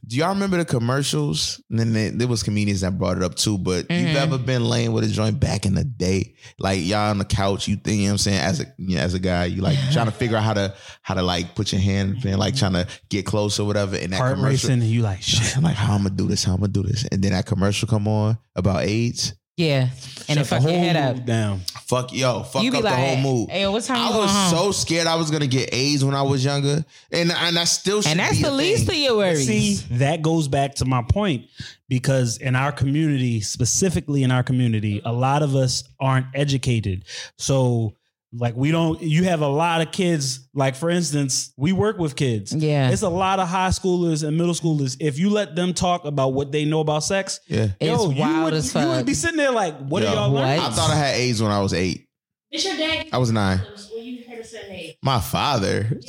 do y'all remember the commercials? And then there, there was comedians that brought it up too. But you've Mhm. ever been laying with a joint back in the day, like y'all on the couch, you think you know what I'm saying as a you know, as a guy, you like trying to figure out how to how to like put your hand and like trying to get close or whatever. And that Heart commercial, racing, and you like shit. I'm like, how I'm gonna do this? How I'm gonna do this? And then that commercial come on about AIDS. Yeah, and it Shut fuck your head up. mood down. Fuck yo, fuck You be up like, the whole mood. Hey, what time you I going was home? so scared I was gonna get AIDS when I was younger, and and I still should and that's be the a least thing. of your worries. See, that goes back to my point because in our community, specifically in our community, a lot of us aren't educated. So, like, we don't, you have a lot of kids, like, for instance, we work with kids. Yeah. It's a lot of high schoolers and middle schoolers. If you let them talk about what they know about sex, Yeah, It's yo, you wild would, as You would be sitting there like, what Yo, are y'all learning? I thought I had AIDS when I was eight. It's your dad. I was nine. When you had a certain age. My father.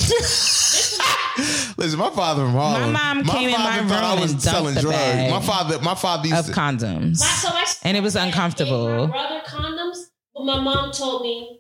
Listen, my father from Harlem. My mom came in my father thought I room was and dumped selling the drugs. bag My father, my father used of to. condoms. My- so I And it was uncomfortable. My brother condoms, but my mom told me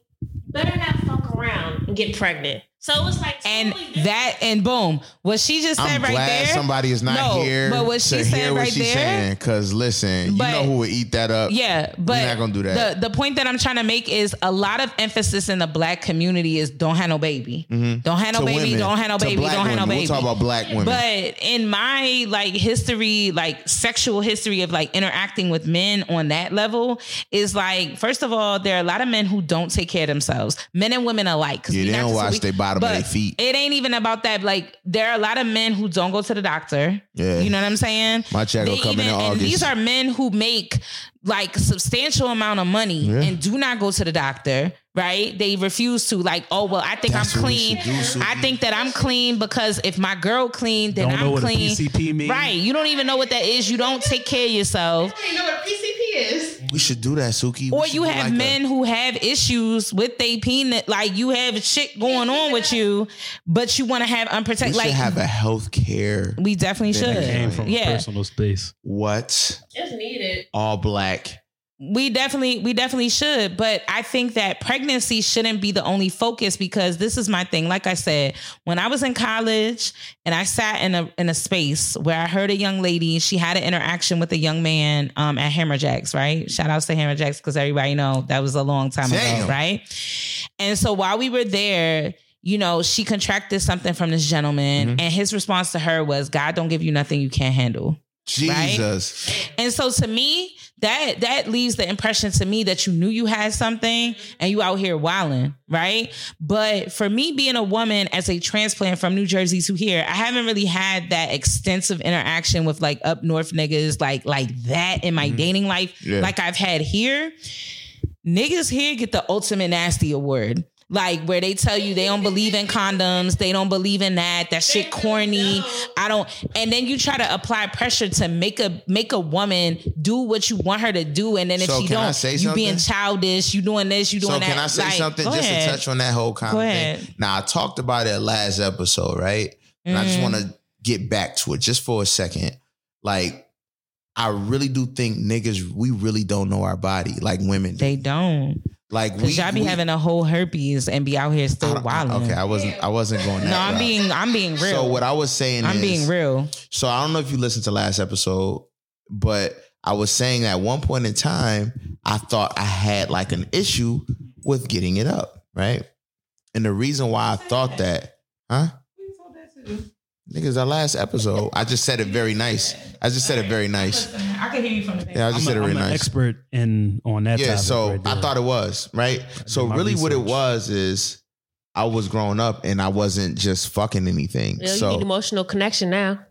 better not fuck around and get pregnant. So it was like and different. that and boom, what she just said I'm right glad there. somebody is not No, here but what she to said what right she's there- saying. Because listen, But- you know who would eat that up. Yeah, but not gonna do that. The the point that I'm trying to make is a lot of emphasis in the black community is don't have no baby, mm-hmm. don't have no To baby, women, don't have no to baby, black don't have no women. baby. We'll talk about black women. But in my like history, like sexual history of like interacting with men on that level is like, first of all, there are a lot of men who don't take care of themselves, men and women alike. Yeah, we they not don't just- wash we- their bottom of but their feet. It ain't even about that. Like there are a lot of men who don't go to the doctor. Yeah. you know what I'm saying. My check will come in in and these are men who make like substantial amount of money Yeah. and do not go to the doctor. Right? They refuse to. Like, oh well, I think That's I'm clean. do, Suki. I think that I'm clean because if my girl clean, then Don't I'm what a clean. PCP means. Right? You don't even know what that is. You don't take care of yourself. You know what PCP is? we should do that, Suki. We Or you have like a- men who have issues with their penis, like you have shit going on with you, but you want to have we unprotected. should Like have a health care. we definitely should. Came from yeah. personal space. What? it's needed. All black we definitely we definitely should but i think that pregnancy shouldn't be the only focus because this is my thing. Like i said when i was in college and i sat in a in a space where i heard a young lady she had an interaction with a young man um at Hammerjacks right? Shout outs to Hammerjacks because everybody know that was a long time Damn. ago right? And so while we were there you know she contracted something from this gentleman and his response to her was god don't give you nothing you can't handle. Jesus. and so to me, that that leaves the impression to me that you knew you had something and you out here wilding, right? But for me being a woman as a transplant from New Jersey to here, I haven't really had that extensive interaction with like up north niggas like like that in my mm-hmm. dating life Yeah. like I've had here. Niggas here get the ultimate nasty award. Like where they tell you they don't believe in condoms, they don't believe in that, that shit corny. I don't and then you try to apply pressure to make a make a woman do what you want her to do. And then if So she don't, say you being childish, you doing this, you doing So that. can I say Like, something just ahead. to touch on that whole kind Go of ahead. thing? Now I talked about it last episode, right? And I just Mhm. want to get back to it just for a second. Like, I really do think niggas, we really don't know our body like women. do. They don't. Like we, y'all be we- having a whole herpes and be out here still don't- wilding. Okay, I wasn't. I wasn't going. That no, I'm route. being I'm being real. So what I was saying I'm is, being real. So I don't know if you listened to last episode, but I was saying at one point in time, I thought I had like an issue with getting it up, right? And the reason why I thought that, huh? Niggas, our last episode, I just said it very nice. I just said it very nice. I can hear you from the back. Yeah, I just I'm, said a, it I'm very an nice. expert in on that. Yeah, topic so right I there. thought it was, right? So my really what it research. was is I was growing up and I wasn't just fucking anything. Yeah, so you need emotional connection now.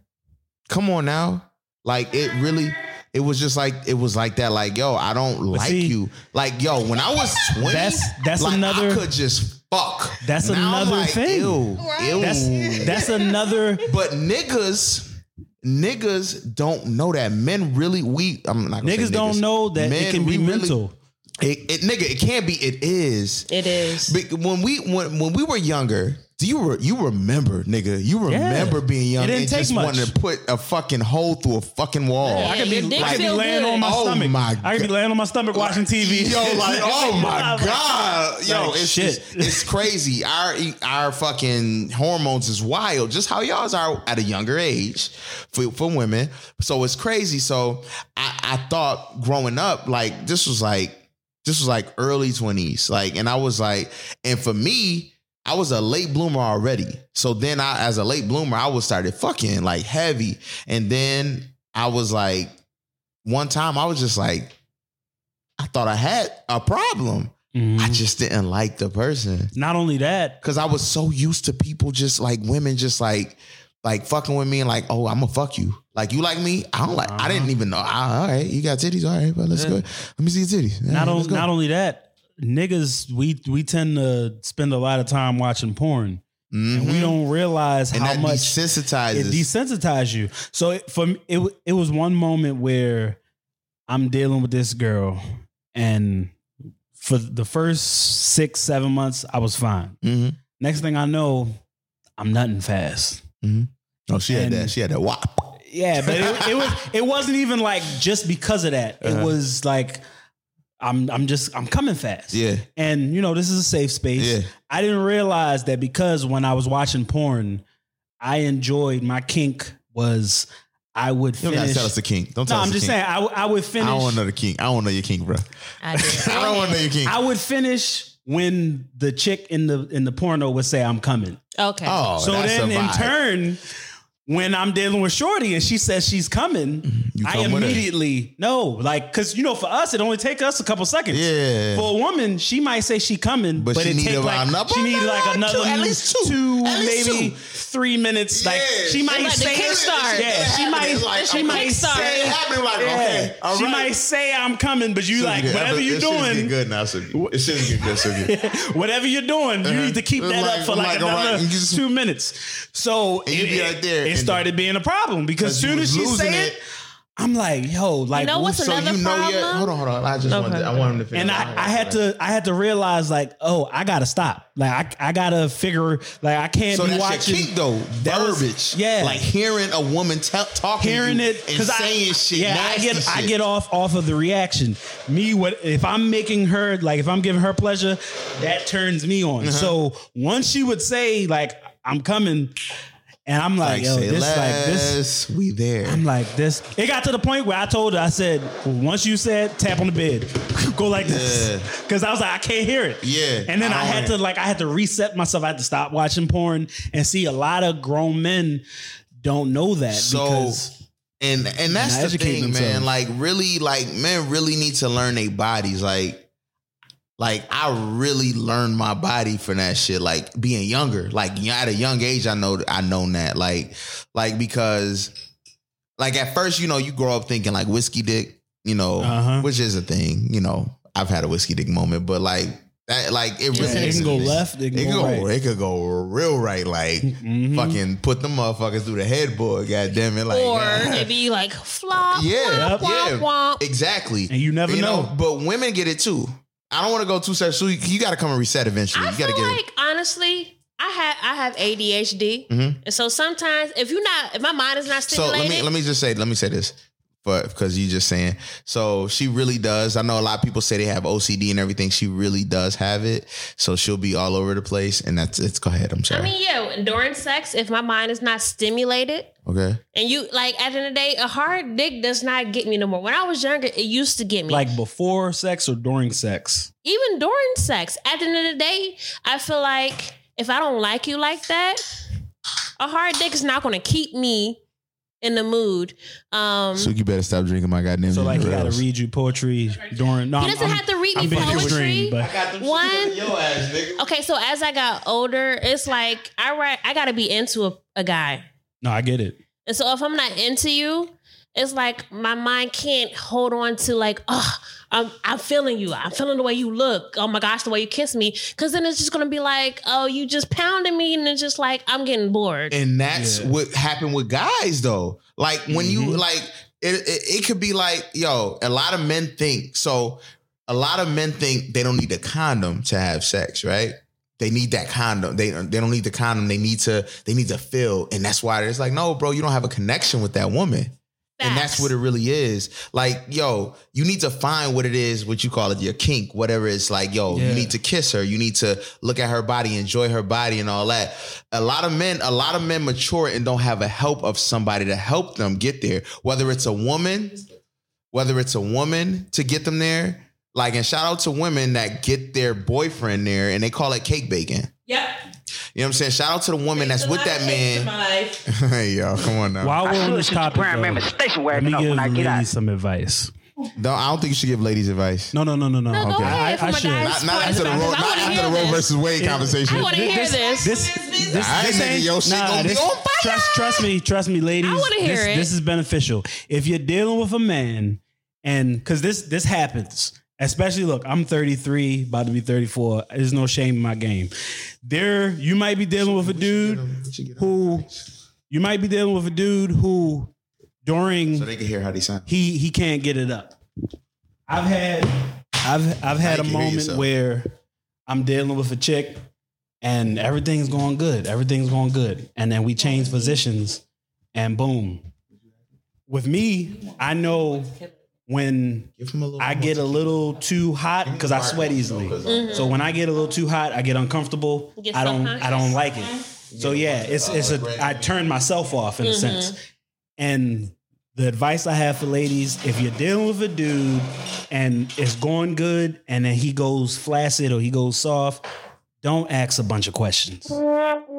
come on now. Like it really, it was just like it was like that. Like yo, I don't like see, you. Like yo, when I was twenty, That's- that's like, another- I could just fuck. That's Now I'm another like, thing. Ew, ew. That's that's another. but niggas. Niggas don't know that men really we I'm not gonna say Niggas don't know that Men, it can be we really- mental. It, it nigga, it can't be. It is. It is. But when we when when we were younger, do you re, you remember, nigga? You remember being young It didn't and take just much. wanting to put a fucking hole through a fucking wall. Yeah, I could be, your dick I could be laying good. on my Oh stomach. my I could be laying on my stomach watching TV. Yo, like, oh my god, yo, Like, it's shit. It's, it's crazy. Our our fucking hormones is wild, just how y'all's are at a younger age for for women. So it's crazy. So I, I thought growing up, like this was like this was like early twenties, like, and I was like, and for me. I was a late bloomer already. So then I as a late bloomer, I was started fucking like heavy. And then I was like, one time I was just like, I thought I had a problem. Mhm. I just didn't like the person. Not only that, because I was so used to people just like women just like like fucking with me and like oh I'm gonna fuck you. Like you like me? I don't like I didn't even know. All right you got titties? All right but let's go. Let me see your titties. All not right, on, not only that, niggas we we tend to spend a lot of time watching porn, and we Mhm. don't realize and how much desensitizes it desensitizes you. So it, for me, it it was one moment where I'm dealing with this girl, and for the first six seven months, I was fine. Mhm. Next thing I know, I'm nutting fast. oh she had that she had that wop Yeah, but it, it was it wasn't even like just because of that. It Uh-huh. was like I'm I'm just I'm coming fast. yeah And you know, this is a safe space. Yeah. I didn't realize that because when I was watching porn, I enjoyed my kink was I would you don't finish. gotta tell us the kink don't no, tell us I'm just kink. saying I, w- I would finish. I don't want to know the kink I don't want to know your kink bro I did. I don't want to know your kink I would finish when the chick in the in the porno would say I'm coming. Okay. oh so that's then a in turn, when I'm dealing with Shorty and she says she's coming, I come with her. immediately know, like because you know for us it only take us a couple seconds. Yeah. For a woman, she might say she coming, But but, she it need take like another- she need like another two- at least two. At least maybe two. three minutes. Like she might Like say kickstart. Yeah, she might It's like, she might kickstart. say It happened like, okay, all she might say I'm coming, but you So like good. whatever you're shit's getting doing. good now, so it shit's getting good, so good. Whatever you're doing, you Uh-huh. need to keep that up for like, like, all right, another two minutes. So And you it, be right there it and- started being a problem because soon as she said it. it, I'm like, yo, like You know what's So another you know problem? yet? Hold on, hold on. I just Okay. wanted, I want him to finish. and I, I had to I had to realize like oh I gotta stop like I, I gotta figure like I can't So be that's watching your though. That was- yeah. Like hearing a woman tell talking hearing it and I saying shit. yeah nasty I get I get off off of the reaction me what if I'm making her like if I'm giving her pleasure that turns me on Uh-huh. so once she would say like I'm coming and I'm like, Like, yo this like this we there. I'm like this. It got to the point where I told her, I said, once you said tap on the bed, go like this, because I was like, I can't hear it. Yeah, And then I I, had to like, I had to reset myself. I had to stop watching porn and see a lot of grown men don't know that so because and and that's the thing, man. Like really, like men really need to learn their bodies. Like, like I really learned my body from that shit. Like being younger, like at a young age, I know I known that. Like, like because, like at first, you know, you grow up thinking like whiskey dick, you know, Uh-huh. which is a thing. You know, I've had a whiskey dick moment, but like. That, like it really it can go left, it It, can can go go. right. It could go real right. Like Mhm. fucking put the motherfuckers through the headboard. God damn it! Like or nah. it be like flop, Yeah, womp, womp, yeah. womp. Exactly. And you never know. But women get it too. I don't want to go too serious. So you, you got to come and reset eventually. I you got to feel get like honestly, I have I have ADHD, Mhm. and so sometimes if you're not, if my mind is not it. So let me let me just say let me say this, but because you just saying. So she really does. I know a lot of people say they have OCD and everything. She really does have it. So she'll be all over the place, and that's it's. Go ahead. I'm sorry. I mean, yeah, during sex, if my mind is not stimulated, okay. and you like at the end of the day, a hard dick does not get me no more. When I was younger, it used to get me. like before sex or during sex. even during sex, at the end of the day, I feel like if I don't like you like that, a hard dick is not going to keep me in the mood. Um, So you better stop drinking my goddamn. So like he got to read you poetry during. No, he doesn't I'm- have to read me I'm poetry. extreme, but One, ass, okay, so as I got older, it's like I write, I got to be into a, a guy. No, I get it. And so if I'm not into you, it's like my mind can't hold on to like, oh, I'm I'm feeling you. I'm feeling the way you look. Oh my gosh, the way you kiss me. Cause then it's just gonna be like, oh, you just pounding me, and it's just like I'm getting bored. And that's Yeah. what happened with guys though. Like when you Mhm. like it, it it could be like, yo, a lot of men think so a lot of men think they don't need a condom to have sex, right? They need that condom. They they don't need the condom. They need to they need to feel. And that's why it's like, no, bro, you don't have a connection with that woman. And that's what it really is. Like, yo, you need to find what it is, what you call it, your kink, whatever it's like, yo, you need to kiss her. You need to look at her body, enjoy her body and all that. A lot of men, a lot of men mature and don't have a help of somebody to help them get there. Whether it's a woman, whether it's a woman to get them there. Like, and shout out to women that get their boyfriend there and they call it cake baking. Yep. You know what I'm saying? Shout out to the woman that's with that man. hey, y'all, come on now. While we're on this topic, though, station let me wagon give when I get out. ladies some advice. No, I don't think you should give ladies advice. No, no, no, no, no. No, go Okay. ahead from I a should. guy's Not, not after the perspective. Roe, not after the Roe versus Wade conversation. I want to hear this. This, this, this, All right, this ain't, your shit nah, gonna be on fire. Trust, trust me, trust me, ladies. I wanna hear this, it. This is beneficial. If you're dealing with a man, and because this this happens, especially look, I'm 33, about to be 34. There's no shame in my game. There, you might be dealing with a dude who, you might be dealing with a dude who, during So they can hear how they sound. he he can't get it up. I've had I've I've had a you can hear moment where I'm dealing with a chick and everything's going good. Everything's going good. And then we change positions and boom. With me, I know when Give him a little I get a little too hot because I sweat easily. Mm-hmm. So when I get a little too hot, I get uncomfortable. Get I don't I don't like it. So yeah, it's it's a I turn myself off in a mm-hmm. sense. And the advice I have for ladies, if you're dealing with a dude and it's going good and then he goes flaccid or he goes soft, don't ask a bunch of questions.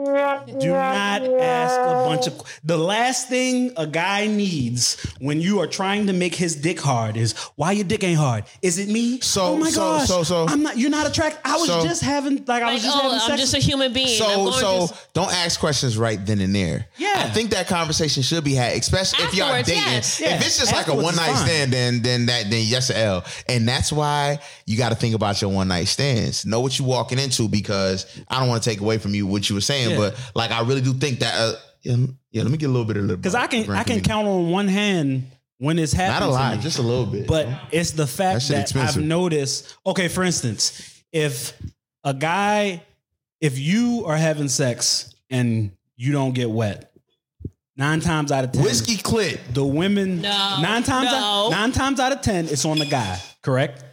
Do not ask a bunch of the last thing a guy needs when you are trying to make his dick hard is why your dick ain't hard. Is it me? So- oh my so- gosh, so- so- I'm not. You're not attracted. I was So- just having like I Like, was just oh, having I'm sex. just a human being. So so through- don't ask questions right then and there. Yeah. I think that conversation should be had, especially if y'all Afterwards, dating. yes. Yeah. If it's just like a Afterwards one is night fine. stand, then then that then yes or a L. And that's why you got to think about your one night stands. Know what you're walking into because I don't want to take away from you what you were saying, Yeah. but like I really do think that. Uh, yeah, yeah, let me get a little bit of Because I can I can count. on one hand when it's happening, Not a to lot, me. just a little bit. But it's the That fact shit that, expensive. I've noticed. Okay, for instance, if a guy, if you are having sex and you don't get wet, nine times out of ten, whiskey clit. the women, No, nine times, no. out, nine times out of ten, it's on the guy. Correct?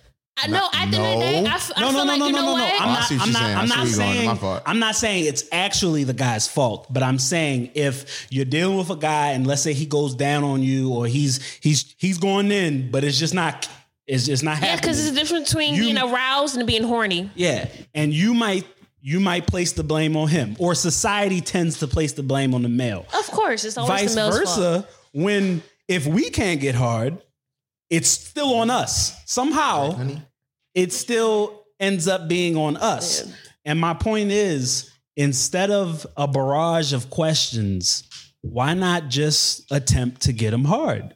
I know. At the end of the day, I, f- I no, feel no, no, like no, you no, know no, no. what? I'm I not. see what I'm you're not. saying. I I'm see not where you're going. saying. My fault. I'm not saying it's actually the guy's fault, but I'm saying if you're dealing with a guy and let's say he goes down on you or he's he's he's going in, but it's just not. It's just not happening. Yeah, happening. because it's a difference between You- being aroused and being horny. Yeah, and you might you might place the blame on him, or society tends to place the blame on the male. Of course, it's always Vice the male's versa, fault. when if we can't get hard, it's still on us. Somehow, it still ends up being on us. And my point is, instead of a barrage of questions, why not just attempt to get them hard?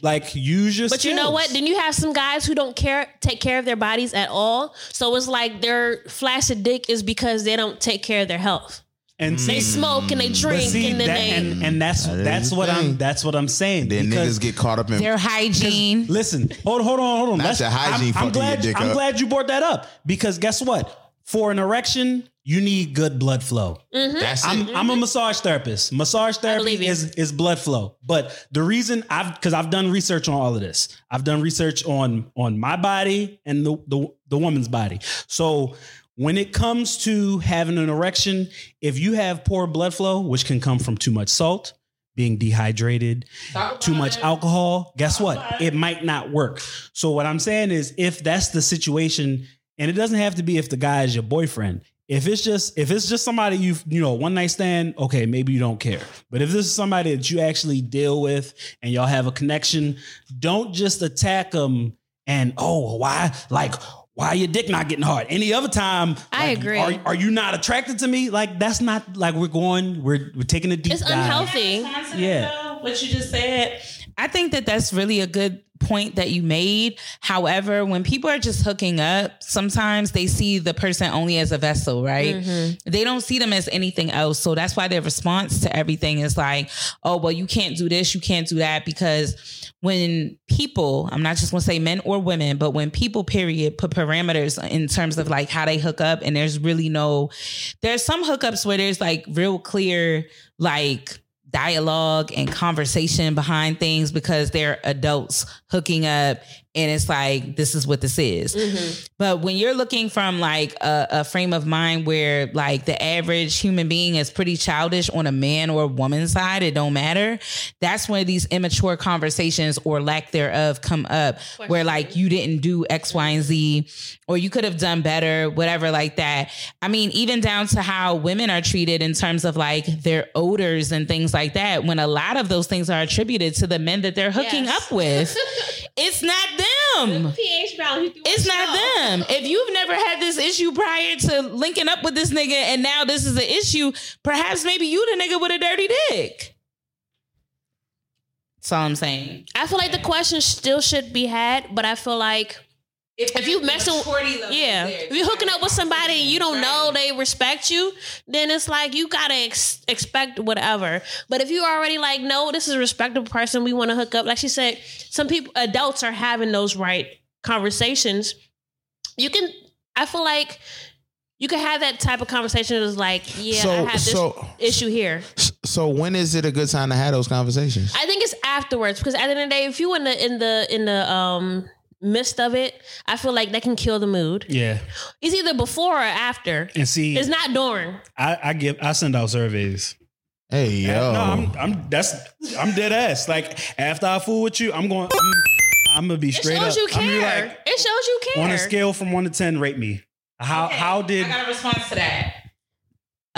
Like use your But you know what? Then you have some guys who don't care take care of their bodies at all. So it's like their flaccid dick is because they don't take care of their health. and They smoke and they drink see, and then that- they and, and that's That is that's what thing. I'm that's what I'm saying. Then niggas get caught up in Their hygiene. listen, hold hold on, hold on. That's Let's- your hygiene I'm, I'm glad your dick I'm up. glad you brought that up because guess what? For an erection, you need good blood flow. That's it. I'm, I'm a massage therapist. Massage therapy is, is blood flow. But the reason I've because I've done research on all of this. I've done research on on my body and the, the the woman's body. So when it comes to having an erection, if you have poor blood flow, which can come from too much salt, being dehydrated, too much alcohol, guess what? It might not work. So what I'm saying is if that's the situation, and it doesn't have to be if the guy is your boyfriend. If it's just if it's just somebody you you know one night stand, okay, maybe you don't care. But if this is somebody that you actually deal with and y'all have a connection, don't just attack them and oh why like why your dick not getting hard? Any other time, I like, agree. Are, are you not attracted to me? Like that's not like we're going. We're we're taking a deep It's dive. unhealthy. Yeah. what you just said. I think that that's really a good point that you made. However, when people are just hooking up, sometimes they see the person only as a vessel, right? Mm-hmm. They don't see them as anything else. So that's why their response to everything is like, oh, well, you can't do this, you can't do that. Because when people, I'm not just gonna say men or women, but when people, period, put parameters in terms of like how they hook up, and there's really no, there's some hookups where there's like real clear, like, dialogue and conversation behind things because they're adults hooking up and it's like this is what this is. Mm-hmm. But when you're looking from like a, a frame of mind where like the average human being is pretty childish on a man or woman side it don't matter. That's when these immature conversations or lack thereof come up. Where like you didn't do x y and z or you could have done better whatever like that. I mean even down to how women are treated in terms of like their odors and things like that when a lot of those things are attributed to the men that they're hooking Yes. up with it's not them pH balance. it's not them. If you've never had this issue prior to linking up with this nigga and now this is an issue, perhaps maybe you the nigga with a dirty dick. That's all I'm saying. I feel like the question still should be had, but I feel like if you messing, yeah, if you're hooking up with somebody and you don't know they respect you, then it's like you gotta ex- expect whatever. But if you already like, no, this is a respectable person, we want to hook up. Like she said, some people, adults are having those right conversations. You can, I feel like. You can have that type of conversation. It's like, yeah, So- I have this so- issue here. So when is it a good time to have those conversations? I think it's afterwards because at the end of the day, if you in the in the in the um midst of it, I feel like that can kill the mood. Yeah, It's either before or after. and see, It's not during. I, I give I send out surveys. Hey yo, No, I'm I'm that's I'm dead ass. Like after I fool with you, I'm going. I'm, I'm gonna be straight It straight shows up. you I'm gonna be care. like, it shows you care. on a scale from one to ten, rate me. How how did I got a response to that?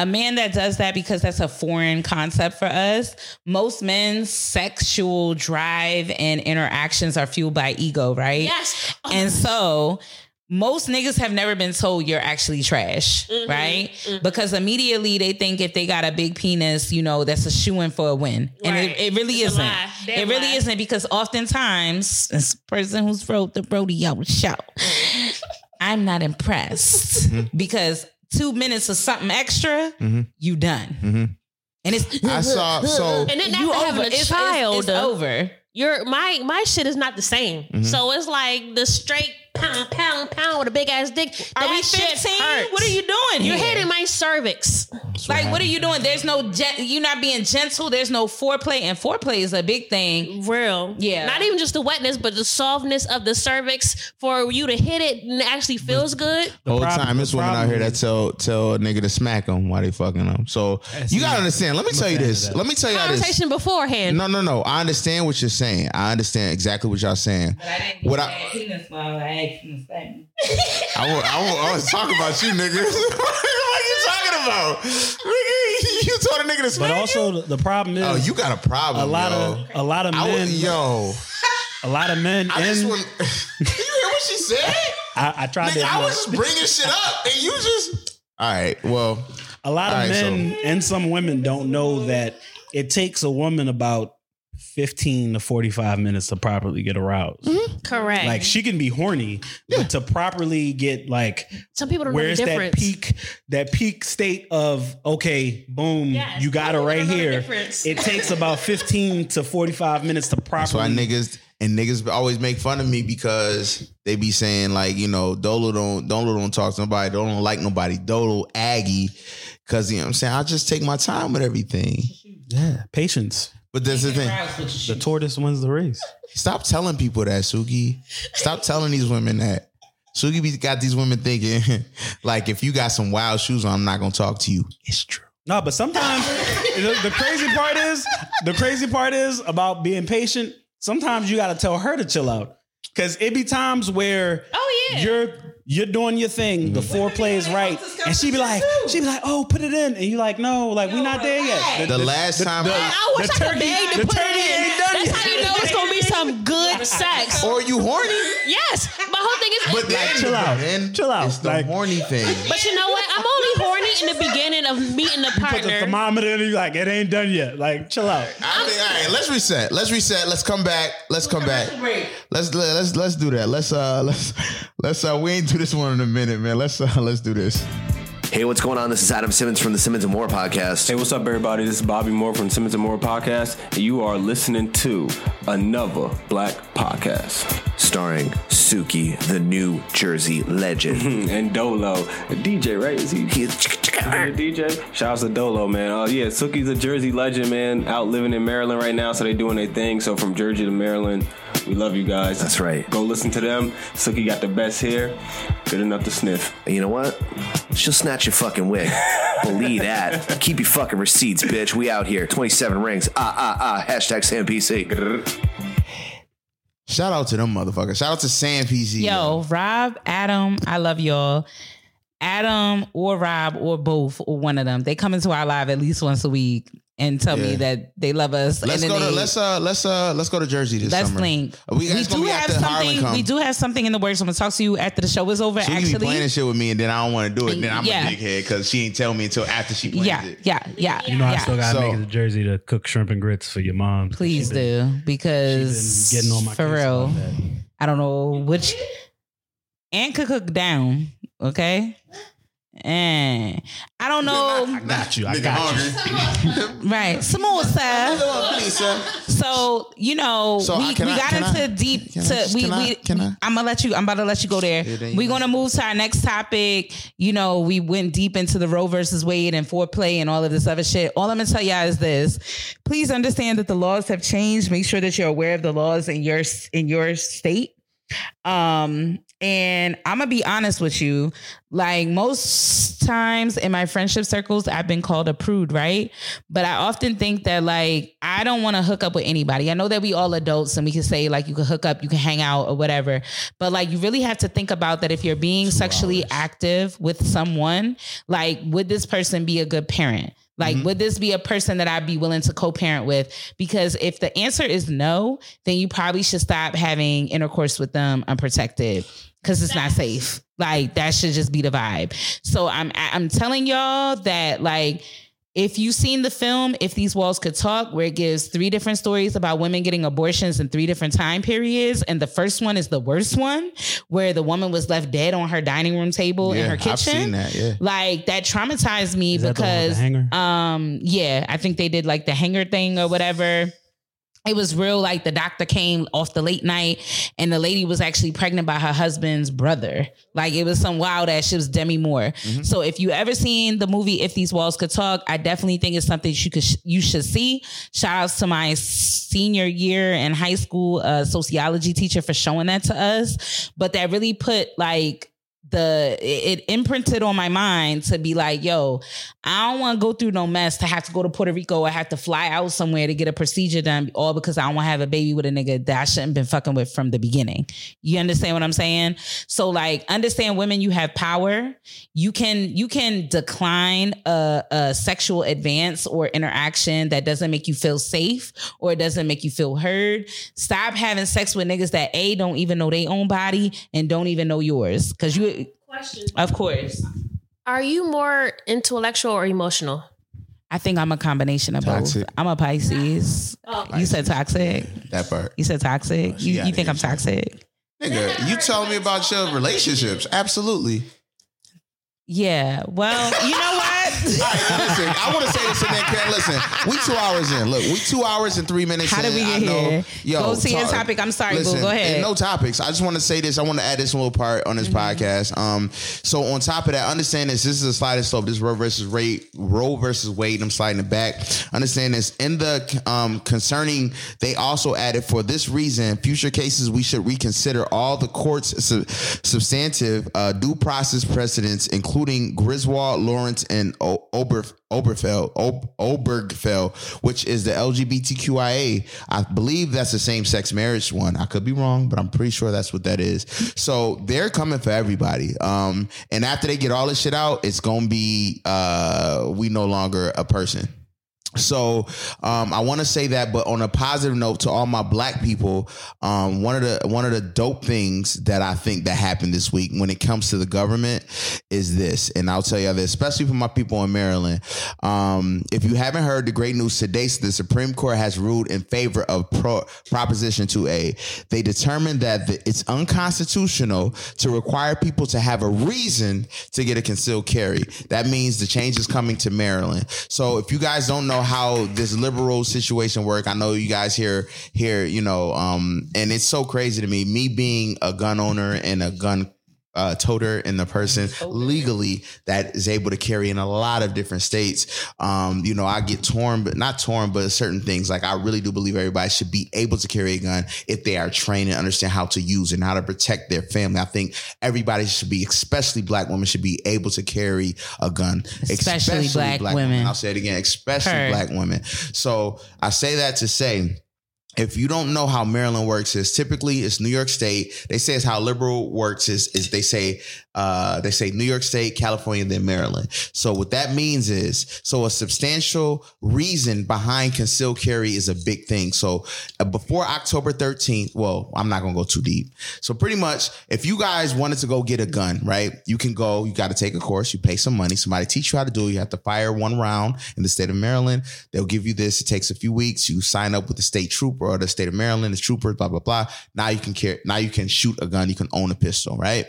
A man that does that because that's a foreign concept for us. Most men's sexual drive and interactions are fueled by ego, right? Yes. And so most niggas have never been told you're actually trash, Mm-hmm, right? Mm-hmm. Because immediately they think if they got a big penis, you know, that's a shoe in for a win. And it, it really It's isn't. It really lie. isn't because oftentimes, this person who's wrote the rodeo show, mm. I'm not impressed mm-hmm. because two minutes of something extra, mm-hmm. you done. Mm-hmm. And it's I saw so And then you after having a It's- it's- child, it's, uh, over. your my my shit is not the same. Mm-hmm. So it's like the straight pound pound pound with a big ass dick. Are that we 15? What are you doing You're here? hitting my cervix. Like, what are you doing? There's no, gen- you're not being gentle. There's no foreplay, and foreplay is a big thing. Real. Yeah. Not even just the wetness, but the softness of the cervix for you to hit it and it actually feels good. The Whole prob- time, the this woman out here that tell tell a nigga to smack them while they fucking them. So That's you gotta understand. Let me tell you this. Let me tell you how this. Conversation beforehand. No, no, no. I understand what you're saying. I understand exactly what y'all saying. But I didn't What I- penis while I asked him to. I was, I was, I was talking about you, nigga. what are you talking about? Nigga, you told a nigga to smack But you? also the problem is Oh, you got a problem. a lot yo. of a lot of men. was, yo, a lot of men. I just in, want. you hear what she said? I, I tried Nigga, to. I was just bringing shit up, and you just. All right. Well, a lot of All right, men and some women don't know that it takes a woman about 15 to 45 minutes to properly get aroused. Mm-hmm. Correct. Like she can be horny, but to properly get like Some people don't know where's the that peak that peak state of okay, boom, Yes, you got it right don't know the here. It takes about 15 to 45 minutes to that's why properly niggas and niggas always make fun of me because they be saying like, you know, Dolo don't Dolo don't talk to nobody, Dolo don't like nobody, Dolo Aggie, because you know what I'm saying. I just take my time with everything. Yeah, patience. But that's the thing. The tortoise wins the race. Stop telling people that, Suki. Stop telling these women that. Suki be got these women thinking like if you got some wild shoes on, I'm not gonna talk to you. It's true. No, but sometimes the, the crazy part is the crazy part is about being patient. Sometimes you got to tell her to chill out because it be times where Oh, yeah. you're you're doing your thing, mm-hmm. the foreplay is right, and she be like, she be like, oh, put it in, and you like, no, like we not there yet. The last time I- I wish the I could turkey- beg to the put turkey it in. ain't done That's how you know it's gonna be some good sex. or you horny. Yes, my whole thing is. But then chill out. then Chill out. It's the Like- horny thing. but you know what? I'm only horny in the beginning of meeting the Put the partner. thermometer in, and you like, it ain't done yet. Like, chill out. I think, all right, let's reset. Let's reset. Let's come back. Let's come back. Let's let's let's do that. Let's uh let's let's uh we ain't do this one in a minute, man. Let's uh let's do this. Hey, what's going on? This is Adam Simmons from the Simmons and Moore podcast. Hey, what's up, everybody? This is Bobby Moore from Simmons and Moore Podcast, and you are listening to another Black Podcast. starring Suki, the New Jersey legend. and Dolo, a DJ, right? Is he? He's a DJ. Shouts to Dolo, man. Oh yeah, Suki's a Jersey legend, man. Out living in Maryland right now, so they doing their thing. So from Jersey to Maryland, we love you guys. That's right. Go listen to them. Suki got the best hair, good enough to sniff. You know what? She'll snatch your fucking wig. Believe that. Keep your fucking receipts, bitch. We out here. 27 rings. Ah, ah, ah. Hashtag SamPC. Shout out to them motherfuckers. Shout out to Sam PC. Yo, Rob, Adam, I love y'all. Adam or Rob or both or one of them, they come into our live at least once a week and tell me that they love us. Let's and go to they- let's uh let's uh let's go to Jersey this Let's summer. link. We, We, do have something. We do have something in the works. I'm gonna talk to you after the show is over. She be actually, playing shit with me, and then I don't want to do it. Then I'm Yeah. a dickhead because she ain't tell me until after she plays yeah, it. yeah, yeah. yeah. You know, I yeah. still gotta So- make it to Jersey to cook shrimp and grits for your mom. Please been- do because she been getting on my for real. I don't know which and could cook down. Okay. And I don't know. I got you. I Nigga got you. Right. Samosa. Please, sir. So you know, So, we, we I- got can into I- deep can I to just- we can I- we. can I? I'm gonna let you. I'm about to let you go there. Yeah, We're gonna move to our next topic. You know, we went deep into the Roe versus Wade and foreplay and all of this other shit. All I'm gonna tell y'all is this: please understand that the laws have changed. Make sure that you're aware of the laws in your in your state. Um, and I'm gonna be honest with you. Like most times in my friendship circles, I've been called a prude, right? But I often think that like I don't want to hook up with anybody. I know that we all adults and we can say like you can hook up, you can hang out or whatever. But like you really have to think about that if you're being sexually active with someone, like would this person be a good parent? Like, mm-hmm. would this be a person that I'd be willing to co parent with? Because if the answer is no, then you probably should stop having intercourse with them unprotected because it's not safe. Like, that should just be the vibe. So, I'm, I'm telling y'all that, like, if you've seen the film, If These Walls Could Talk, where it gives three different stories about women getting abortions in three different time periods, and the first one is the worst one, where the woman was left dead on her dining room table in Yeah, her I've kitchen. seen that. Yeah. Like that traumatized me Is that the one with because the hanger? um yeah, I think they did like the hanger thing or whatever. It was real like the doctor came off the late night and the lady was actually pregnant by her husband's brother. Like it was some wild ass shit. It was Demi Moore. So if you ever seen the movie If These Walls Could Talk, I definitely think it's something you could you should see. Shout outs to my senior year in high school uh, sociology teacher for showing that to us. But that really put like the it imprinted on my mind to be like, yo, I don't want to go through no mess to have to go to Puerto Rico or have to fly out somewhere to get a procedure done, all because I don't want to have a baby with a nigga that I shouldn't been fucking with from the beginning. You understand what I'm saying? So like, understand women, you have power. You can you can decline a, a sexual advance or interaction that doesn't make you feel safe or it doesn't make you feel heard. Stop having sex with niggas that a don't even know their own body and don't even know yours because you. Question. Of course. Are you more intellectual or emotional? I think I'm a combination of Toxic. both. I'm a Pisces. Oh. You said toxic. That part. You said toxic. Oh, she You, you think. I'm toxic? Nigga, you tell me about your relationships. Absolutely. Yeah. Well, you know what? All right, listen, I want to say this and then Karen, listen, we two hours in. Look, we two hours and three minutes How did we get know- here? Yo, Go to your topic. I'm sorry, boo. Go ahead. No topics. I just want to say this. I want to add this little part on this Mm-hmm. podcast. Um, so on top of that, understand this. This is a sliding slope. This is Roe versus Ray, Roe versus Wade. I'm sliding it back. Understand this. In the um concerning, they also added for this reason, future cases we should reconsider all the court's su- substantive uh, due process precedents, including Griswold, Lawrence, and o- Ober. Oberfeld, Ob- Obergefell, which is the LGBTQIA. I believe that's the same sex marriage one. I could be wrong, but I'm pretty sure that's what that is. So they're coming for everybody. Um, and after they get all this shit out, it's gonna be uh, we no longer a person. So um, I want to say that, but on a positive note, to all my black people, um, one of the one of the dope things that I think that happened this week when it comes to the government is this, and I'll tell you this, especially for my people in Maryland. Um, if you haven't heard the great news today, the Supreme Court has ruled in favor of pro, Proposition 2A. They determined that the, it's unconstitutional to require people to have a reason to get a concealed carry. That means the change is coming to Maryland. So if you guys don't know how this liberal situation work, I know you guys here here, you know, um, and it's so crazy to me. Me being a gun owner and a gun uh, toter and the person legally that is able to carry in a lot of different states. Um, you know, I get torn, but not torn, but certain things. Like I really do believe everybody should be able to carry a gun if they are trained and understand how to use and how to protect their family. I think everybody should be, especially black women, should be able to carry a gun. Especially black women. I'll say it again, especially Heard. black women. So I say that to say if you don't know how Maryland works, is typically it's New York State. They say it's how liberal works is is they say uh they say New York State, California, then Maryland. So what that means is so a substantial reason behind concealed carry is a big thing. So uh, before October 13th, well, I'm not gonna go too deep. So pretty much, if you guys wanted to go get a gun, right? You can go. You got to take a course. You pay some money. Somebody teach you how to do it. You have to fire one round in the state of Maryland. They'll give you this. It takes a few weeks. You sign up with the state trooper or the state of Maryland, the troopers, blah blah blah. Now you can carry. Now you can shoot a gun. You can own a pistol, right?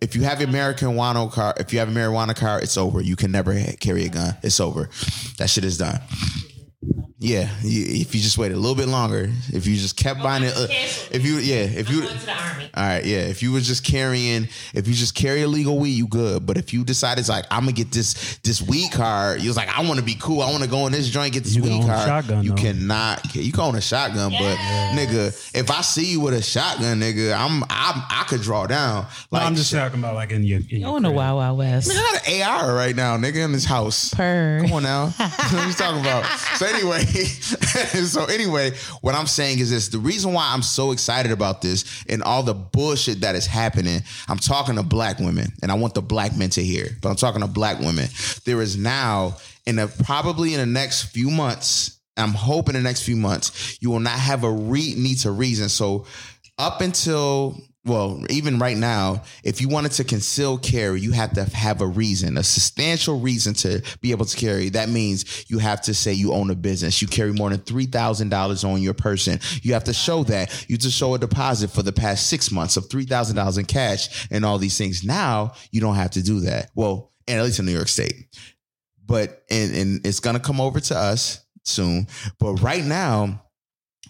If you have your American marijuana card, if you have a marijuana card, it's over. You can never carry a gun. It's over. That shit is done. Yeah, you, if you just wait a little bit longer, if you just kept buying it, uh, if you yeah, if you all right, yeah, if you was just carrying, if you just carry illegal weed, you good. But if you decided like I'm gonna get this this weed card, you was like I want to be cool, I want to go in this joint get this You can weed own a card. shotgun, you though. cannot, you can own a shotgun, but nigga, if I see you with a shotgun, nigga, I'm I I could draw down. No, I'm just talking about like in your. In You your on the Wild Wild West. Nigga, I got an AR right now, nigga, in this house. Per. Come on now. what are you talking about? So anyway, so anyway, what I'm saying is this: the reason why I'm so excited about this and all the bullshit that is happening, I'm talking to black women, and I want the black men to hear, but I'm talking to black women. There is now, in a probably in the next few months, I'm hoping the next few months, you will not have a re- need to reason. So up until well, even right now, if you wanted to conceal carry, you have to have a reason, a substantial reason to be able to carry. That means you have to say you own a business. You carry more than three thousand dollars on your person. You have to show that. You to show a deposit for the past six months of three thousand dollars in cash and all these things. Now you don't have to do that. Well, and at least in New York State but and, and it's gonna come over to us. soon. But right now,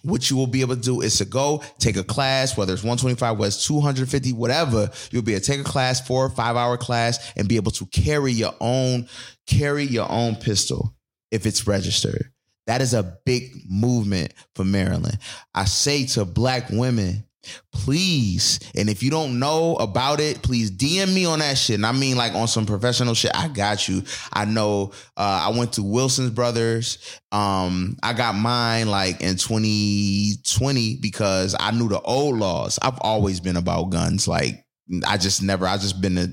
what you will be able to do is to go take a class, whether it's 125, whether it's 250, whatever. You'll be able to take a class, four or five hour class, and be able to carry your own, carry your own pistol if it's registered. That is a big movement for Maryland. I say to black women, please, and if you don't know about it, please DM me on that shit. And I mean, like on some professional shit, I got you. I know uh, I went to Wilson's Brothers. Um, I got mine like in 2020 because I knew the old laws. I've always been about guns. Like I just never, I just been, a,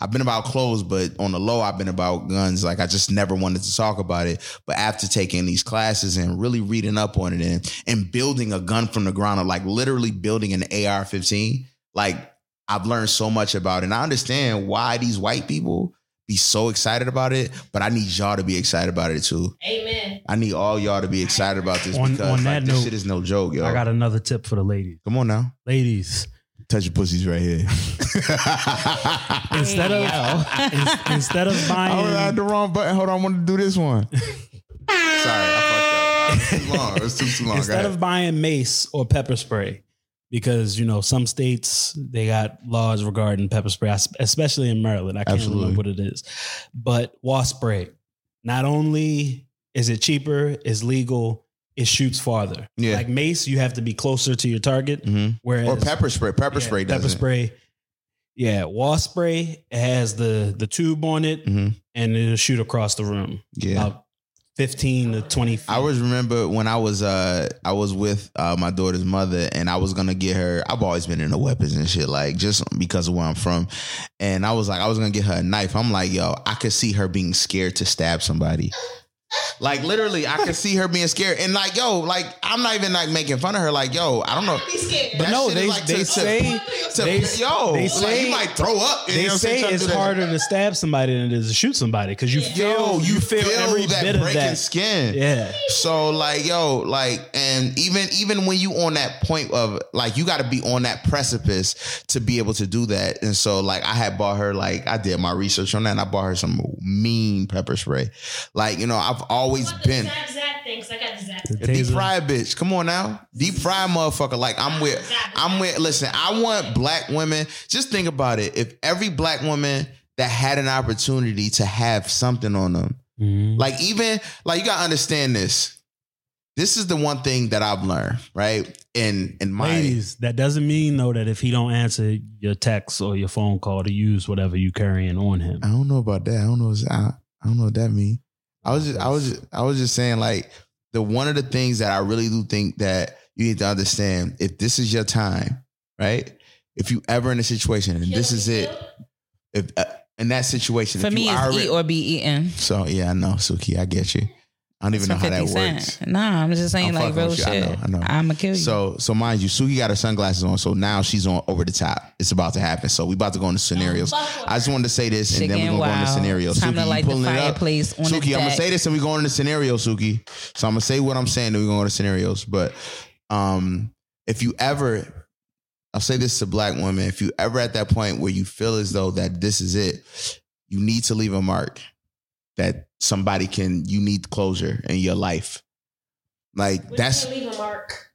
I've been about clothes, but on the low, I've been about guns. Like I just never wanted to talk about it. But after taking these classes and really reading up on it and, and building a gun from the ground up, like literally building an AR 15, like I've learned so much about it. And I understand why these white people be so excited about it, but I need y'all to be excited about it too. Amen. I need all y'all to be excited about this On- because on like, that this note, shit is no joke, yo. I got another tip for the ladies. Come on now. Ladies, Touch your pussies right here. instead of in- instead of buying, I buying had the wrong button. Hold on, I want to do this one. Sorry, I fucked up. Too long. It was too, too long. Instead of buying mace or pepper spray, because you know some states they got laws regarding pepper spray, especially in Maryland. I can't Absolutely. remember what it is, but wasp spray. Not only is it cheaper, it's legal, it shoots farther. Yeah. like mace, you have to be closer to your target. Mhm. Whereas or pepper spray. Pepper yeah, spray does pepper spray. Yeah, wasp spray has the the tube on it, Mhm. and it'll shoot across the room. Yeah. about fifteen to twenty. Feet. I always remember when I was uh I was with uh, my daughter's mother and I was gonna get her. I've always been into weapons and shit, like just because of where I'm from. And I was like, I was gonna get her a knife. I'm like, yo, I could see her being scared to stab somebody. Like literally, I could see her being scared. And like, yo, like I'm not even like making fun of her. Like, yo, I don't know. Be scared. But no, they is like they to- say To, they, yo, they like, say you might throw up. you They know what I'm say saying? Trying to it's harder to stab somebody than it is to shoot somebody because you feel Yo, you, feel, every that bit of breaking that. skin. Yeah, So like yo, like and even even when you on that point of like you got to be on that precipice to be able to do that. And so like I had bought her like I did my research on that and I bought her some mean pepper spray. Like you know I've always been Zap zap things. I got the zap. The deep taser. fried bitch. Come on now, deep fry motherfucker. Like I'm with I'm with. Listen, I want black women. Just think about it. If every black woman that had an opportunity to have something on them. Mhm. Like even like you gotta understand this. This is the one thing that I've learned, right? In in my ladies. That doesn't mean though that if he don't answer your text or your phone call to use whatever you carrying on him. I don't know about that. I don't know. I, I don't know what that means. I was just I was just, I was just saying like the one of the things that I really do think that you need to understand if this is your time, right? If you ever in a situation and this is it, if uh, in that situation, For me, it's already- eat or be eaten. so yeah, I know Suki, I get you. I don't even know how that 50 works. Cent. Nah, I'm just saying I'm like fucking real with you. shit. I know, I know. I'ma kill you. So, so mind you, Suki got her sunglasses on, so now she's on over the top. It's about to happen. So we about to go into scenarios. I just wanted to say this, and then we're getting gonna go into wild. scenarios. Time to Suki, you light the pulling it up? fireplace on Suki, I'm gonna deck. say this, and we're going into scenarios, Suki. So I'm gonna say what I'm saying, and we're going to scenarios. But um, if you ever, I'll say this to black women: if you ever at that point where you feel as though that this is it, you need to leave a mark that somebody can. You need closure in your life. Like that's leave a mark.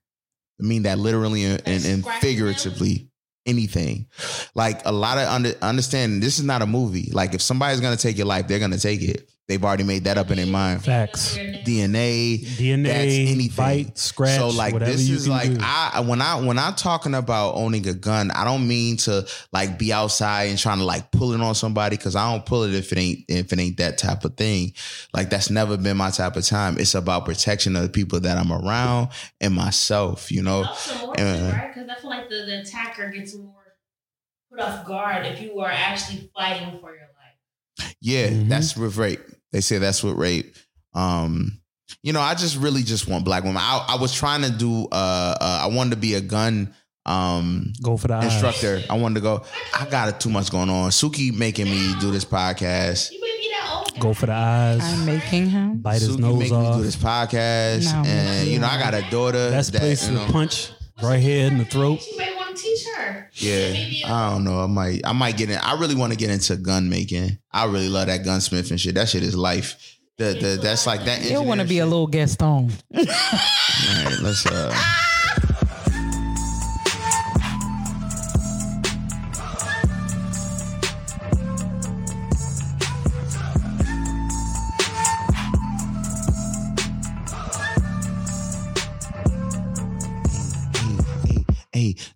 I mean that literally and, and, and figuratively. Anything, like a lot of under, understanding. This is not a movie. Like if somebody's gonna take your life, they're gonna take it. They've already made that up in their mind. Facts. DNA, DNA, that's anything. bite, scratch, So like whatever this you is like do. I when I when I'm talking about owning a gun, I don't mean to like be outside and trying to like pull it on somebody because I don't pull it if it ain't if it ain't that type of thing. Like that's never been my type of time. It's about protection of the people that I'm around and myself. You know, Also more Uh, right? Because I feel like the, the attacker gets more put off guard if you are actually fighting for your life. Yeah, Mhm. that's with rape. They say that's what rape. Um, you know, I just really just want black women. I, I was trying to do. Uh, uh, I wanted to be a gun um Go for the eyes. instructor. I wanted to go. I got it too much going on. Suki making me do this podcast. You may be that old. Go for the eyes. I'm making him. bite his Suki nose making me off. do this podcast, No, and you know, I got a daughter. Best that, place you to punch right here in the throat. You may want to teach her. Yeah, I don't know. I might, I might get in. I really want to get into gun making. I really love that gunsmith and shit. That shit is life. The, the that's like that. You want to be a little guest on. All right, let's uh.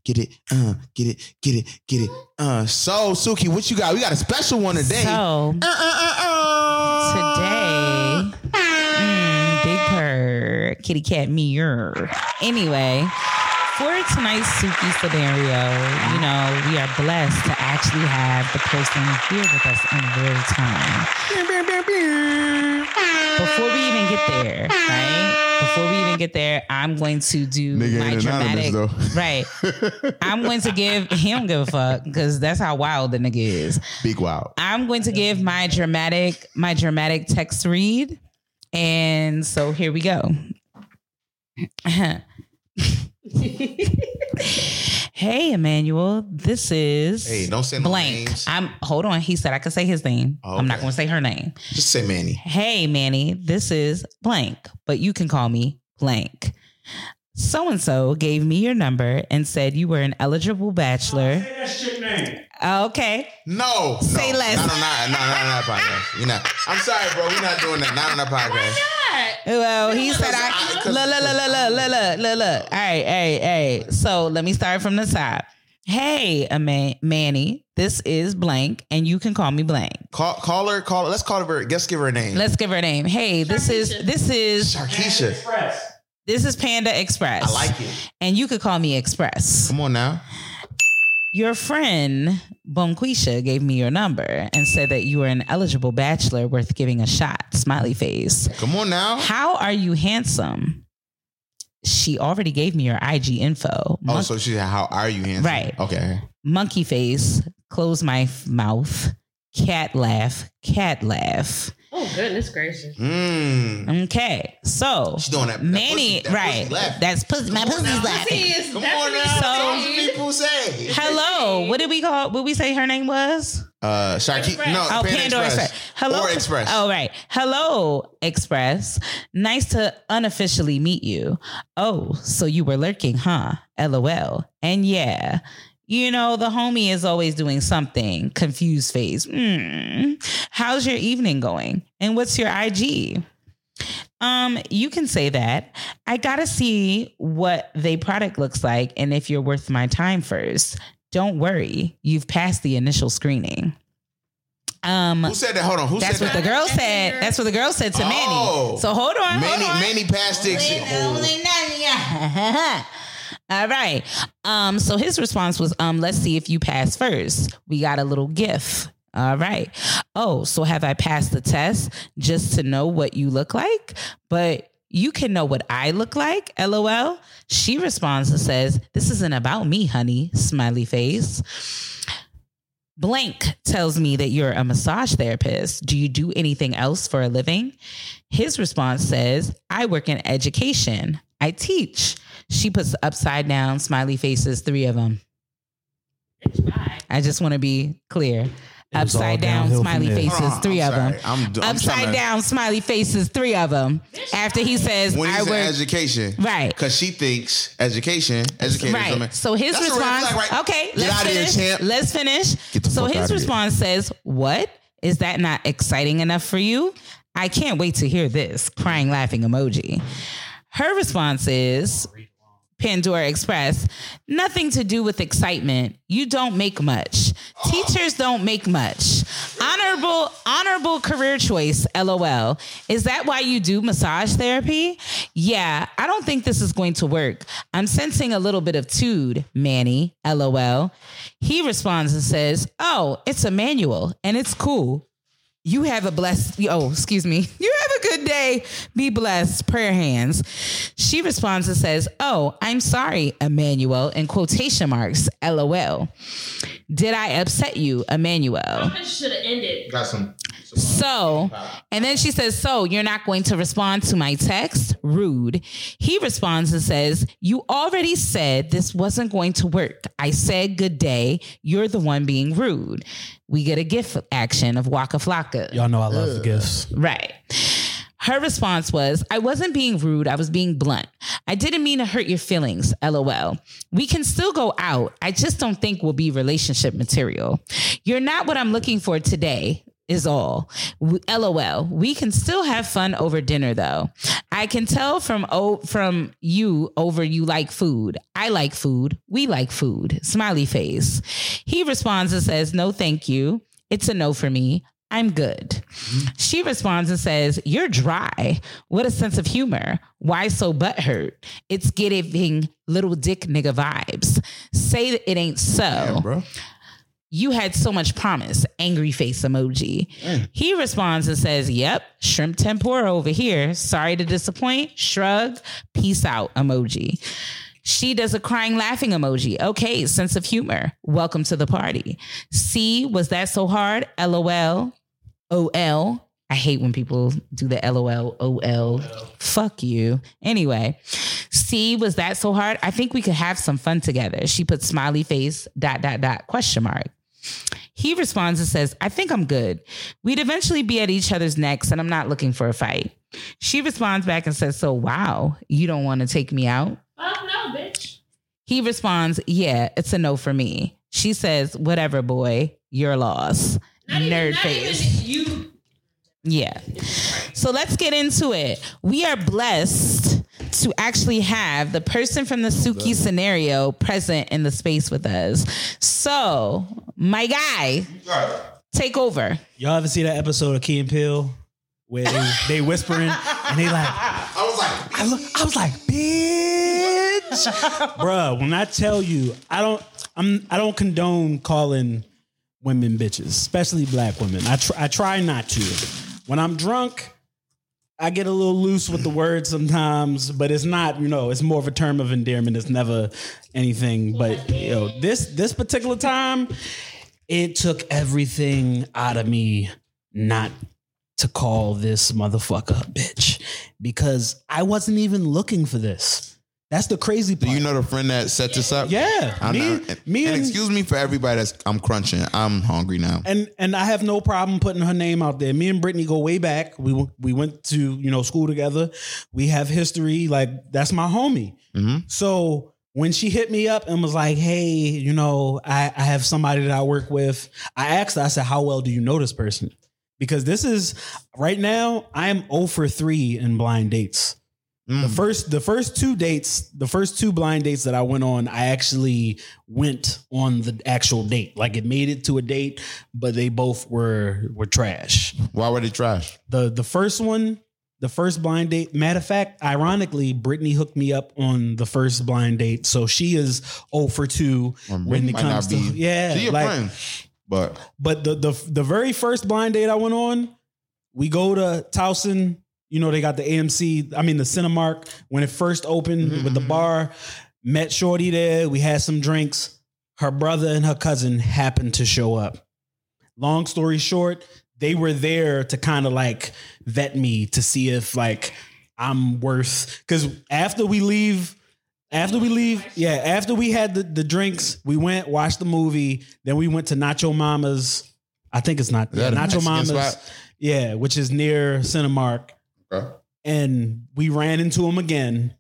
get it, uh, get it, get it, get it. Uh, so Suki, what you got? We got a special one today. So uh, uh, uh, today, mm, big purr, kitty cat mirror. Anyway, for tonight's Suki scenario, you know, we are blessed to actually have the person here with us in real time. Before we even get there, right? Before we even get there, I'm going to do Nigga my dramatic. Right. I'm going to give him don't give a fuck because that's how wild the nigga is. Big wow. I'm going to give my dramatic my dramatic text read. And so here we go. hey Emmanuel, this is Hey, don't say no blank. names. I'm hold on. He said I could say his name. I'm not going to say her name. Just say Manny. Hey Manny, this is blank, but you can call me blank. So and so gave me your number and said you were an eligible bachelor. that shit name. Okay. No. Say no, less. Not on that. Not, not on that podcast. You know. I'm sorry, bro. We're not doing that. Not on that podcast. Why not? Well, he said I. Look, look, look, look, look, look, look. look. All right, hey, hey. So let me start from the top. Hey, Manny, this is blank, and you can call me blank. Call, call her. Call. Let's call her. Let's give her a name. Let's give her a name. Hey, this is this is Sharkeisha. This is Panda Express. I like it. And you could call me Express. Come on now. Your friend Bonquisha gave me your number and said that you are an eligible bachelor worth giving a shot. Smiley face. Come on now. How are you handsome? She already gave me your IG info. Oh, so she said, "How are you, handsome?" Right. Okay. monkey face, close my f- mouth, cat laugh, cat laugh. Oh goodness gracious! Mm. Okay, so She's doing that. that Manny, pussy- that right? pussy laughing. That's pussy. My pussy's laughing. Come on now. So- So people say. Hello, what did we call? What we say her name was? Uh, Sharky. No, Oh, Panda Pandora Express. Express. Hello, Or Express. Oh, right. Hello, Express. Nice to unofficially meet you. Oh, so you were lurking, huh? LOL. And yeah, you know the homie is always doing something. Confused face. Hmm. How's your evening going? And what's your IG? Um, you can say that. I gotta see what the product looks like and if you're worth my time first. Don't worry, you've passed the initial screening. Um, Who said that? Hold on. Who that's said what that? the girl said. That's what the girl said to Oh. Manny. So hold on. Manny, hold on. Manny passed the. All right. Um, so his response was, um, let's see if you pass first. We got a little gift. All right. Oh, so have I passed the test just to know what you look like? But you can know what I look like, lol. She responds and says, This isn't about me, honey. Smiley face. Blank tells me that you're a massage therapist. Do you do anything else for a living? His response says, I work in education. I teach. She puts upside down smiley faces, three of them. I just want to be clear. Upside down smiley faces, Hold three oh, I'm of them. I'm- I'm trying Upside to- down smiley faces, three of them. After he says, When I he's work. education, Right. Because she thinks education, education, I mean, Right. So his That's a red response. flag, right? Okay, Get let's out of here, finish. champ. Let's finish. Get the so his response says, "What is that? Not exciting enough for you? I can't wait to hear this." Crying, laughing emoji. Her response is. Pandora Express, nothing to do with excitement. You don't make much. Teachers don't make much. Honorable, honorable career choice, lol. Is that why you do massage therapy? Yeah, I don't think this is going to work. I'm sensing a little bit of tude, Manny, lol. He responds and says, Oh, it's a manual and it's cool. You have a blessed, oh, excuse me. You have a good day. Be blessed. Prayer hands. She responds and says, Oh, I'm sorry, Emmanuel, in quotation marks, LOL. Did I upset you, Emmanuel? should have ended. Got some. So, and then she says, So you're not going to respond to my text? Rude. He responds and says, You already said this wasn't going to work. I said good day. You're the one being rude. We get a gift action of Waka Flocka. Y'all know I love the gifts. Right. Her response was, I wasn't being rude. I was being blunt. I didn't mean to hurt your feelings. LOL. We can still go out. I just don't think we'll be relationship material. You're not what I'm looking for today. Is all. LOL. We can still have fun over dinner though. I can tell from oh from you over you like food. I like food. We like food. Smiley face. He responds and says, "No, thank you. It's a no for me. I'm good." Mm-hmm. She responds and says, You're dry. What a sense of humor. Why so butthurt? It's giving little dick nigga vibes. Say that it ain't so. bro. You had so much promise. Angry face emoji. Mm. He responds and says, Yep, shrimp tempura over here. Sorry to disappoint. Shrug. Peace out emoji. She does a crying laughing emoji. Okay, sense of humor. Welcome to the party. C, was that so hard? LOL. OL. I hate when people do the LOL, OL. Fuck you. Anyway, C, was that so hard? I think we could have some fun together. She put smiley face, dot, dot, dot, question mark. He responds and says, I think I'm good. We'd eventually be at each other's necks, and I'm not looking for a fight. She responds back and says, So, wow, you don't want to take me out? Fuck no, bitch. He responds, Yeah, it's a no for me. She says, Whatever, boy, your loss. Nerd face. you. Yeah. So let's get into it. We are blessed to actually have the person from the Suki scenario present in the space with us. So, my guy, take over. Y'all ever see that episode of Key and Peele where they, they whispering and they like I was like, I, look, I was like, bitch, bruh. When I tell you, I don't, I'm, I don't condone calling women bitches, especially black women. I try, I try not to. When I'm drunk, I get a little loose with the words sometimes, but it's not, you know, it's more of a term of endearment. It's never anything. But you know, this this particular time, it took everything out of me not to call this motherfucker a bitch because I wasn't even looking for this. That's the crazy do you know the friend that set this up? Yeah, I me- know. And, me and and- excuse me for everybody that's I'm crunching. I'm hungry now. and and I have no problem putting her name out there. Me and Brittany go way back. We we went to you know school together. We have history. Like that's my homie. Mm-hmm. So when she hit me up and was like, "Hey, you know, I, I have somebody that I work with," I asked her. I said, "How well do you know this person?" Because this is right now. I am 0 for three in blind dates. The mm. first the first two dates, the first two blind dates that I went on, I actually went on the actual date. Like it made it to a date, but they both were were trash. Why were they trash? The the first one, the first blind date, matter of fact, ironically, Brittany hooked me up on the first blind date. So she is 0 for 2 when Brittany it might comes to be- yeah. She a like- friend, but but the the the very first blind date I went on, we go to Towson. You know, they got the AMC, I mean the Cinemark when it first opened mm-hmm. with the bar. Met Shorty there. We had some drinks. Her brother and her cousin happened to show up. Long story short, they were there to kind of like vet me to see if like I'm worth because after we leave after we leave, yeah, after we had the, the drinks, we went, watched the movie, then we went to Nacho Mama's. I think it's not yeah, Nacho Mama's. spot? Yeah, which is near Cinemark. Okay. And we ran into him again.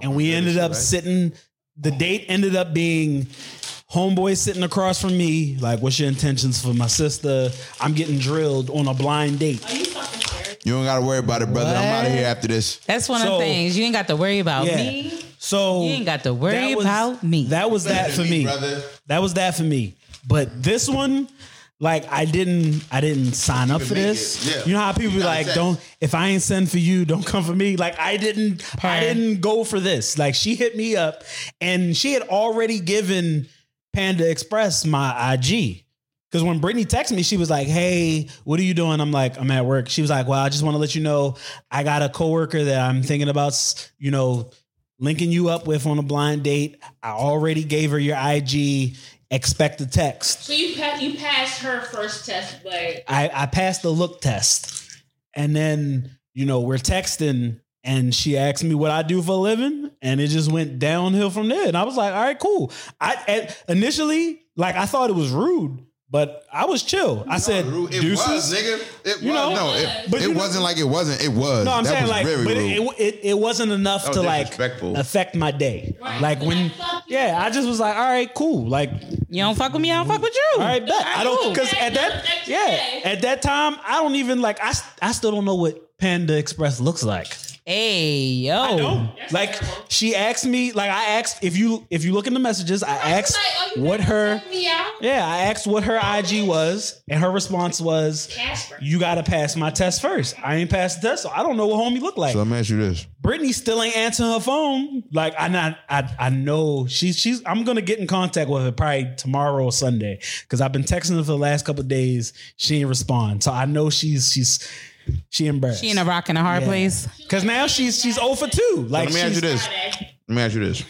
And we ended up sitting, the date ended up being homeboy sitting across from me. Like, what's your intentions for my sister? I'm getting drilled on a blind date. you don't gotta worry about it, brother. I'm out of here after this. That's one of the things. You ain't got to worry about Yeah. me. So You ain't got to worry was- about me. That was that for me. brother. That was that for me. But this one, like I didn't I didn't sign up for this. yeah. You know how people be like, say. don't if I ain't send for you, don't come for me. Like I didn't I didn't go for this. Like she hit me up and she had already given Panda Express my IG. Because when Brittany texted me, she was like, Hey, what are you doing? I'm like, I'm at work. She was like, Well, I just want to let you know I got a coworker that I'm thinking about, you know, linking you up with on a blind date. I already gave her your IG. Expect a text. So you pa- you passed her first test, but I, I passed the look test. And then, you know, we're texting and she asked me what I do for a living. And it just went downhill from there. And I was like, all right, cool. I initially, like I thought it was rude, But I was chill. I said, It deuces. was, nigga. It You was. know? no, it, But it you know- wasn't like it wasn't. It was. No, I'm that saying was like, very but rude. it, it it wasn't enough That to like disrespectful. affect my day. Like when, yeah, I just was like, all right, cool. Like You don't fuck with me, I don't fuck with you. All right, bet. I don't because at that yeah at that time I don't even like I I still don't know what Panda Express looks like. Hey, yo. I. Like she asked me like I asked if you if you look in the messages I asked what her yeah I asked what her IG was and her response was you got to pass my test first. I ain't passed the test so I don't know what homie look like. so let me ask you this. Brittany still ain't answering her phone. Like I not I I know she's she's I'm gonna get in contact with her probably tomorrow or Sunday because I've been texting her for the last couple of days. She ain't respond, so I know she's she's she embarrassed. She in a rock and a hard Yeah. place. Because now she's she's 0 for two. Like let me ask you she's- this. Let me ask you this.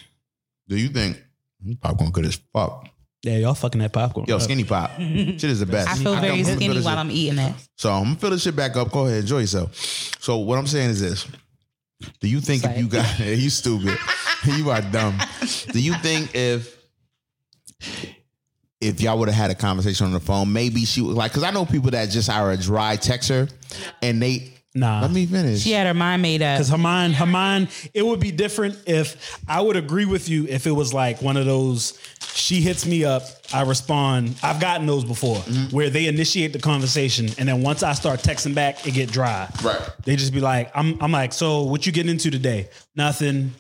Do you think popcorn good as fuck? Yeah, y'all fucking that popcorn. Yo, skinny pop. Shit is the best. I feel come- very I'm gonna skinny while this I'm eating it. So I'm gonna fill this shit back up. Go ahead, enjoy yourself. So what I'm saying is this: Do you think if you got you stupid, you are dumb. Do you think if if y'all would have had a conversation on the phone, maybe she was like, because I know people that just are a dry texter, and they Nah. let me finish. She had her mind made up. Because her mind, her mind, it would be different if I would agree with you if it was like one of those. She hits me up, I respond. I've gotten those before, Mm-hmm. where they initiate the conversation, and then once I start texting back, it get dry. Right. They just be like, I'm, I'm like, so what you getting into today? Nothing.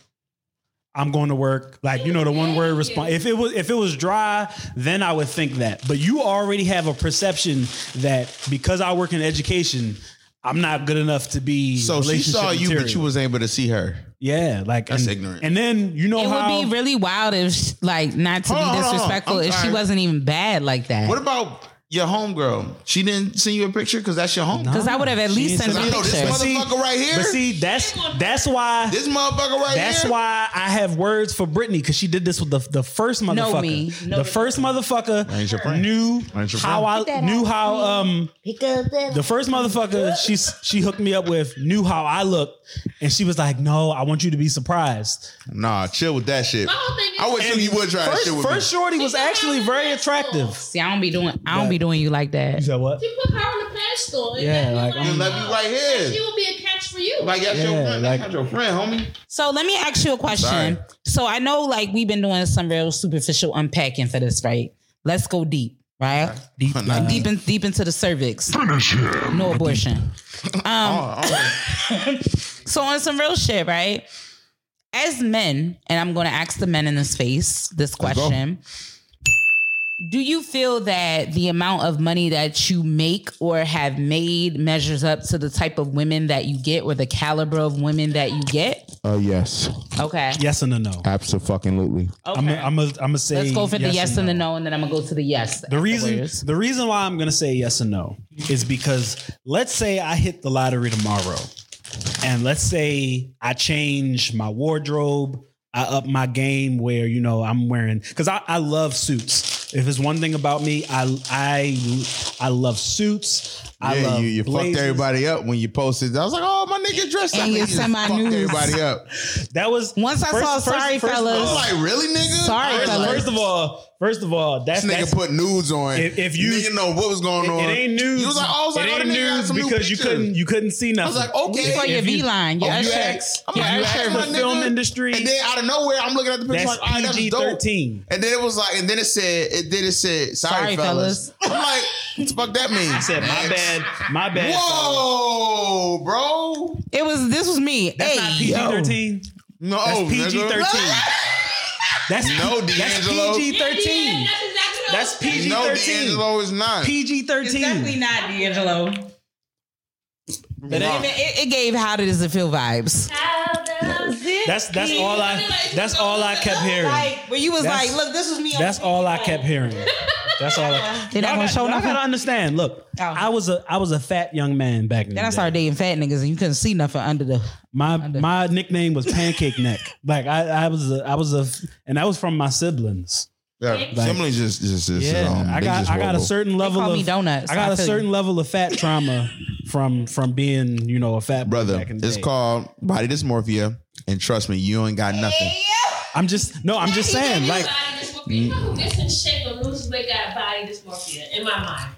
I'm going to work. Like you know, the one word response. If it was if it was dry, then I would think that. But you already have a perception that because I work in education, I'm not good enough to be. So she relationship saw you, but you was able to see her. Yeah, like That's and, ignorant. And then you know it how would be really wild if, she- like, not to Hold be hold on, hold on. disrespectful, I'm if she wasn't even bad like that. What about your homegirl? She didn't send you a picture because that's your home. Because I would have at She least ain't sent I a know this picture. motherfucker right here. But see, that's that's why this motherfucker right That's here. That's why I have words for Brittany because she did this with the the first motherfucker. me. Know the the first motherfucker ain't your friend. knew I ain't your how. I knew how um the first motherfucker she she hooked me up with knew how I looked, and she was like, "No, I want you to be surprised." Nah, chill with that shit. My whole thing is- I wish you would try that First, shit with first me. shorty was actually very attractive. See, I don't be doing. I don't be doing you like that. You said what? She put her on the pedestal. and Yeah, let like, you I'm- And let me right here. She here. will be a catch for you. Like that's your Yeah, friend. like- that's not your friend, homie. So let me ask you a question. Sorry. So I know, like, we've been doing some real superficial unpacking for this, right? Let's go deep, right? Deep, Not Like deep in, deep into the cervix. No abortion. Um, Oh, oh. so on some real shit, right? As men, and I'm going to ask the men in this space this question. Do you feel that the amount of money that you make or have made measures up to the type of women that you get or the caliber of women that you get? Uh, yes, Okay. Yes and a no. absolutely. Okay. I'm a, I'm a, I'm a say. Let's go for the yes and the no. no, and then I'm gonna go to the yes. The reason afterwards. the reason why I'm gonna say yes and no is because let's say I hit the lottery tomorrow, and let's say I change my wardrobe, I up my game where you know I'm wearing because I, I love suits. If it's one thing about me, I I I love suits. I yeah, love you, you fucked everybody up when you posted. I was like, oh, my nigga dressed up. And you just sent my fucked news. everybody up. That was Once I saw Sorry I Fellas. I was like, really, nigga? Sorry, First, fellas. first of all, first of all, that's This nigga that's, put nudes on. If- if you- nigga know what was going it, on. it ain't news. You was like, oh, I was like, it oh, ain't the nigga got news some new because you pictures. couldn't you couldn't see nothing. I was like, okay. For your V line, if your you shirt. ask, I'm like, you hey, ask my the film industry, And then out of nowhere, I'm looking at the picture like, all right, that was dope. PG-13. And then it was like, and then it said, it then it said, sorry, Sorry, fellas. I'm like, what the fuck that mean? I said, my bad, my bad. Whoa, bro. It was this was me. That's hey, not PG yo. thirteen. No, That's. PG thirteen. That's No, that's D'Angelo. PG thirteen. That's exactly what That's PG No, thirteen. D'Angelo is not. PG It's definitely not D'Angelo. That ain't- It, it gave how does it feel vibes. It That's that's all I that's all I kept hearing. Like where you was That's- like, look, this was me. That's all I kept hearing. That's all. I, They not y'all gonna got, show y'all nothing? gotta understand. Look, Oh. I was a I was a fat young man back in Then I started dating fat niggas and you couldn't see nothing under the. My my nickname was Pancake Neck. Like I I was a, I was a and that was from my siblings. Yeah, Like- siblings just, just, just Yeah, um, I they got just I got a horrible. certain level call of me donuts, I got I a feel certain you. level of fat trauma from from being you know a fat boy brother. Back in the It's day. called body dysmorphia, and trust me, you ain't got nothing. I'm just no. I'm just saying like People who gets in shape or lose weight got body body dysmorphia in my mind.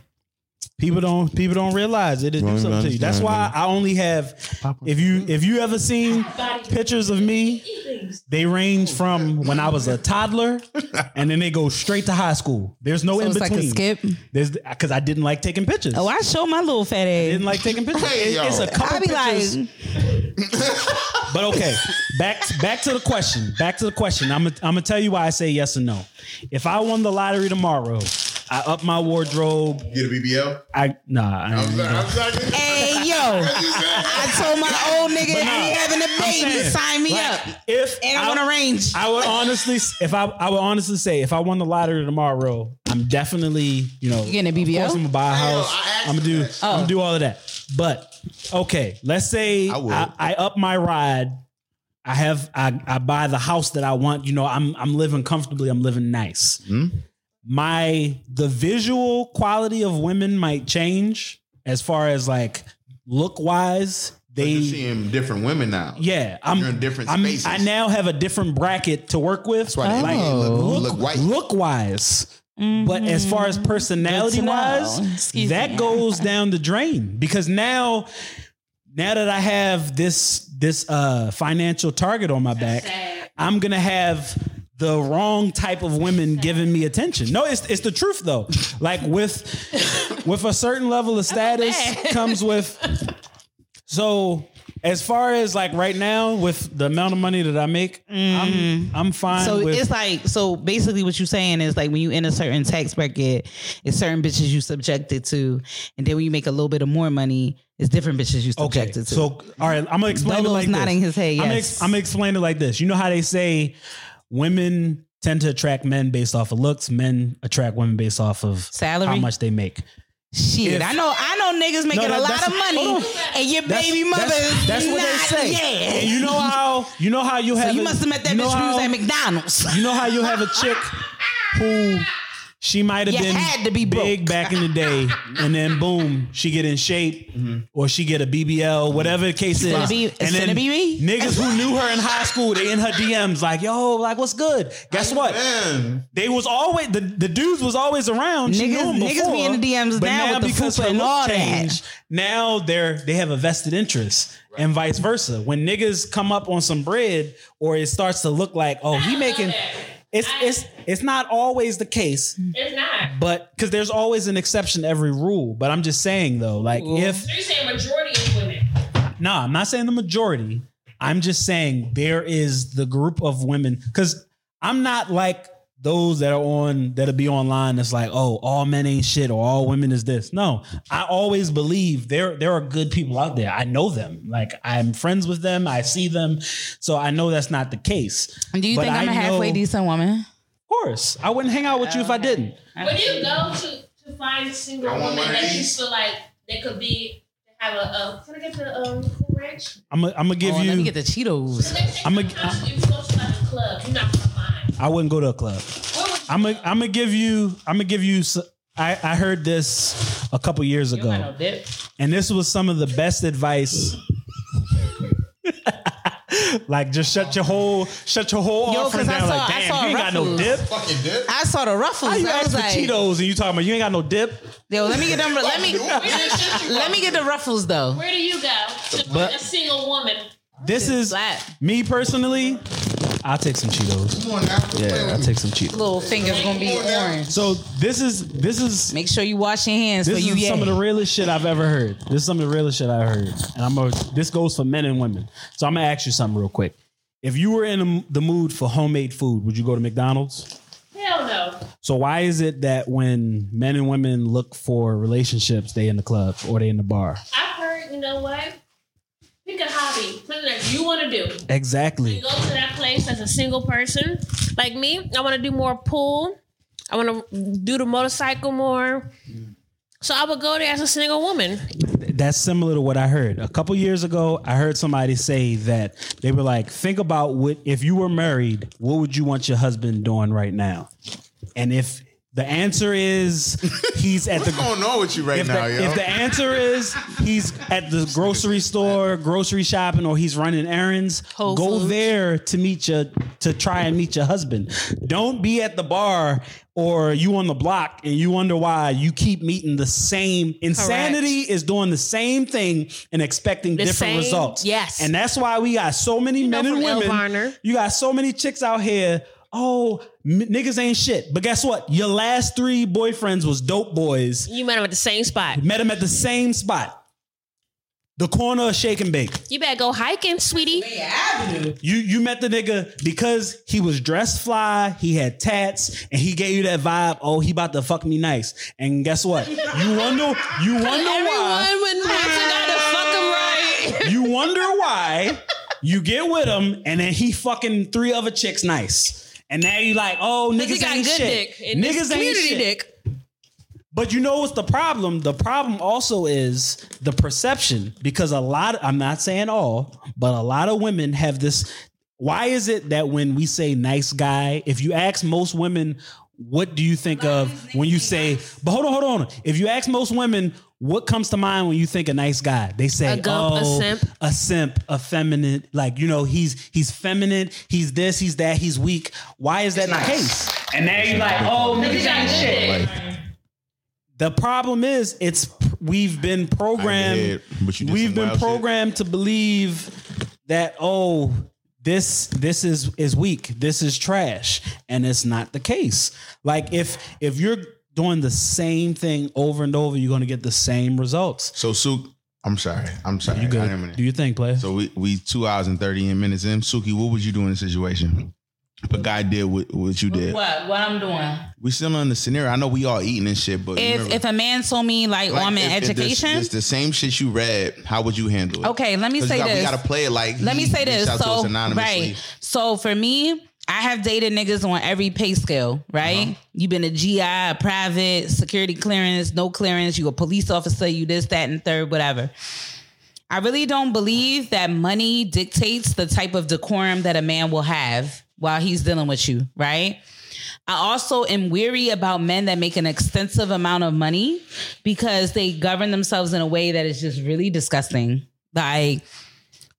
People don't people don't realize it. It do something to you. That's why I only have if you if you ever seen pictures of me, they range from when I was a toddler and then they go straight to high school. There's no So in it's like a between. skip? There's because I didn't like taking pictures. Oh, I show my little fat ass. didn't like taking pictures. Hey, It- it's a couple I be pictures. like, But okay, back back to the question. Back to the question. I'm gonna I'm gonna tell you why I say yes or no. If I won the lottery tomorrow, I up my wardrobe. Get a BBL. I nah. I ain't gonna- hey yo, I told my old nigga that he having a baby, saying, sign me like, up. If And I want a range. I would honestly, if I, I would honestly say, if I won the lottery tomorrow, I'm definitely, you know, You getting a Of BBL? course I'm gonna buy a house. I asked I'm gonna do, that. I'm Oh. gonna do all of that. But okay, let's say I. I, I up my ride. I have, I, I buy the house that I want. You know, I'm, I'm living comfortably. I'm living nice. Hmm? My the visual quality of women might change as far as like look wise. They You're seeing different women now. yeah, I'm You're in different I'm, spaces. I now have a different bracket to work with. That's why like, look, look, look look wise. But as far as personality Good to know. wise, that me. goes down the drain because now, now that I have this this uh, financial target on my back, I'm gonna have the wrong type of women giving me attention. No, it's it's the truth though. Like with with a certain level of status comes with so as far as like right now with the amount of money that I make, I'm mm-hmm. I'm fine So with it's like so basically what you're saying is like when you in a certain tax bracket, it's certain bitches you subjected to, and then when you make a little bit of more money, it's different bitches you Okay, subjected to. so all right, I'm gonna explain Dolo's it like nodding this. his head, I'm, yes. I'm gonna explain it like this. You know how they say women tend to attract men based off of looks, men attract women based off of Salary? how much they make. Shit, If- I know I know niggas making that- a lot of money, and your That's- baby mother that's, is that's what they not- say. Yeah, And you know how you know how you so have you a- must have met that you bitch who was at McDonald's. You know how you have a chick who she might have You been had to be big broke. back in the day, and then boom, she get in shape, mm-hmm. or she get a BBL, whatever the case is. finna be- it's and then finna be me. niggas who knew her in high school, they in her DMs like, "Yo, like what's good?" Guess what? Man. They was always the, the dudes was always around. She Niggas- knew 'em niggas before, be in the DMs but now with the because fupa her and look all that. changed, now they're they have a vested interest, and vice versa. When niggas come up on some bread, or it starts to look like, oh, he making. It's it's it's not always the case, It's not. but because there's always an exception to every rule. But I'm just saying though, like if So you're saying majority of women. no, I'm not saying the majority. I'm just saying there is the group of women because I'm not like those that are on that'll be online that's like, oh, all men ain't shit or all women is this. No, I always believe there there are good people out there. I know them. Like I'm friends with them. I see them. So I know that's not the case. Do you But think I'm I a halfway know- decent woman? Of course. I wouldn't hang out with you if I didn't. When you go to, to find a single I want women that you feel like they could be have a, a can I get the um cool ranch? I'm gonna I'm gonna give oh, you let me get the Cheetos. I'm a- if you go to like a club, you're not gonna find. I wouldn't go to a club. Where would you I'm gonna I'm gonna give you I'm gonna give you s- I, I heard this a couple years You ago. got no dip. And this was some of the best advice. like just shut your whole shut your whole Yo, offering 'cause I down. saw- like I damn, saw you ain't got no Ruffles. dip. Fucking dip. I saw the ruffles. How you I ask was for like, Cheetos and you talking about you ain't got no dip? yo, let me get them. Let me let me get the ruffles though. Where do you go to But- find a single woman? This is Flat. me personally. I'll take some Cheetos. Come on now. Yeah, I'll take some Cheetos. Little fingers gonna be orange. So this is this is Make sure you wash your hands This for you. is some of the realest shit I've ever heard. This is some of the realest shit I've heard. And I'm a, this goes for men and women. So I'm gonna ask you something real quick. If you were in the mood for homemade food, would you go to McDonald's? Hell no. So why is it that when men and women look for relationships, they in the club or they in the bar? I've heard, you know what? Pick a hobby, something that you want to do. Exactly. You go to that place as a single person, like me. I want to do more pool. I want to do the motorcycle more. So I would go there as a single woman. That's similar to what I heard. A couple years ago, I heard somebody say that they were like, think about what if you were married, what would you want your husband doing right now? And if the answer is he's at What's the going on with you right if now, the, yo? if the answer is he's at the grocery store, grocery shopping, or he's running errands, Whole go Foods. there to meet your to try and meet your husband. Don't be at the bar or you on the block and you wonder why you keep meeting the same insanity is doing the same thing and expecting The different same- results. yes. And that's why we got so many men and El women. Varner. You got so many chicks out here. Oh, m- niggas ain't shit. But guess what? Your last three boyfriends was dope boys. You met him at the same spot. Met him at the same spot. The corner of Shake and Bake. You better go hiking, sweetie. You you met the nigga because he was dressed fly, he had tats, and he gave you that vibe. Oh, he about to fuck me nice. And guess what? You wonder you wonder why Everyone when wants to fuck him right. you wonder why you get with him and then he fucking three other chicks nice. And now you like, oh, niggas he got ain't good shit. dick. And this Niggas ain't shit. dick. But you know what's the problem? The problem also is the perception because a lot, I'm not saying all, but a lot of women have this. Why is it that when we say nice guy, if you ask most women, what do you think of when you say, but hold on, hold on. If you ask most women, what comes to mind when you think a nice guy? They say, A gump, a oh, simp." a simp, a feminine, like, you know, he's he's feminine, he's this, he's that, he's weak. Why is that the case? And now you're like, oh, niggas ain't shit. The problem is, it's we've been programmed. ahead, but you did We've been wild shit. programmed to believe that oh, this this is is weak. This is trash, and it's not the case. Like if if you're doing the same thing over and over, you're going to get the same results. So Suk, I'm sorry. I'm sorry. You good? didn't mean to- Do you think, play? So we we two hours and thirty minutes in. Suki, what would you do in this situation? But a guy did what, what you did, What? What I'm doing? we still in the scenario. I know we all eating and shit, but If remember- if a man told me like, oh, I'm in if- if this- education. this the same shit you read. How would you handle it? Okay, let me say got, this. We got to play it like. Let he me say this. out to us So anonymously. right. So for me, I have dated niggas on every pay scale, right? Uh-huh. You've been a GI, a private, security clearance, no clearance, you a police officer, you this, that, and third, whatever. I really don't believe that money dictates the type of decorum that a man will have while he's dealing with you, right? I also am weary about men that make an extensive amount of money because they govern themselves in a way that is just really disgusting. Like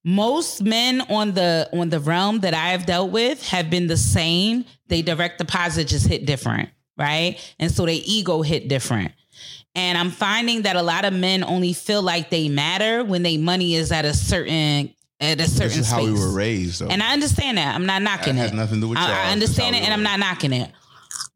most men on the on the realm that I have dealt with have been the same. They direct deposit just hit different, right? And so their ego hit different. And I'm finding that a lot of men only feel like they matter when they money is at a certain at a certain This is how we were raised, though. And I understand that. I'm not knocking That it. has nothing to do with. I, I understand it, and I'm not knocking it.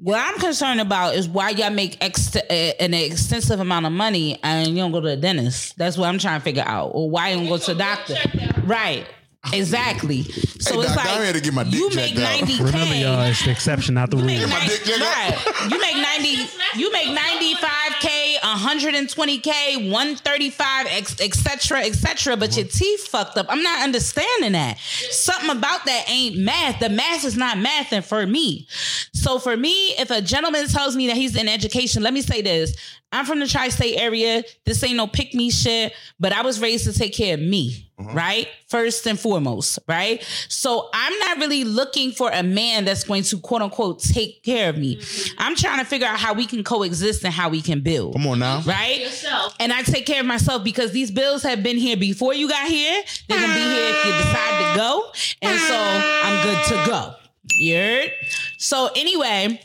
What I'm concerned about is why y'all make ex- uh, an extensive amount of money and you don't go to the dentist. That's what I'm trying to figure out. Or why you don't go to the doctor? Right. Exactly. So Hey, it's doc, I'm like here to get my dick you make 90k. Remember, y'all, it's the exception, not the rule. Make 90 right. You make 90 you make 95k, 120k, 135 ex- et cetera, et cetera, but your teeth fucked up. I'm not understanding that. Something about that ain't math. The math is not mathing for me. So for me, if a gentleman tells me that he's in education, let me say this. I'm from the tri-state area. This ain't no pick me shit, but I was raised to take care of me, Mm-hmm. right? First and foremost, right? So I'm not really looking for a man that's going to quote unquote take care of me. Mm-hmm. I'm trying to figure out how we can coexist and how we can build. Come on now. Right? Yourself. And I take care of myself because these bills have been here before you got here. They're gonna be here if you decide to go. And so I'm good to go. You heard? So anyway,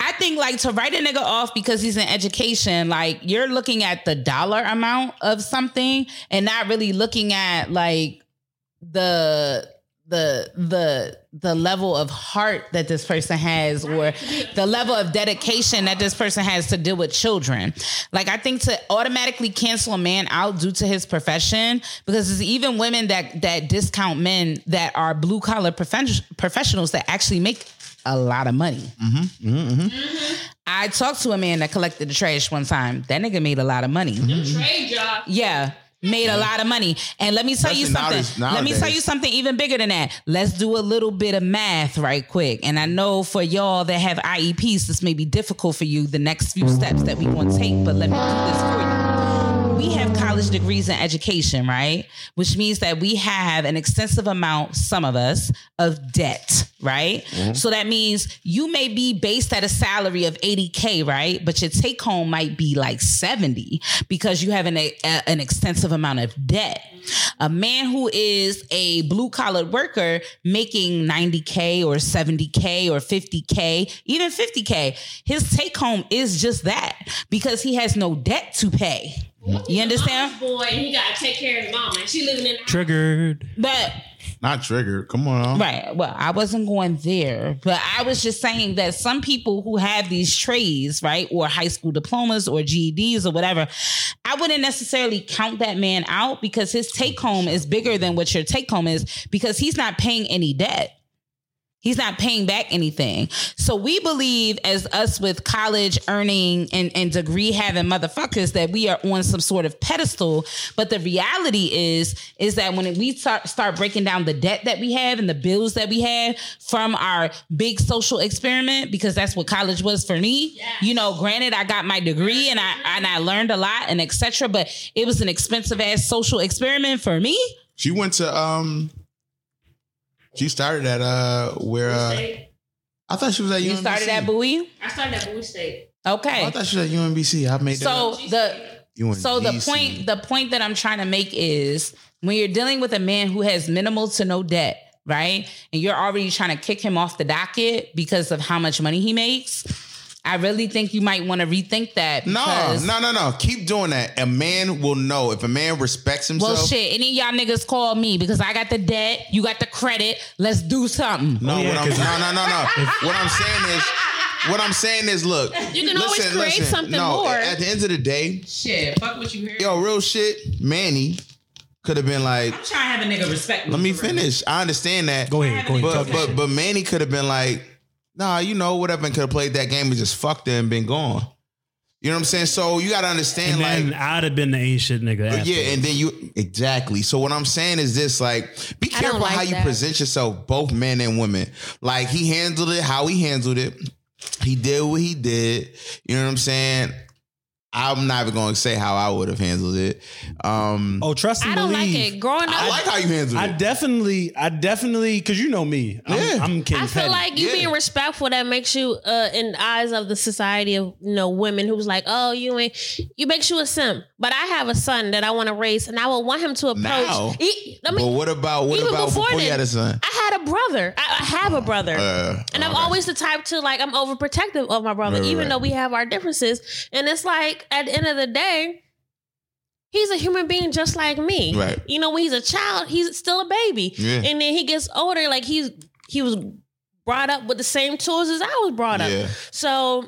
I think like to write a nigga off because he's in education, like you're looking at the dollar amount of something and not really looking at like the the the the level of heart that this person has or the level of dedication that this person has to deal with children. Like I think to automatically cancel a man out due to his profession because there's even women that that discount men that are blue collar professionals that actually make a lot of money. Mm-hmm. Mm-hmm. I talked to a man that collected the trash one time. That nigga made a lot of money. Trade job. Yeah. Made a lot of money. And let me tell you something. nowadays- Let me tell nowadays. you something even bigger than that. Let's do a little bit of math right quick. And I know for y'all that have IEPs, this may be difficult for you, the next few steps that we want to take, but let me do this for you. We have college degrees in education, right? Which means that we have an extensive amount, some of us, of debt, right? Mm-hmm. So that means you may be based at a salary of 80K, right? But your take home might be like 70 because you have an, a, an extensive amount of debt. A man who is a blue collar worker making 90K or 70K or 50K, even 50K, his take home is just that because he has no debt to pay. You understand? Boy, and he gotta take care of his mama. And she living in Triggered. But Not triggered. Come on. Right. Well, I wasn't going there, but I was just saying that some people who have these trades, right, or high school diplomas or GEDs or whatever, I wouldn't necessarily count that man out because his take home is bigger than what your take home is because he's not paying any debt. He's not paying back anything. So we believe as us with college earning and, and degree having motherfuckers that we are on some sort of pedestal. But the reality is, is that when we start start breaking down the debt that we have and the bills that we have from our big social experiment, because that's what college was for me. You know, granted, I got my degree and I and I learned a lot and etc. But it was an expensive ass social experiment for me. She went to um. She started at uh where uh I thought she was at You UMBC. started at Bowie? I started at Bowie State. Okay. Oh, I thought she was at UMBC. I made that. So up. the UMBC. so the point the point that I'm trying to make is when you're dealing with a man who has minimal to no debt, right? And you're already trying to kick him off the docket because of how much money he makes. I really think you might want to rethink that. No, because- no, no, no. Keep doing that. A man will know if a man respects himself. Well, shit. Any of y'all niggas call me because I got the debt, you got the credit. Let's do something. No, Oh, yeah, what I'm, 'cause- no, no, no, no. what I'm saying is, what I'm saying is, look. You can always create something no, more. At the end of the day, Shit. Fuck what you hear. yo, real shit. Manny could have been like, I'm trying to have a nigga respect me. let me for real. finish. I understand that. Go ahead. Go ahead. But but but Manny could have been like, nah, you know, whatever, and could have played that game and just fucked it and been gone. You know what I'm saying? So you got to understand, and like, I'd have been the ain't shit nigga. after. yeah, and then you exactly. So what I'm saying is this: like, be careful like how you present yourself, both men and women. Like he handled it, how he handled it. He did what he did. You know what I'm saying? I'm not even going to say how I would have handled it. Um, Oh, trust and I don't like believe. it. Growing up, I like how you handled it. I definitely, I definitely, because you know me. I'm, Yeah. I'm King I feel Petty. like you Yeah. being respectful that makes you uh in the eyes of the society of you know women who's like, oh, you ain't you makes you a simp. But I have a son that I want to raise and I would want him to approach Now? He- I but what about what about before before, you had a son? I had a brother. I, I have a brother. Uh, and I'm always the type to like I'm overprotective of my brother, Right, right, even right. though we have our differences. And it's like at the end of the day, he's a human being just like me. Right. You know, when he's a child, he's still a baby. Yeah. And then he gets older, like he's he was brought up with the same tools as I was brought up. Yeah. So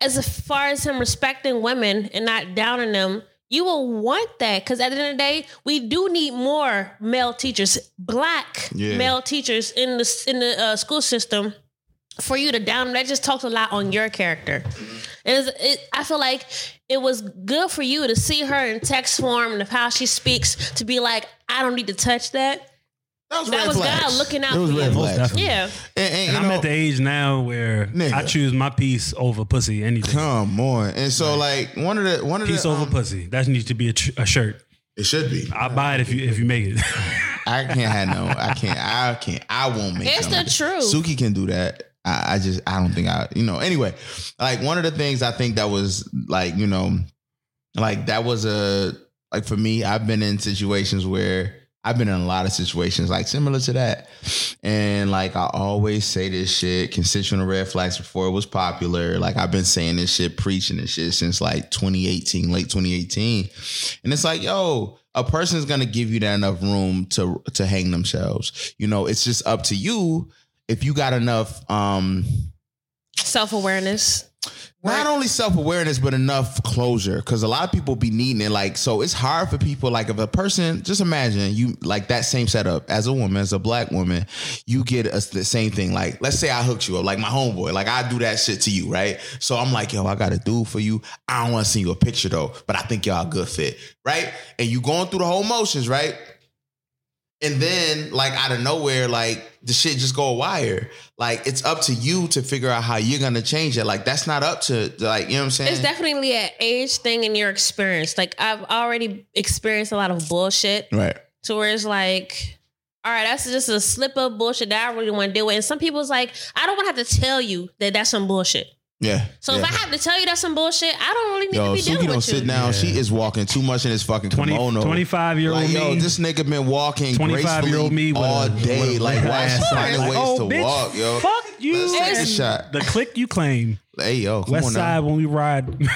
as far as him respecting women and not downing them, you will want that because at the end of the day, we do need more male teachers, black Yeah. male teachers in the in the uh, school system. For you to down them, that just talks a lot on your character. And it's, it, I feel like it was good for you to see her in text form and of how she speaks to be like, I don't need to touch that. That was, That was. God looking out It was for red you. flags. Yeah. And, and, And you I'm know, at the age now where Nigga. I choose my piece over pussy. Anything. Come on. And so, like, one of the one of Piece the over um, pussy. That needs to be a, tr- a shirt. It should be. I'll buy it if you if you make it. I can't have no. I can't. I can't. I won't make. It's something. the truth. Suki can do that. I, I just. I don't think I. You know. Anyway, like one of the things I think that was like you know, like that was a like for me. I've been in situations where I've been in a lot of situations like similar to that, and like I always say this shit. Constitutional red flags before it was popular. Like I've been saying this shit, preaching this shit since like 2018, late 2018, and it's like yo a person's gonna give you that enough room to to hang themselves. You know, it's just up to you if you got enough um Self awareness. not only self-awareness but enough closure because a lot of people be needing it like so it's hard for people like if a person just imagine you like that same setup as a woman as a black woman you get us the same thing like let's say i hooked you up like my homeboy like i do that shit to you right? So i'm like yo i got a dude for you. I don't want to see you a picture though but i think y'all a good fit right? And you going through the whole motions right And then, like out of nowhere, like the shit just go wire. Like it's up to you to figure out how you're gonna change it. Like that's not up to like you know what I'm saying. It's definitely an age thing in your experience. Like I've already experienced a lot of bullshit. right. to where it's like, all right, that's just a slip of bullshit that I really want to deal with. And some people's like, I don't want to have to tell you that that's some bullshit. Yeah. So yeah. if I have to tell you that's some bullshit, I don't really need Yo, to be Suki dealing don't with sit you. down. She is walking too much in his fucking 20 kimono. 25 year old Like, yo, me. this nigga been walking 25 year old me all a- day. with a- like, with a why is ass she finding Like, ways oh, to bitch, walk, yo? Fuck you. Let's take a shot. The click you claim. Hey, yo, come West on side now. when we ride.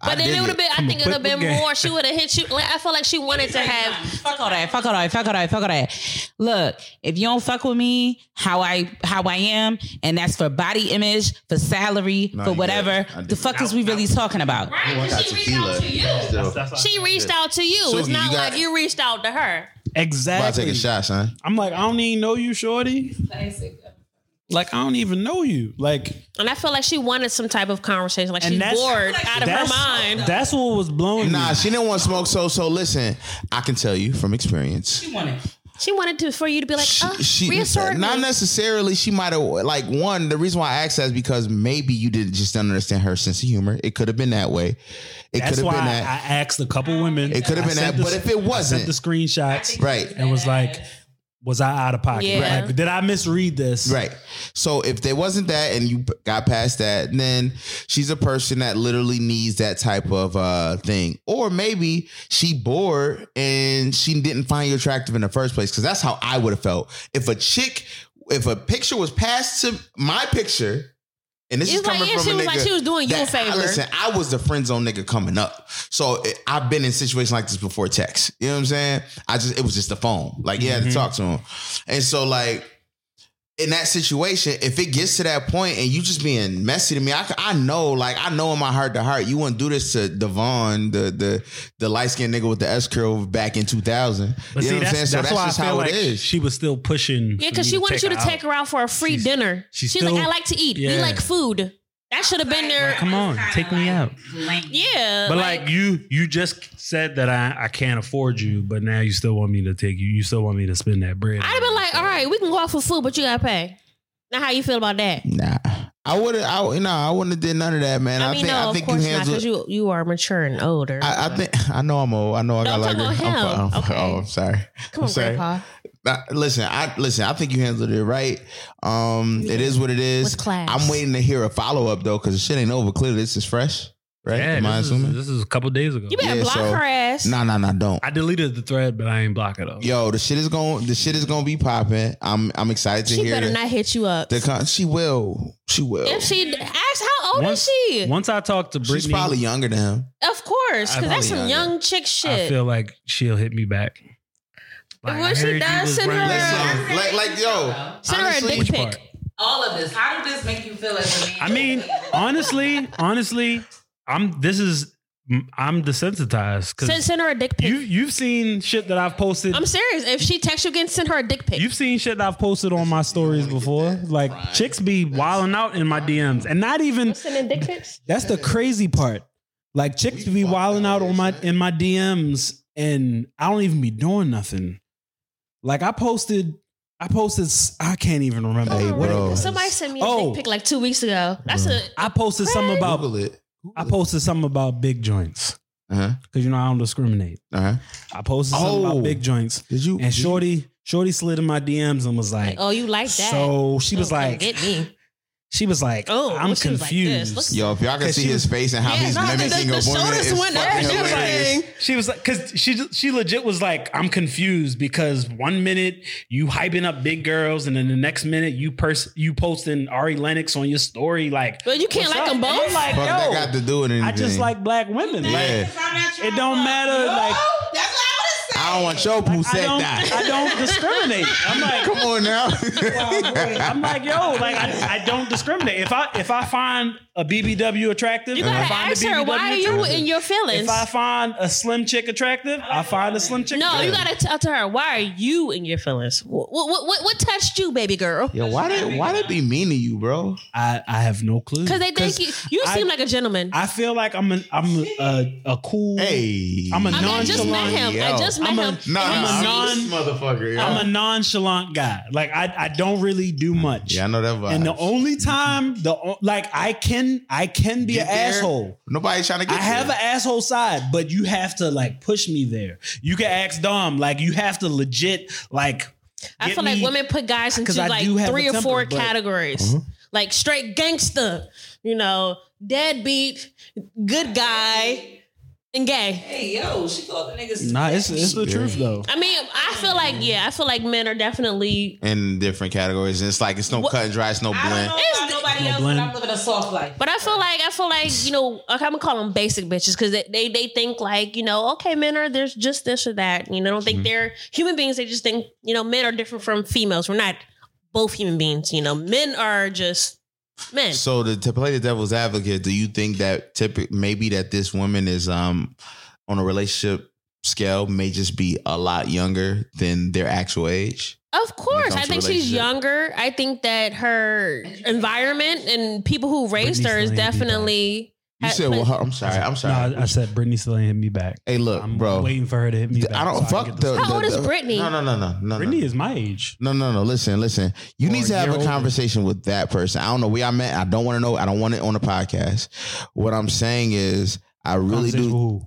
I But then it would have been, I think it would have been game. more. She would have hit you. Like, I feel like she wanted to have. Fuck all that. Fuck all that. Fuck all that. Fuck all that. Look, if you don't fuck with me, how I how I am, and that's for body image, for salary, No, for you whatever, good. I the dig fuck is we really talking about? Right, I got she reached out to you. Still. She reached out to you. Suki, it's not you got- like you reached out to her. About to take exactly. a shot, son. I'm like, I don't even know you, shorty. Like, I don't even know you. Like, And I feel like she wanted some type of conversation. Like she's that's- bored out of her that's, mind. That's what was blowing Nah, me. she didn't want smoke. So, so listen. I can tell you from experience. She wanted She wanted to for you to be like, uh, she reassert not me. necessarily. She might have like one. The reason why I asked that is because maybe you didn't just don't understand her sense of humor. It could have been that way. It could That's have why been I, that. I asked a couple women. It could have I been sent that, the- but if it I wasn't- sent the screenshots, Right. and was like, was I out of pocket? Yeah. Like, did I misread this? Right. So if there wasn't that and you got past that, then she's a person that literally needs that type of uh thing. Or maybe she bored and she didn't find you attractive in the first place. Cause that's how I would have felt. If a chick, if a picture was passed to my picture, and this It's is like, coming yeah, from she a was like she was doing you a that- favor. Listen, I was the friend zone nigga coming up. So it, I've been in situations like this before text. You know what I'm saying? I just it was just the phone. Like you had to mm-hmm. talk to him. And so like in that situation, if it gets to that point and you just being messy to me, I, I know, like I know in my heart to heart, you wouldn't do this to Devon, the the the light skinned nigga with the S curl back in 2000. But you see, know what I'm saying? that's, So that's that's why just I feel how like it is. she was still pushing. Yeah, because she wanted you to her take her out for a free She's- dinner. she's She's, like, I like to eat. We like food. That should have been there. Come on, take me out. Yeah. But like, you, you just said that I, I can't afford you, but now you still want me to take you. You still want me to spend that bread. I'd have been like, all right, we can go out for food, but you gotta pay. Now, how you feel about that? Nah. I would have I no, I wouldn't have did none of that, man. I I, mean, think no, I of think you handled because you you are mature and older. I, I think I know I'm old. I know I got I'm like I'm, about him. I'm- Okay. Oh, I'm sorry. Come I'm on, sorry. Grandpa. Nah, listen, I listen. I think you handled it right. Um, it is what it is. With class. I'm waiting to hear a follow up though, because the shit ain't over. Clearly, this is fresh, right? Yeah, Am I this is, this is a couple days ago. You better Yeah, block so- her ass. Nah, nah, nah. Don't. I deleted the thread, but I ain't block it though. Yo, the shit is going. The shit is going to be popping. I'm. I'm excited to hear. she hear. better the, not hit you up. the con- she will. She will. if she ask, how old Once, is she? once I talked to Brittany, She's probably younger than him. Of course, because that's some probably young chick shit. I shit. feel like she'll hit me back. Like, When I she heard you does, was send her running- a- Listen, like, like, yo. Send her a honestly- dick Which pic. part? All of this. How did this make you feel as a man? I mean, honestly, honestly, I'm. This is. I'm desensitized Send, because send her a dick pic. you you've seen shit that I've posted. I'm serious. If she texts you again, send her a dick pic. You've seen shit that I've posted on my stories before. Like chicks be wilding out in my DMs, and not even. Sending dick pics. That's the crazy part. Like chicks be wilding out on my in my DMs, and I don't even be doing nothing. Like I posted, I posted. I can't even remember Hey, what it bro. was. Somebody sent me a Oh. dick pic like two weeks ago. That's a I posted something about. Google it. I posted something about big joints huh. because you know I don't discriminate. Uh huh. I posted something Oh. about big joints, Did you? and did you- Shorty, Shorty slid in my DMs and was like, oh, you like that? so she was Oh, like, get me. She was like, Oh, I'm well, she was like confused. Yo, if y'all can see his was- face and how Yeah, he's no, the- mimicking the- a the woman, it's went fucking up. She was like- She was like, because she she legit was like, I'm confused because one minute you hyping up big girls, and then the next minute you pers- you posting Ari Lennox on your story, like, But you can't like up? them And both? like, Fuck that yo, got to do with anything. I just like black women. Yeah. Like, it don't matter. Like, That's what I I don't want your poo I said don't, that. I don't discriminate. I'm like, Come on now. I'm like, yo, like I, I don't discriminate. If I if I find a BBW attractive, You gotta find a ask her BBW why are you attractive. in your feelings? If I find a slim chick attractive, I find a slim chick. no, you attractive. gotta tell to her why are you in your feelings? What what what, what touched you, baby girl? Yo, why did why did be mean to you, bro? I, I have no clue. Because they think you you I- seem like a gentleman. I feel like I'm a, I'm a, a, a cool. Hey, I'm a I, mean, I just met nonchalant. him. yo. I just met I'm I'm a, him. Nah, I'm a I'm non this motherfucker. yo. I'm a nonchalant guy. Like I, I don't really do much. yeah, I know that vibe. And the only time the like I can I can be Get an there. asshole. Nobody's trying to get I have there. an asshole side, but you have to like push me there. You can ask Dom, like you have to legit like. I get feel like women put guys into like three or temper, four but- Uh-huh. categories. Like straight gangster, you know, deadbeat, good guy, and gay. Hey yo, she called the niggas. Nah, it's it's the truth though. I mean, I feel like yeah, I feel like men are definitely. in different categories. It's like it's no What- cut and dry, it's no I don't blend. know It's about the- nobody No else, blend. but I'm living a soft life. But I feel like I feel like you know I'm gonna call them basic bitches because they, they they think like you know okay men are there's just this or that you know don't Mm-hmm. think they're human beings they just think you know men are different from females we're not both human beings you know men are just men So to, to play the devil's advocate, do you think that typic maybe that this woman is um on a relationship scale may just be a lot younger than their actual age? Of course, I think she's younger. I think that her environment and people who raised Brittany her is still definitely. You said, well, her- I'm sorry, I'm No, sorry. I, I said Brittany still ain't hit me back. hey, look, I'm bro. waiting for her to hit me back. I don't so can fuck get the, this- How the- old is the- Brittany? No, no, no, no, no. Brittany no. is my age. No, no, no. Listen, listen. You Or need to a have year a older. conversation with that person. I don't know where I met. I don't want to know. I don't want it on the podcast. What I'm saying is, I really Conversation do. with who?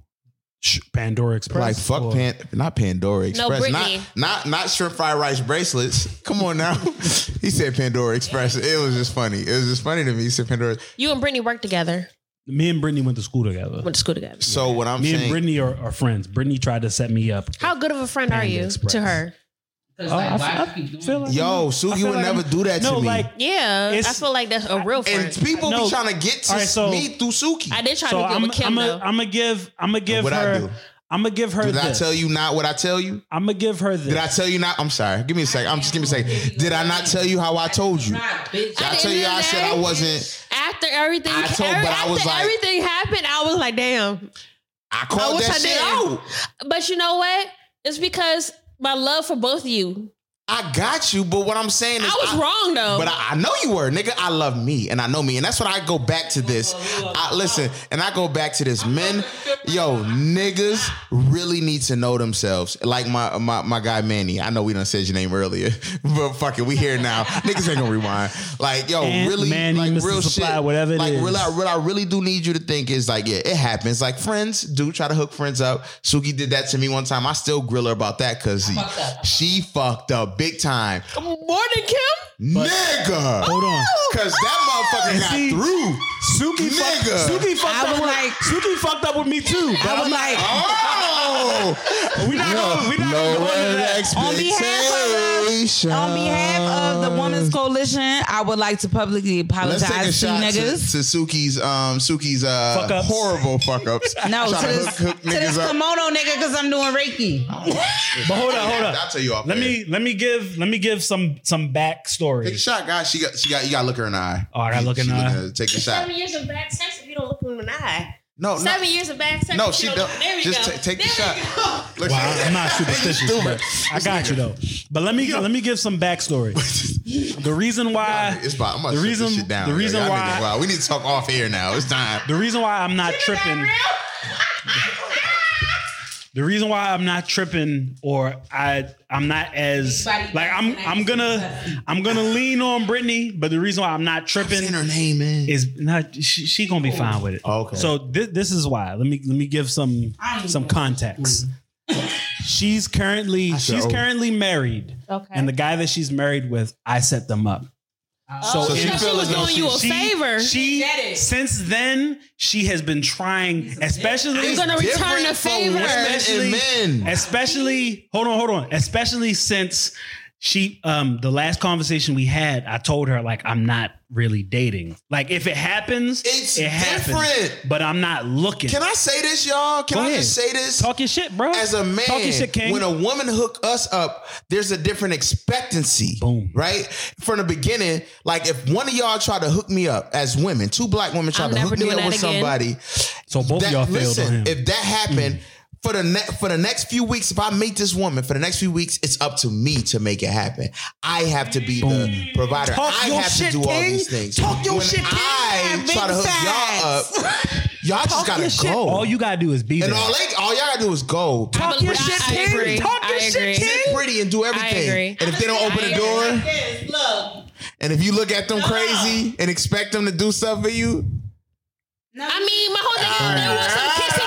Sh- Pandora Express. Like fuck or- Pan, not Pandora Express, Brittany. not not not shrimp fried rice bracelets. Come on now, he said Pandora Express. It was just funny. It was just funny to me. He said Pandora. You and Brittany work together. Me and Brittany went to school together. Went to school together. So what I'm saying. me saying, and Brittany are, are friends. Brittany tried to set me up. How good of a friend are Panda you Express. to her? Oh, I, I feel like yo, I Suki feel would like never I'm- do that no, to me. like Yeah, I It's- feel like that's a real friend. and people No. be trying to get to All right, so- me through Suki. I did try so to get I'm with Kim I'm though. Gonna give I'm gonna give What I her? I'm gonna give her Did this. I tell you not what I tell you? I'm gonna give her this. Did I tell you not? I'm sorry. Give me a second. I'm just give me a second. Did I not tell you how I told you? Did I tell you I said I wasn't? After everything, I told- every- but I after was like- everything happened, I was like, damn. I I called wish that I shit out. But you know what? It's because my love for both of you. I got you, but what I'm saying is I was wrong though. But I, I know you were, nigga. I love me, and I know me, and that's what I go back to this. I, listen, and I go back to this. Men, yo, niggas really need to know themselves. Like my my my guy Manny. I know we done said your name earlier, but fuck it, we here now. niggas ain't gonna rewind. Like yo, Aunt really, Manny, like Mr. real Supply, shit. whatever it like is. really, I, what I really do need you to think is like, yeah, it happens. Like friends do try to hook friends up. Suki did that to me one time. I still grill her about that because she fucked up big time. More than Kim? Nigga. Hold on. Cause that motherfucker got see, through. Suki, fuck, Nigga. Suki fucked I up would with like- Suki fucked up with me too. But I I'm like Oh, we not gonna, we not gonna no that. On behalf of on behalf of the Women's Coalition, I would like to publicly Let's take a apologize to you shot to, niggas. to Suki's um Suki's uh Fuck ups. horrible fuck ups. no, to Trying this, hook, hook to this up. kimono nigga because I'm doing Reiki. But hold on, hold on. I'll tell you off. Let air. me let me give let me give some some backstory. take a shot, guys. She got she got you got to look her in the eye. Oh, I gotta look in the eye. Take a shot. Seven years of bad sex if you don't look him in the eye. No, no, Seven years of bad sex. no. if She you don't. There we Just go. ta- take the There shot. we go. Look, Wow, I'm not superstitious, but I got you though. But let me let me give some backstory. The reason why It's about, I'm gonna the shut reason shit down. the reason Y'all why niggas we need to talk off air now. It's time. the reason why I'm not tripping the reason why I'm not tripping or I I'm not as like I'm I'm gonna I'm gonna lean on Brittany, but the reason why I'm not tripping Saying her name, man. is not she, she gonna be fine with it. Okay. So this this is why. Let me let me give some some context. She's currently she's oh. currently married, Okay. and the guy that she's married with, I set them up. Oh, So she, she thought she was doing you a She, favor. she since then she has been trying, especially I'm gonna return the Different favor. especially, and men. especially hold on, hold on. Especially since she um the last conversation we had, I told her like I'm not really dating. Like if it happens, It's it happens. different. But I'm not looking. Can I say this, y'all? Can Go I ahead. just say this? Talk your shit, bro. As a man, Talk your shit, King. when a woman hook us up, there's a different expectancy. Boom. Right? From the beginning, like if one of y'all try to hook me up as women, two black women try I'm to hook me up with again. somebody. so both that- of y'all failed listen, on him. If that happened, for the ne- for the next few weeks, if I meet this woman for the next few weeks, it's up to me to make it happen. I have to be the provider. Talk I have shit, to do all these things. Talk your when shit, King. I Big try to hook facts. y'all up. Y'all just gotta your shit. go. All you gotta do is be and there. all they, all y'all gotta do is go. Talk I your shit, I King. agree. Talk your I shit. King. Sit pretty and do everything. agree. And if they don't open the door, Look. and if you look at them crazy and expect them to do stuff for you, I mean, my whole thing is they want some kissy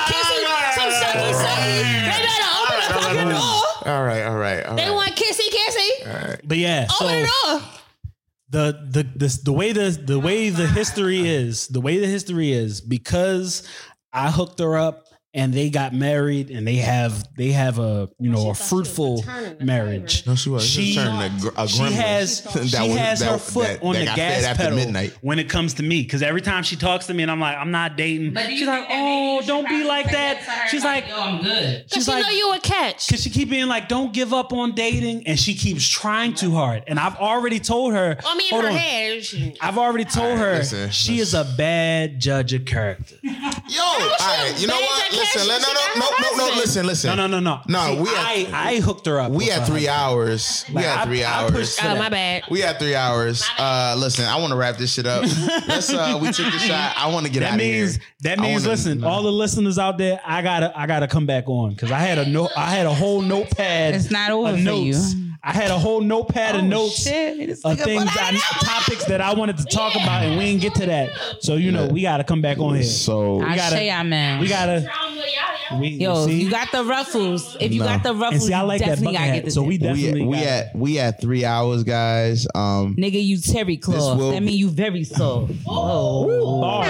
all right, all right, all They right. want kissy kissy. All right. But yeah, Open so the door. the the the the way the the way the history is, the way the history is, because I hooked her up and they got married and they have they have a you know a fruitful marriage. No, she was. She She was a, gr- a she has That she was- has that- her foot that- on that the gas fed after pedal midnight. when it comes to me because every time she talks to me and I'm like I'm not dating. But She's like, oh, don't be like that. to her, She's like, yo, I'm good. Cause she's she like, know you a catch. Cause she keep being like, don't give up on dating, and she keeps trying too hard. And I've already told her. I mean, her on. head. I've already told All right, her listen, she is a bad judge of character. Yo, all right, you know what? Listen, no, no, no, no, no, no, listen, listen. No, no, no, no. No, See, we I, had- I hooked her up. We had three hours. We had three hours. oh, my bad. We had three hours. Uh, listen, I want to wrap this shit up. Let's. Uh, we took the shot. I want to get out That of here. that means wanna- listen, all the listeners out there, I gotta I gotta come back on because I had a note I had a whole notepad. It's not over of for notes. you. I had a whole notepad of Oh, notes shit. Of nigga things I, topics that I wanted to talk about and we didn't get to that. So you know we gotta come back on here. So I gotta- say, I'm man. We gotta we, Yo, see? you got the ruffles, if you No. got the and ruffles, see I like you that definitely gotta get hat. the So we we, definitely we we got had we had three hours, guys. Um, nigga, you terry cloth. That be- mean you very soft. Oh, bars.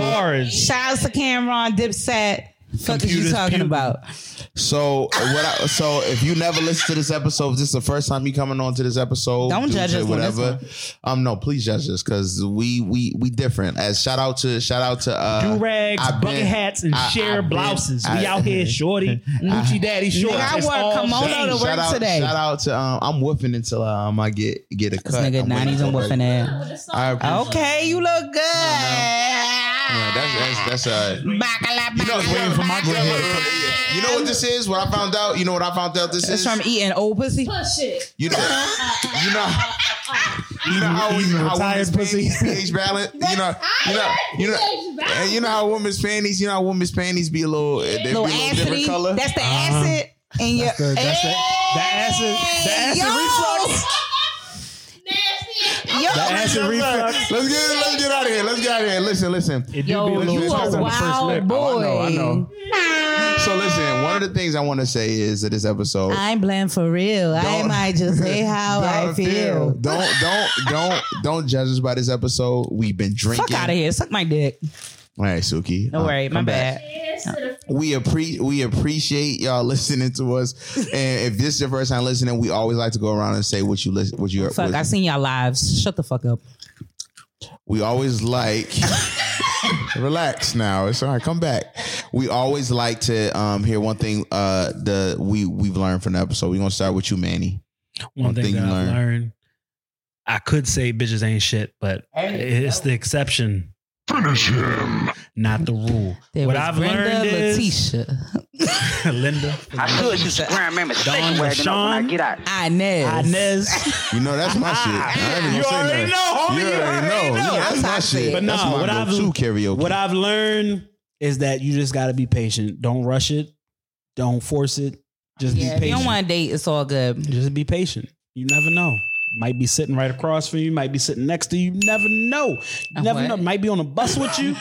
Bars. Shout out to Cam'ron Dipset. Fuck is you talking puking. about? so what? I, so if you never listened to this episode, if this is the first time you coming on to this episode. Don't judge us on this Whatever. Um, no, please judge us because we we we different. As shout out to shout out to uh, Do rags, I've bucket been- hats, and I- share I've blouses. we out here, shorty, Gucci daddy shorts. Nigga, I wore a kimono to work shout out, today. Shout out to um, I'm whooping until um, I get get a This cut. nigga I'm not waiting even for woofing it. it. I appreciate Okay, you look good. Yeah, that's that's that's uh. Bacala, You know, bacala, waiting for my bacala. to come in. You know what this is? What I found out? You know what I found out this It's is? from eating old pussy. Push it. You know, you know, you know how we Eating how retired women's pussy. panties pH balance. You know, you know, you know, and you know how women's panties. You know how women's panties be a little, they be a Little little different acidy. color. That's the acid in your. The- that's the, the acid, the acid Yo. reflux. Yo, The acid reflux. Let's get let's get out of here. Let's get out of here. Listen, listen. It do Yo, be a little you tough a on wild boy. Oh, I know, I know. So listen, one of the things I want to say is that this episode. I'm bland for real. I might just say how I Don't feel. Don't don't don't don't judge us by this episode. We've been drinking. Fuck out of here. Suck my dick. All right, Suki. No uh, worry, my come back. bad. We appre- we appreciate y'all listening to us. And if this is your first time listening, we always like to go around and say what you listen, what you Fuck, what- I seen y'all lives. Shut the fuck up. We always like. relax now. It's all right. Come back. We always like to um hear one thing. Uh, the we we've learned from the episode. We're gonna start with you, Manny. One One thing, thing that you I've learned. learned, I could say bitches ain't shit, but it's the exception. Finish him, not the rule. There what I've Brenda, learned is Letitia, Linda, I could use a grand member Dawn, station wagon up when I LaShawn, get out. Inez. Inez. You know that's my shit. I ain't even You already know, homie. You You already already know. know. You know, That's I'm my toxic. shit. But That's nah, my what I've- go-to karaoke. What I've learned is that you just got to be patient. Don't rush it. Don't force it. Just Yeah, be if you patient. don't want to date, it's all good. Just be patient. You never know. Might be sitting right across from you. Might be sitting next to you. You never know. You never what? know. Might be on a bus with you.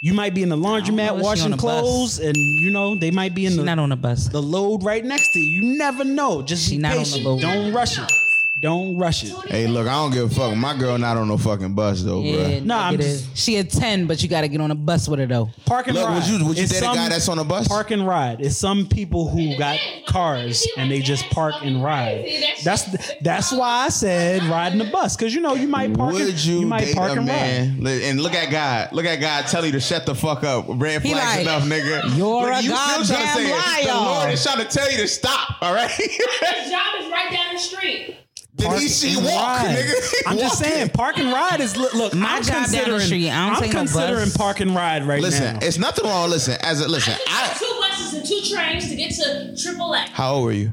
You might be in the laundromat washing clothes, and you know they might be in She's the, not on the bus. the load right next to you. You never know. Just She be not on the patient. load. Don't rush it. Don't rush it. Hey, look, I don't give a fuck. My girl not on no fucking bus though, Yeah, bruh. Nah, I'm negative. she a ten, but you got to get on a bus with her though. Park and Look, ride. would you would you It's date a guy that's on a bus? Park and ride. It's some people who got cars and they just park and ride. That's that's why I said riding the bus because you know you might park. Would and, you, might date park a and ride. man? Li- And look at God. Look at God. Tell you to shut the fuck up. Red He flags like, enough, nigga. "You're Look, a you still trying to goddamn say it. The liar." Lord is trying to tell you to stop. All right. His job is right down the street. Did he see and walk, ride. nigga? I'm just Walking. saying, park and ride is look. look My I'm job down the considering. street. I don't I'm take no bus. considering park and ride right now. Listen, now. it's nothing wrong. Listen, as a listen, I I. took two buses and two trains to get to Triple X. How old were you?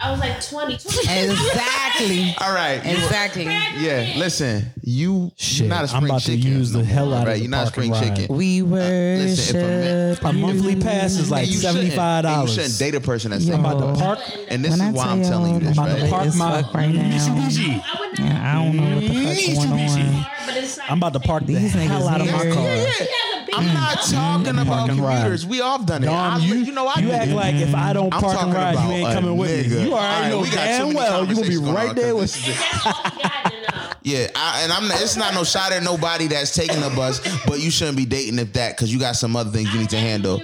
I was like 20. 20. Exactly. All right. Exactly. Yeah, listen, you Shit, you're not a I'm spring about to use the hell out of right? the You're not a park and spring ride. chicken. We were. listen, if worship. A monthly pass is like you seventy five shouldn't- and dollars. You shouldn't date a person that's Yo. I'm about to park. And this When I is why I'm telling you this, I'm about to? Park as my fuck right now. Mitsubishi. Yeah, I don't know what the fuck going on. But it's like, I'm about to park the These hell niggas out of my here. car. Yeah, yeah. He has a big I'm not mm. talking mm. about Park and ride. commuters. We all done it. Dom, I, you, you know, I you did act it. like if I don't I'm park and talking ride, you ain't coming with nigga. me. You already know we got too damn well you gonna be right there with. this is- That's all we got to know. Yeah, I, and I'm not, it's not no shot at nobody that's taking the bus, but you shouldn't be dating if that because you got some other things you need to handle.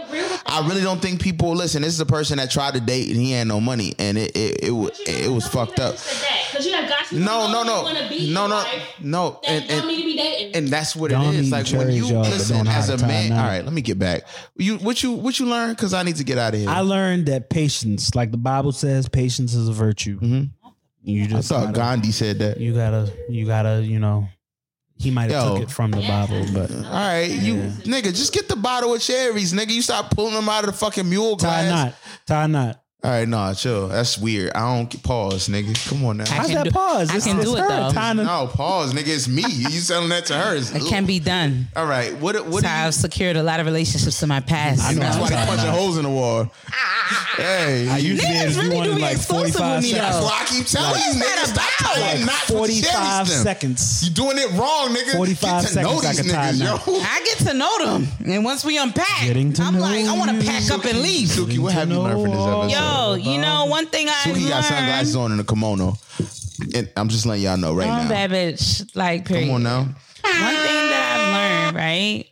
I really don't think people listen. This is a person that tried to date and he had no money, and it it it, wa- it, was fucked up. Because you have got No, no, know you wanna no, no, no, no, and and need to be dating. and that's what Don't it is. Like when you job, but listen as a to tie a man. All right, let me get back. You what you what you learn? Because I need to get out of here. I learned that patience, like the Bible says, patience is a virtue. Mhm. You I just thought gotta, Gandhi said that. you gotta, you gotta, you know. He might have Yo. took it from the Bible, but All right, you nigga, just get the bottle of cherries, nigga. You stop pulling them out of the fucking mule tie a glass. knot, tie a knot. All right, nah, chill. That's weird. I don't pause, nigga. Come on now. I How's can that do- pause? I It's- can it's do it, her though. tying a- No, pause, nigga. It's me. You selling that to her. It's- It can be done. All right. What? What? That's do how you, I've secured a lot of relationships in my past. I know that's I'm why they talking punching about. holes in the wall. hey, I used to be Niggas able to do really one do be like explosive with 45 me, though. That's seconds. why I keep telling you, nigga. Stop tying Like knots with 45 cherries. seconds. You doing it wrong, nigga. 45 Get to know seconds I these can tie niggas, yo. I get to know them, and once we unpack, Getting to I'm know like, I want to pack up and leave. Suki, what have you learned from this episode? Yo, Oh, you know one thing I Suki got learned. sunglasses on and a kimono. And I'm just letting y'all know right I'm now. bad bitch. Like, period. Come on now. One thing that I've learned, right,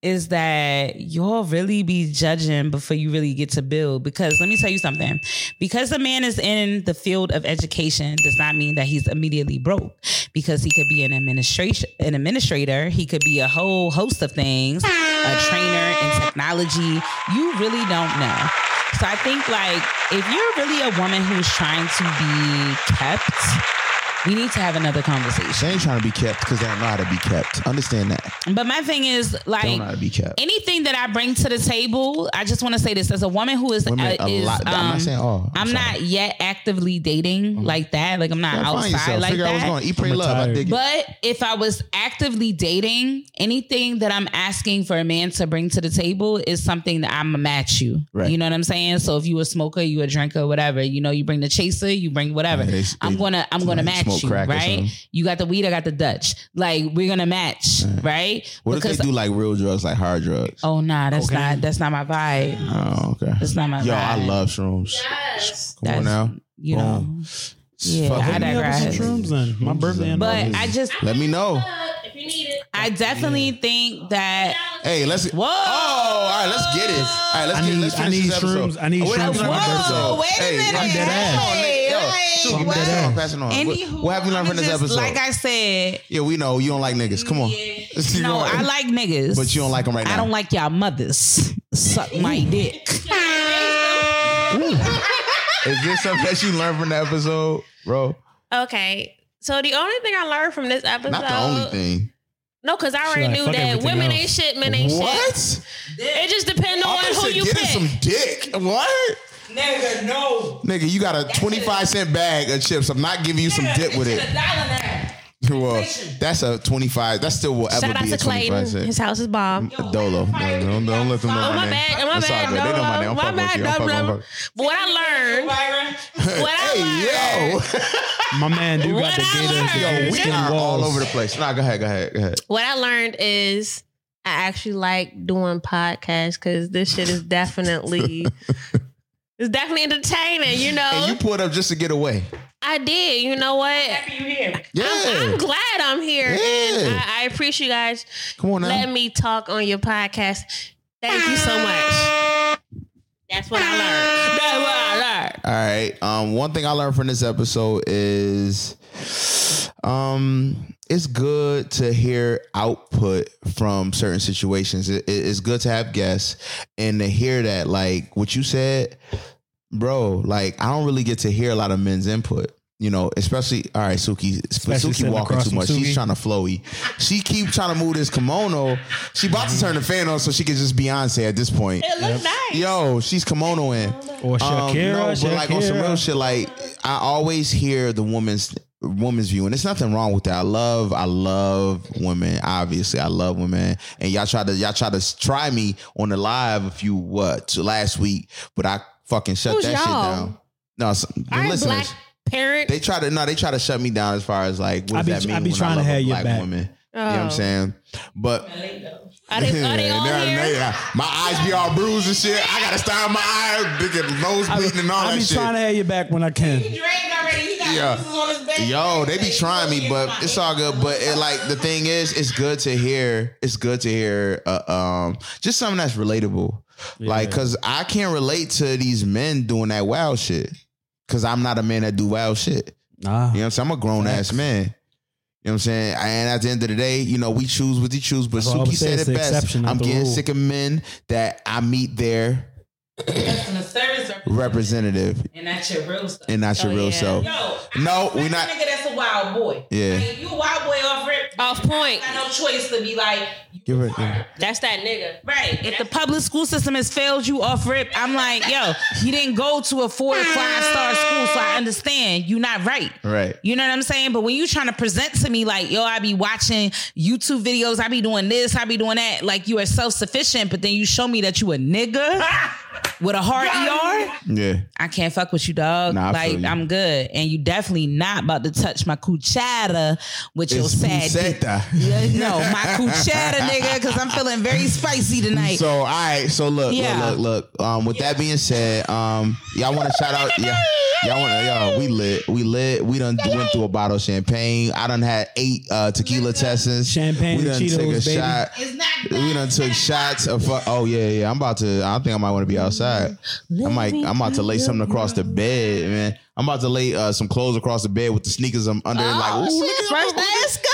is that you'll really be judging before you really get to build. Because let me tell you something. Because a man is in the field of education does not mean that he's immediately broke. Because he could be an administration, an administrator. He could be a whole host of things, a trainer in technology. You really don't know. So I think like if you're really a woman who's trying to be kept, we need to have another conversation. They ain't trying to be kept because they don't know how to be kept. Understand that. But my thing is They don't like know how to be kept. anything that I bring to the table, I just want to say this as a woman who is, Women, uh, a is lot. I'm um, not saying all. I'm, sorry. not yet actively dating like that. Like I'm not Gotta find outside yourself. like Figure out what's that. going on. Eat, pray, I'm love. I retired. dig it. But if I was actively dating, anything that I'm asking for a man to bring to the table is something that I'm a match you. Right. You know what I'm saying? So if you a smoker, you a drinker, whatever. You know, you bring the chaser, you bring whatever. Yeah, they- I'm they- gonna I'm gonna they match smoke you, crack right? You got the weed, I got the Dutch. Like we're gonna match, right? What if they do like real drugs, like hard drugs? Oh nah, that's Cocaine? not that's not my vibe. Oh, okay. That's not my vibe. Yo, vibe. I love shrooms. Yes. Come on now. You know. Boom. Yeah, Fuck I with me. Maybe have some digress. shrooms then. My birthday. But I just Let me know. If you need it. I definitely think that Hey, let's. Whoa. Oh, all right, let's get it. All right, let's I get. need- let's I need this episode. shrooms. I need oh, what happened shrooms on for my the birthday. episode? Wait a Hey, minute. I'm dead ass. hey, Yo, hey, Suki, well, on, pass on. What, Anywho, what have you learned from I'ma this just- episode? Like I said, yeah, we know you don't like niggas. Come on. You no, I like niggas, But you don't like them right now. I don't like y'all mothers. Suck my dick. Is this something that you learned from the episode, bro? Okay. So the only thing I learned from this episode. Not the only thing. No, because I already like, knew that women else. ain't shit, men ain't shit. What? It just depends on who said you getting pick. some dick. What? Nigga, no. Nigga, you got a 25 cent bag of chips. I'm not giving you some dip with it. Well, that's a 25. That still will ever Shout out be to a 25 Clayton. cent. His house is bomb. Dolo. No, don't, don't let them oh, know Oh, my my name. bad. My It's all bad. good. They know my name. I'm My fucking with bad. you. I'm No, fucking no. with you. But what I learned, what I Hey, learned, yo. my man do got the I gator, the learned. gator Yo, we skin are all over the place. Nah, go ahead, go ahead, go ahead. what I learned is I actually like doing podcasts because this shit is definitely, it's definitely entertaining. You know, And you pulled up just to get away. I did. You know what? Yeah. I'm, I'm glad I'm here, and I, I appreciate you guys Come on now. letting me talk on your podcast. Thank you so much. That's what I learned. That's what I learned. All right. Um, one thing I learned from this episode is um it's good to hear output from certain situations. It- it- it's good to have guests and to hear that, like what you said, bro. Like I don't really get to hear a lot of men's input. You know, especially all right, Suki. Especially Suki walking too from much. She's trying to flowy. She keep trying to move this kimono. She about to turn the fan on so she can just Beyonce at this point. It looks nice. Yo, she's kimono in. Or um, Shakira, no, but like on some real shit, like I always hear the woman's woman's view, and there's nothing wrong with that. I love, I love women. Obviously, I love women, and y'all try to y'all try to try me on the live a few what last week, but I fucking shut Who's that shit y'all? down. No, s- the All right, listeners. black parent. They try to no, they try to shut me down as far as like what I does be- that mean? I be when trying to love a have your black back. woman. You know what I'm Oh. saying? But Are they, are they all They're- here? they- my eyes be all bruised and shit. I gotta style my eyes, big nose bleeding and all I that be shit. trying to have your back when I can. Yeah. Yo, they be trying me, but it's all good. But it like the thing is, it's good to hear. It's good to hear, uh, um, just something that's relatable. Like, cause I can't relate to these men doing that wild shit. Cause I'm not a man that do wild shit. Nah. You know what I'm saying? I'm a grown ass man. You know what I'm saying? And at the end of the day, you know, we choose what we choose. But That's Suki said it best. I'm getting rule. sick of men that I meet there representative And that's your real stuff. and not your Oh, real yeah. self. Yo, No, we we not. Nigga, that's a wild boy. Yeah. Like, you a wild boy off rip. Off point. Got no choice to be like, Give her. Give her. That's that nigga. right. If the public school system has failed you off rip, I'm like, yo, you didn't go to a four or five star school, so I understand you're not right. Right. You know what I'm saying? But when you trying to present to me like, yo, I be watching YouTube videos, I be doing this, I be doing that, like you are self sufficient, but then you show me that you a nigga with a hard ER, Yeah. I can't fuck with you, dog. Nah, like you. I'm good, and you definitely not about to touch my cuchara with your It's sad. dick. Yeah, no, my cuchara, nigga, because I'm feeling very spicy tonight. So all right, so look, Yeah. look, look, look. Um, with that being said, um, y'all want to shout out, yeah, y'all want to, yo, we lit, we lit. We done went through a bottle of champagne. I done had eight uh, tequila testings. Champagne We and done took a Cheetos, baby. shot. We done took shots of. fu- Oh yeah, yeah. I'm about to. I think I might want to be outside. I might. I'm about to lay something across the bed, man. I'm about to lay uh, some clothes across the bed with the sneakers I'm under. like, ooh, look at First that. let's go.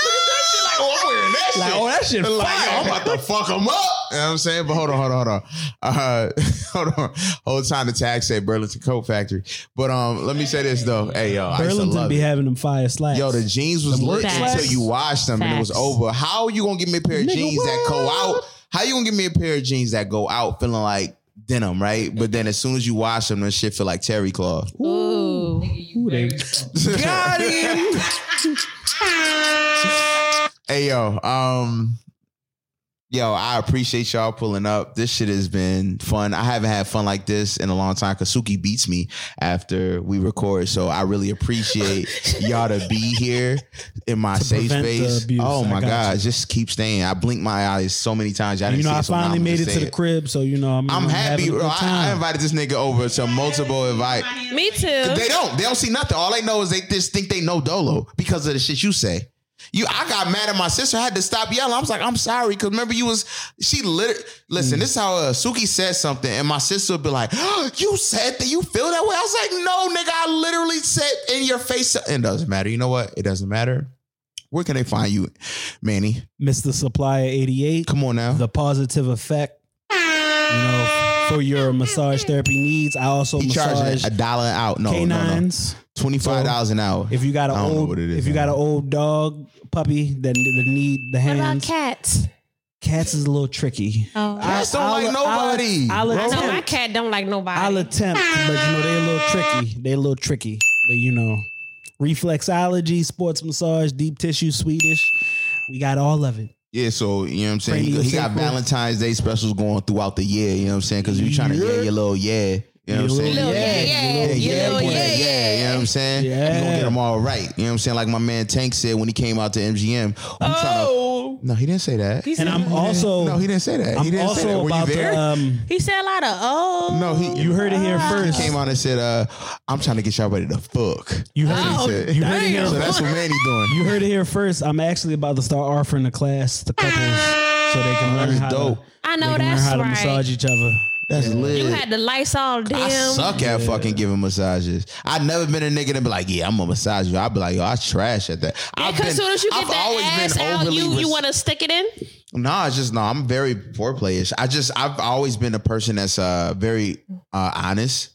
Like, oh, I'm wearing that Like, shit. oh, that shit Like, fire. yo, I'm about to fuck them up. You know what I'm saying? But hold on, hold on, hold on. Uh, hold on. Whole time the tag said Burlington Coat Factory. But um, let me say this though. Hey, yo, I used to Burlington love be it. having them fire slacks. Yo, the jeans was Them lit until you washed them and it was over. How you gonna give me a pair of Nigga, jeans that go out? How you gonna give me a pair of jeans that go out feeling like denim, right? But then as soon as you wash them, that shit feel like terry cloth. Ooh. Ooh, they- Got him. hey yo, um, yo, I appreciate y'all pulling up. This shit has been fun. I haven't had fun like this in a long time because Suki beats me after we record. So I really appreciate y'all to be here in my To safe space. Oh my god, you. just keep staying. I blinked my eyes so many times. Y'all you didn't know, see I it, so finally I'm made it gonna to say the crib, so you know, I'm, I'm happy, having a bro. I, I invited this nigga over to multiple invite. Me too. They don't. They don't see nothing. All they know is they just think they know Dolo because of the shit you say. You, I got mad at my sister. I had to stop yelling. I was like, I'm sorry, because remember you was. She literally Listen, this is how uh, Suki said something, and my sister would be like, oh, "You said that you feel that way." I was like, "No, nigga, I literally said in your face." It doesn't matter. You know what? It doesn't matter. Where can they find you, Manny? Mr. Supplier 88, Come on now. the positive effect. You know, for your massage therapy needs. I also he massage a dollar out. No, no, no. Canines. Twenty five dollars an hour. If you got an I don't know old, what it is if you got an old dog puppy that, that need the hands. What about hands, cats? cats is a little tricky. Oh. Cats don't like nobody. I'll, I'll I know my cat don't like nobody. I'll attempt, but you know they're a little tricky. They're a little tricky, but you know, reflexology, sports massage, deep tissue, Swedish. We got all of it. Yeah, so you know what I'm saying. He, he got. Valentine's Day specials going throughout the year. You know what I'm saying? Because you're trying to Yeah. yeah your little yeah. You know what I'm saying? Little yeah, yeah, Yeah, yeah, yeah, little yeah, yeah, yeah, You know what I'm saying? Yeah. You gonna get them all right. You know what I'm saying? Like my man Tank said when he came out to MGM. I'm trying to. No, he didn't say that. He And I'm also no, he didn't say that. I'm he didn't also say that. Were about you there? to um he said a lot of oh. no, he. you heard it here first. He came out and said, uh, "I'm trying to get y'all ready to fuck." You heard Oh, it. He said. You heard it here. So that's what Manny doing. You heard it here first. I'm actually about to start offering a class to couples so they can learn That's how dope. to, I they know can learn that's how to right. massage each other. That's lit. You had the lights all dim. I suck at fucking giving massages. I've never been a nigga to be like, yeah, I'm gonna massage you. I'd be like, yo, I trash at that. Yeah, I've because soon as you get I've that ass out, you you want to stick it in. No, it's just no. I'm very foreplayish. I just I've always been a person that's uh very uh honest.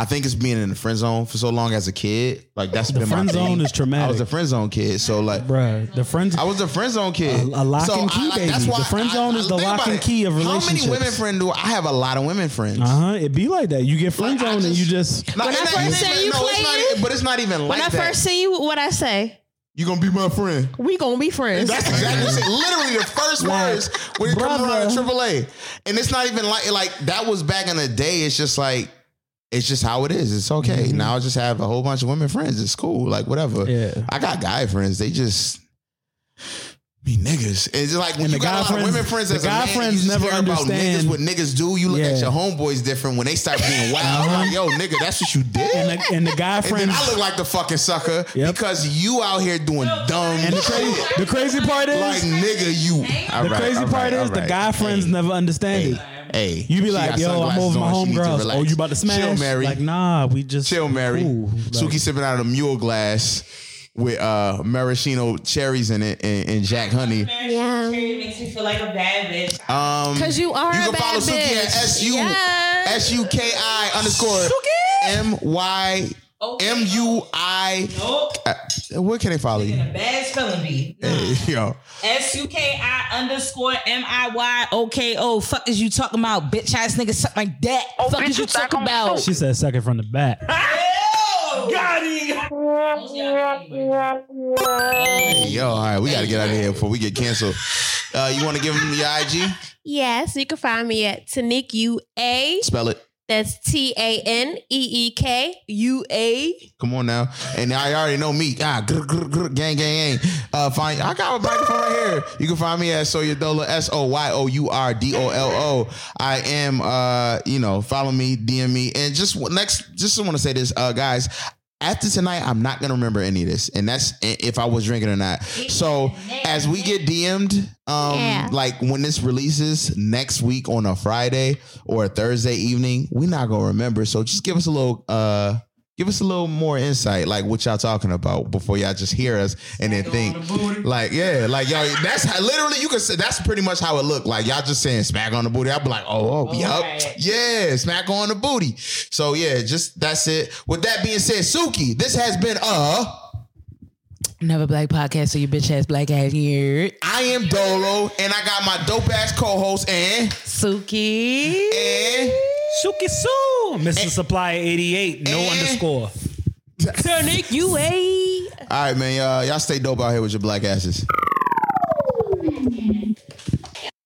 I think it's being in the friend zone for so long as a kid. Like that's The been friend my thing. zone is traumatic. I was a friend zone kid, so like, bruh, the friends. I was a friend zone kid. A- a lock so and key, I- baby. The friend zone is the lock and key of relationships. How many women friend do I I have? A lot of women friends. Uh huh. It be like that. You get friend zone and you just. No, When I first that- seen you no, it's not, playing- but it's not even like When I first see you, what I say? you gonna be my friend. We gonna be friends. That's exactly what it. literally the first Like, words when you come brother. around Triple A, and it's not even like like that was back in the day. It's just like it's just how it is. It's okay. Now I just have a whole bunch of women friends. It's cool. Like whatever. Mm-hmm. Yeah. I got guy friends. They just be niggas. It's just like when And you the got guy a lot friends- of women friends the as a guy man, friends never understand- niggas what niggas do. You look at your homeboys different when they start being wild. Uh-huh. Like, yo, nigga, that's what you did. And the, and the guy And friends. I look like the fucking sucker Yep. because you out here doing dumb And the crazy, shit. the crazy part is, Like nigga, you. the crazy part is, the guy friends never understand it. Hey, You be like, yo, I'm over my on, she homegirls. Oh, you about to smash? Chill, Mary. Like, nah, we just Chill, Mary. cool. Like, Suki sipping out of a mule glass with uh maraschino cherries in it and, and Jack Honey. Yeah. makes me feel like a bad bitch. Um, because you are You a can bad follow Suki bitch. at S U Yes. S U K I underscore M Y M U I. Nope. Where can they follow you? A bad spelling bee. Hey, yo. S U K I underscore M I Y O K O. Fuck is you talking about, bitch ass nigga, something like that. Fuck is you talking about? She said second from the back. Got him. Hey, yo, all right, we got to get out of here before we get canceled. Uh, you want to give them the IG? Yes, you can find me at Tanik U A. Spell it. That's T A N E E K U A. Come on now. And I already know me. Ah, grr, grr, grr, gang, gang, gang. Uh, find, I got a microphone right here. You can find me at Soyodola, S O Y O U R D O L O. I am, uh, you know, follow me, DM me. And just next, just want to say this, uh, guys. After tonight, I'm not gonna remember any of this, and that's if I was drinking or not. So as we get DM'd, um, Yeah. like when this releases next week on a Friday or a Thursday evening, we're not gonna remember. So just give us a little, uh, give us a little more insight, like what y'all talking about before y'all just hear us and then think, like, yeah, like y'all. That's how literally you can say that's pretty much how it looked. Like y'all just saying smack on the booty. I'll be like, oh, oh, yup, right. yeah, smack on the booty. So yeah, just that's it. With that being said, Suki, this has been uh. Another black podcast, so you bitch ass black ass here. I am Dolo, and I got my dope ass co-host and Suki. and Suki Sue. Mr. Supply 88. No Eh. underscore. you U A. all right, man. Uh, y'all stay dope out here with your black asses.